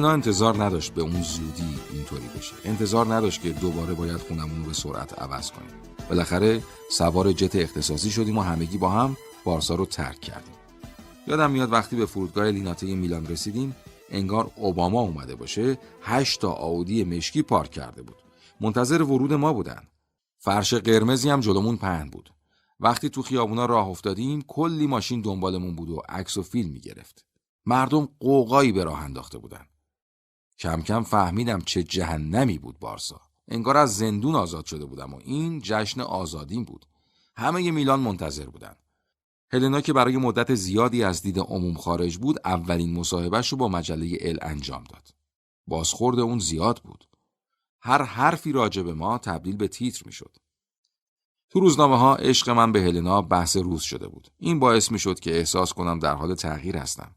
انتظار نداشت به اون زودی اینطوری بشه. انتظار نداشت که دوباره باید خونمون رو به سرعت عوض کنیم. بالاخره سوار جت اختصاصی شدیم و همگی با هم بارسا رو ترک کردیم. یادم میاد وقتی به فرودگاه لیناته میلان رسیدیم انگار اوباما اومده باشه هشت تا آودی مشکی پارک کرده بود. منتظر ورود ما بودن. فرش قرمزی هم جلومون پهن بود. وقتی تو خیابونا راه افتادیم کلی ماشین دنبالمون بود و عکس و فیلم می‌گرفت. مردم قوقایی به راه انداخته بودن. کم کم فهمیدم چه جهنمی بود بارسا. انگار از زندون آزاد شده بودم و این جشن آزادیم بود. همه میلان منتظر بودن. هلنا که برای مدت زیادی از دید عموم خارج بود اولین مصاحبهش رو با مجله ال انجام داد. بازخورد اون زیاد بود. هر حرفی راجع به ما تبدیل به تیتر می‌شد. تو روزنامه ها عشق من به هلنا بحث روز شده بود. این باعث می شد که احساس کنم در حال تغییر هستم.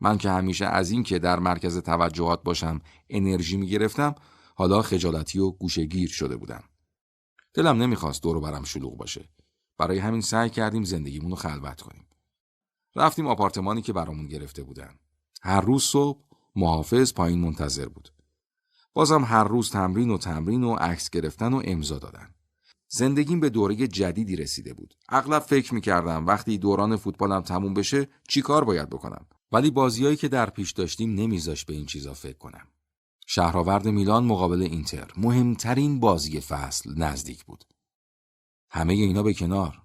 من که همیشه از این که در مرکز توجهات باشم انرژی می گرفتم حالا خجالتی و گوشگیر شده بودم. دلم نمی‌خواست دور برم شلوغ باشه. برای همین سعی کردیم زندگیمون رو خلوت کنیم. رفتیم آپارتمانی که برامون گرفته بودن. هر روز صبح محافظ پایین منتظر بود. بازم هر روز تمرین و تمرین و عکس گرفتن و امضا دادن. زندگیم به دوره جدیدی رسیده بود. اغلب فکر می‌کردم وقتی دوران فوتبالم تموم بشه چی کار باید بکنم. ولی بازیایی که در پیش داشتیم نمیذاش به این چیزا فکر کنم. شهرآورد میلان مقابل اینتر مهمترین بازی فصل نزدیک بود. همه اینا به کنار.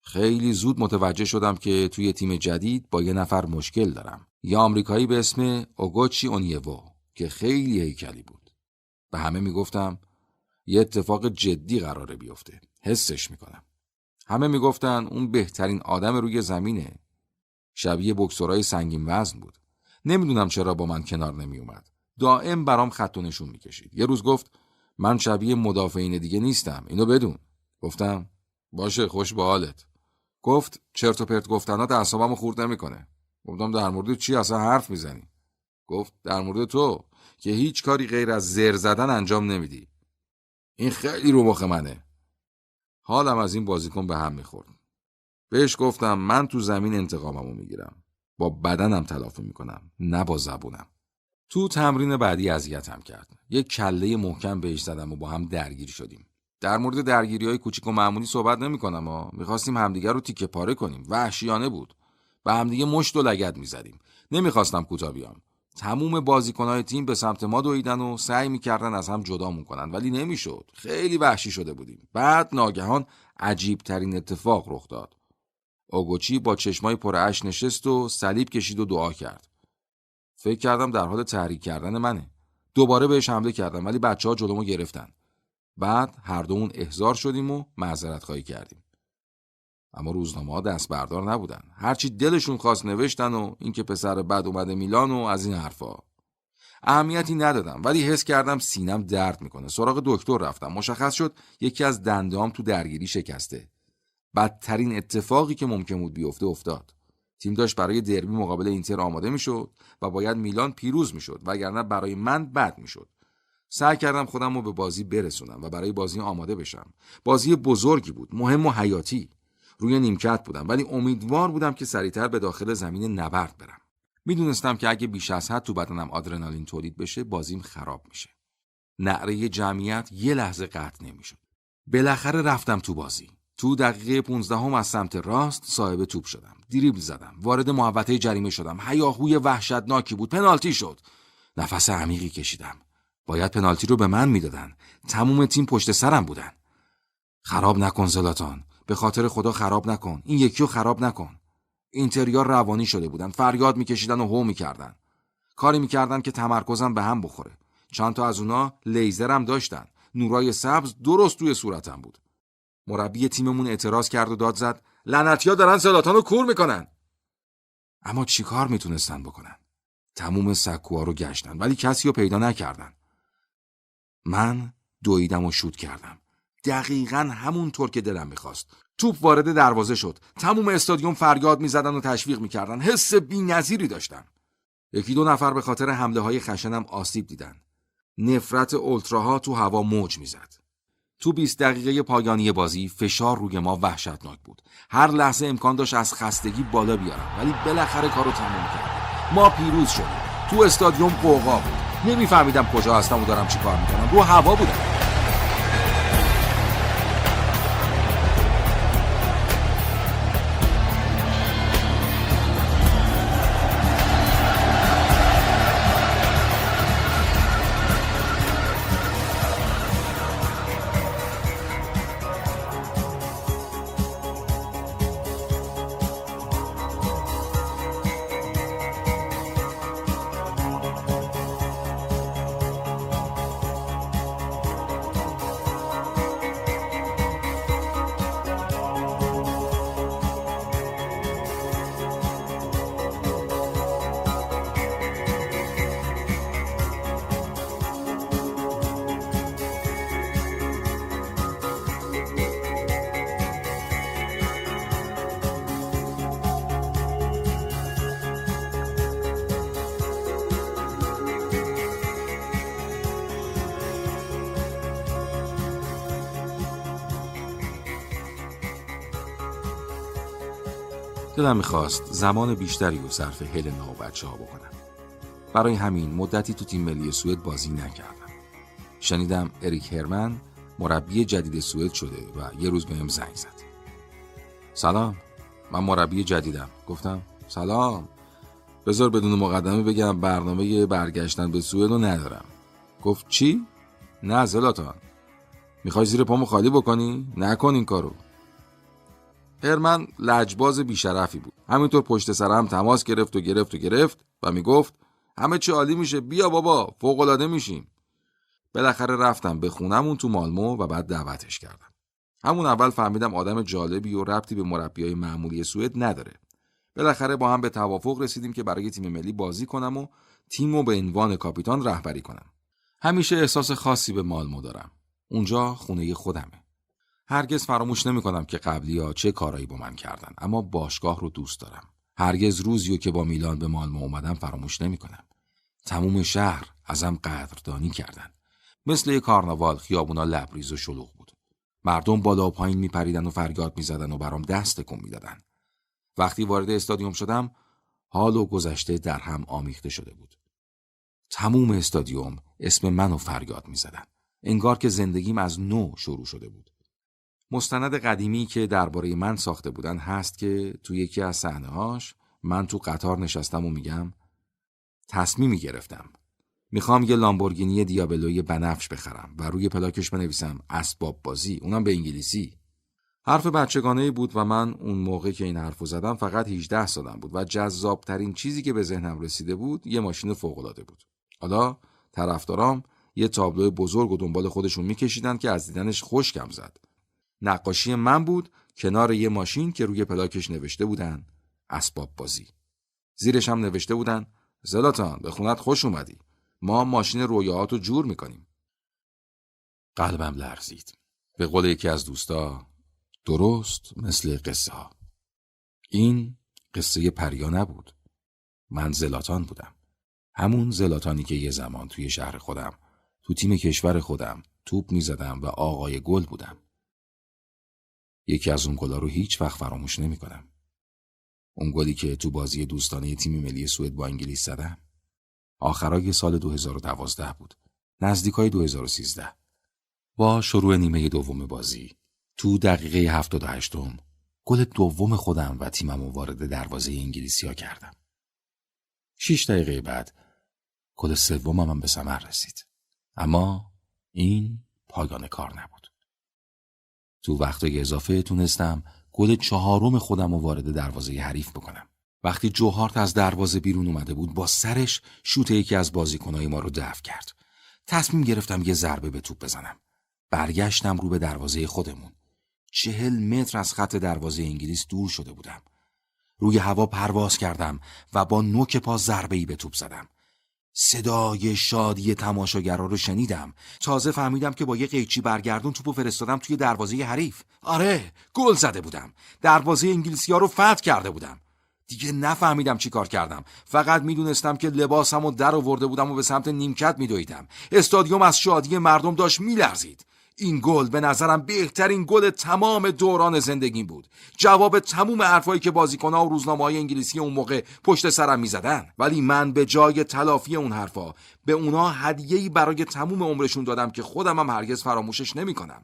خیلی زود متوجه شدم که توی تیم جدید با یه نفر مشکل دارم. یه آمریکایی به اسم اوگوچی اونیوو که خیلی هیکلی بود. به همه می‌گفتم یه اتفاق جدی قراره بیفته حسش می‌کنم همه می‌گفتن اون بهترین آدم روی زمینه شبیه بکسورای سنگین وزن بود. نمی‌دونم چرا با من کنار نمیومد دائم برام خط و نشون می‌کشید. یه روز گفت من شبیه مدافعین دیگه نیستم. اینو بدون. گفتم باشه خوش به حالت. گفت چرت و پرت گفتنات اعصابمو خورد نمی‌کنه. گفتم در مورد چی اصلا حرف می‌زنی؟ گفت در مورد تو که هیچ کاری غیر از زر زدن انجام نمیدی. این خیلی رو مخ منه. حالم از این بازیکن به هم می‌خورد. بهش گفتم من تو زمین انتقاممو می‌گیرم. با بدنم تلافی می‌کنم نه با زبونم. تو تمرین بعدی اذیتم کرد. یک کله محکم بهش زدم و با هم درگیر شدیم. در مورد درگیری های کوچیک و معمولی صحبت نمی کنم و می‌خواستیم همدیگر رو تیکه پاره کنیم. وحشیانه بود. به همدیگه مشت و لگت می‌زدیم. نمی‌خواستم کوتاه بیام. تموم بازیکنهای تیم به سمت ما دویدن و سعی می‌کردن از هم جدامون کنن ولی نمی‌شد. خیلی وحشی شده بودیم. بعد ناگهان عجیب ترین اتفاق رخ داد. اوگوچی با چشمای پر اش نشست و صلیب کشید و دعا کرد. فکر کردم در حال تحریک کردن منه. دوباره بهش حمله کردم ولی بچه ها جلومو گرفتن. بعد هر دومون احضار شدیم و معذرت خواهی کردیم. اما روزنامه ها دست بردار نبودن هرچی دلشون خواست نوشتن و اینکه پسر بد اومده میلان و از این حرفا. اهمیتی ندادم ولی حس کردم سینم درد می‌کنه. سراغ دکتر رفتم. مشخص شد یکی از دندام تو درگیری شکسته. بدترین اتفاقی که ممکن بود بیفته افتاد. تیم داشت برای دربی مقابل اینتر آماده می‌شد و باید میلان پیروز می‌شد وگرنه برای من بد می‌شد. سعی کردم خودم رو به بازی برسونم و برای بازی آماده بشم. بازی بزرگی بود مهم و حیاتی. روی نیمکت بودم ولی امیدوار بودم که سریعتر به داخل زمین نبرد برم. می‌دونستم که اگه بیش از حد تو بدنم آدرنالین تولید بشه بازیم خراب میشه. نعره جمعیت یه لحظه قطع نمی‌شد. بالاخره رفتم تو بازی. تو دقیقه 15 هم از سمت راست صاحب توپ شدم. دریبل زدم. وارد محوطه جریمه شدم. هیاهوی وحشتناکی بود. پنالتی شد. نفس عمیقی کشیدم. باید پنالتی رو به من می‌دادن. تموم تیم پشت سرم بودن. خراب نکن زلاتان. به خاطر خدا خراب نکن. این یکی رو خراب نکن. اینتریار روانی شده بودن. فریاد میکشیدن و هو می‌کردن. کاری می‌کردن که تمرکزم به هم بخوره. چند تا از اونا لیزرم داشتن. نورای سبز درست توی صورتم بود. مربی تیممون اعتراض کرد و داد زد لعنتیا دارن زلاتان رو کور می‌کنن. اما چیکار می‌تونستن بکنن؟ تموم سکوها رو گشتن ولی کسی رو پیدا نکردن. من دویدم و شود کردم. دقیقا همونطور که دلم می‌خواست. توپ وارد دروازه شد. تموم استادیوم فریاد می‌زدن و تشویق می‌کردن. حس نظیری داشتم. یکی دو نفر به خاطر حمله های خشنم آسیب دیدن. نفرت اولتراها تو هوا موج می‌زد. تو 20 دقیقه پایانی بازی فشار روی ما وحشتناک بود. هر لحظه امکان داشت از خستگی بالا بیارم ولی بالاخره کارو تموم کرد ما پیروز شدیم. تو استادیوم قوقا بود. نمیفهمیدم کجا هستم و دارم چی کار می‌کنم. رو هوا بودم. دلم می‌خواست زمان بیشتری رو صرف هلنا و بچه ها بکنم. برای همین مدتی تو تیم ملی سوئد بازی نکردم. شنیدم اریک هرمن مربی جدید سوئد شده و یه روز بهم زنگ زد. سلام. من مربی جدیدم. گفتم سلام. بذار بدون مقدمه بگم برنامه برگشتن به سوئد رو ندارم. گفت چی؟ نه زلاتان. می‌خوای زیر پامو خالی بکنی؟ نکن این کارو. هرمن لجباز بیشرفی بود. همینطور پشت سرم تماس گرفت و گرفت و گرفت و می‌گفت همه چی عالی میشه. بیا بابا فوق العاده میشیم. بالاخره رفتم به خونمون تو مالمو و بعد دعوتش کردم. همون اول فهمیدم آدم جالبی و ربطی به مربیای معمولی سوئد نداره. بالاخره با هم به توافق رسیدیم که برای تیم ملی بازی کنم و تیمو به عنوان کاپیتان رهبری کنم. همیشه احساس خاصی به مالمو دارم. اونجا خونه خودمه. هرگز فراموش نمی کنم که قبلی ها چه کارایی با من کردن اما باشگاه رو دوست دارم. هرگز روزیو که با میلان به مالمو اومدم فراموش نمی کنم تموم شهر ازم قدردانی کردن. مثل یه کارناوال خیابونا لبریز و شلوغ بود. مردم بالا و پایین میپریدن و فریاد می‌زدن و برام دست تکون می‌دادن. وقتی وارد استادیوم شدم حال و گذشته در هم آمیخته شده بود. تموم استادیوم اسم منو فریاد می‌زدن. انگار که زندگیم از نو شروع شده بود. مستند قدیمی که درباره من ساخته بودن هست که تو یکی از صحنه‌هاش من تو قطار نشستم و میگم تصمیمی گرفتم. می‌خوام یه لامبورگینی دیابلوی بنفش بخرم و روی پلاکش بنویسم اسباب بازی. اونم به انگلیسی. حرف بچگانه بود و من اون موقع که این حرفو زدم فقط 18 سالم بود و جذاب ترین چیزی که به ذهنم رسیده بود یه ماشین فوق العاده بود. حالا طرفدارام یه تابلو بزرگ و دنبال خودشون میکشیدن که از دیدنش خوشکم زد. نقاشی من بود کنار یه ماشین که روی پلاکش نوشته بودن اسباب بازی. زیرش هم نوشته بودن زلاتان به خونت خوش اومدی. ما ماشین رویاهاتو جور می‌کنیم. قلبم لرزید. به قول یکی از دوستا درست مثل قصه ها. این قصه پریا نبود من زلاتان بودم. همون زلاتانی که یه زمان توی شهر خودم تو تیم کشور خودم توپ می‌زدم و آقای گل بودم. یکی از اون گلا رو هیچ وقت فراموش نمی‌کنم. اون گلی که تو بازی دوستانه تیم ملی سوئد با انگلیس زدم. آخرای سال 2012 بود. نزدیکای 2013. با شروع نیمه دوم بازی تو دقیقه 78 م گل دوم خودم و تیمم وارد دروازه انگلیسی ها کردم. شیش دقیقه بعد گل سومم هم به ثمر رسید. اما این پایان کار نبود. تو وقتای اضافه تونستم گل چهارم خودم رو وارد دروازه حریف بکنم. وقتی جوهارت از دروازه بیرون اومده بود با سرش شوت یکی از بازیکنهای ما رو دفع کرد. تصمیم گرفتم یه ضربه به توپ بزنم. برگشتم رو به دروازه خودمون. چهل متر از خط دروازه انگلیس دور شده بودم. روی هوا پرواز کردم و با نوک پا ضربه ای به توپ زدم. صدای شادی تماشاگرها رو شنیدم. تازه فهمیدم که با یه قیچی برگردون توپو فرستادم توی دروازه حریف. آره گل زده بودم. دروازه انگلیسی ها رو فتح کرده بودم. دیگه نفهمیدم چی کار کردم. فقط می‌دونستم که لباسم و در آورده بودم و به سمت نیمکت میدویدم. استادیوم از شادی مردم داشت میلرزید. این گل به نظرم بهترین گل تمام دوران زندگیم بود. جواب تموم حرفایی که بازیکنها و روزنامه های انگلیسی اون موقع پشت سرم می‌زدن. ولی من به جای تلافی اون حرفا به اونا هدیه‌ای برای تموم عمرشون دادم که خودم هم هرگز فراموشش نمی‌کنم.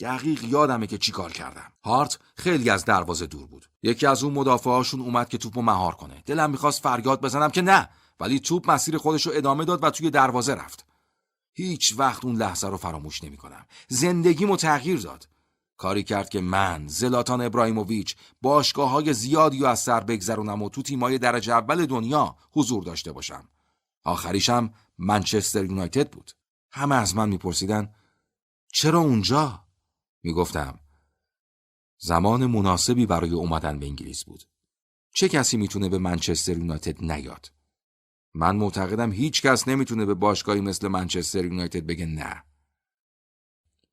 دقیق یادمه که چی کار کردم. هارت خیلی از دروازه دور بود. یکی از اون مدافعاشون اومد که توپو مهار کنه. دلم می‌خواست فریاد بزنم که نه ولی توپ مسیر خودش رو ادامه داد و توی دروازه رفت. هیچ وقت اون لحظه رو فراموش نمی کنم. زندگیمو تغییر داد. کاری کرد که من زلاتان ابراهیموویچ باشگاه های زیادی و از سر بگذرونم و تو تیمای درجه اول دنیا حضور داشته باشم. آخریشم منچستر یونایتد بود. همه از من میپرسیدن چرا اونجا؟ می‌گفتم زمان مناسبی برای اومدن به انگلیس بود. چه کسی می‌تونه به منچستر یونایتد نیاد؟ من معتقدم هیچ کس نمی‌تونه به باشگاهی مثل منچستر یونایتد بگه نه.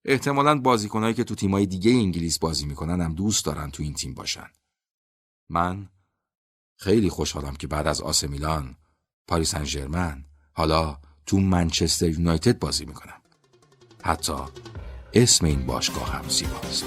احتمالا بازیکنهایی که تو تیمای دیگه انگلیس بازی می‌کنن هم دوست دارن تو این تیم باشن. من خیلی خوشحالم که بعد از آس میلان، پاریس سن حالا تو منچستر یونایتد بازی می‌کنم. حتی اسم این باشگاه هم زیباست.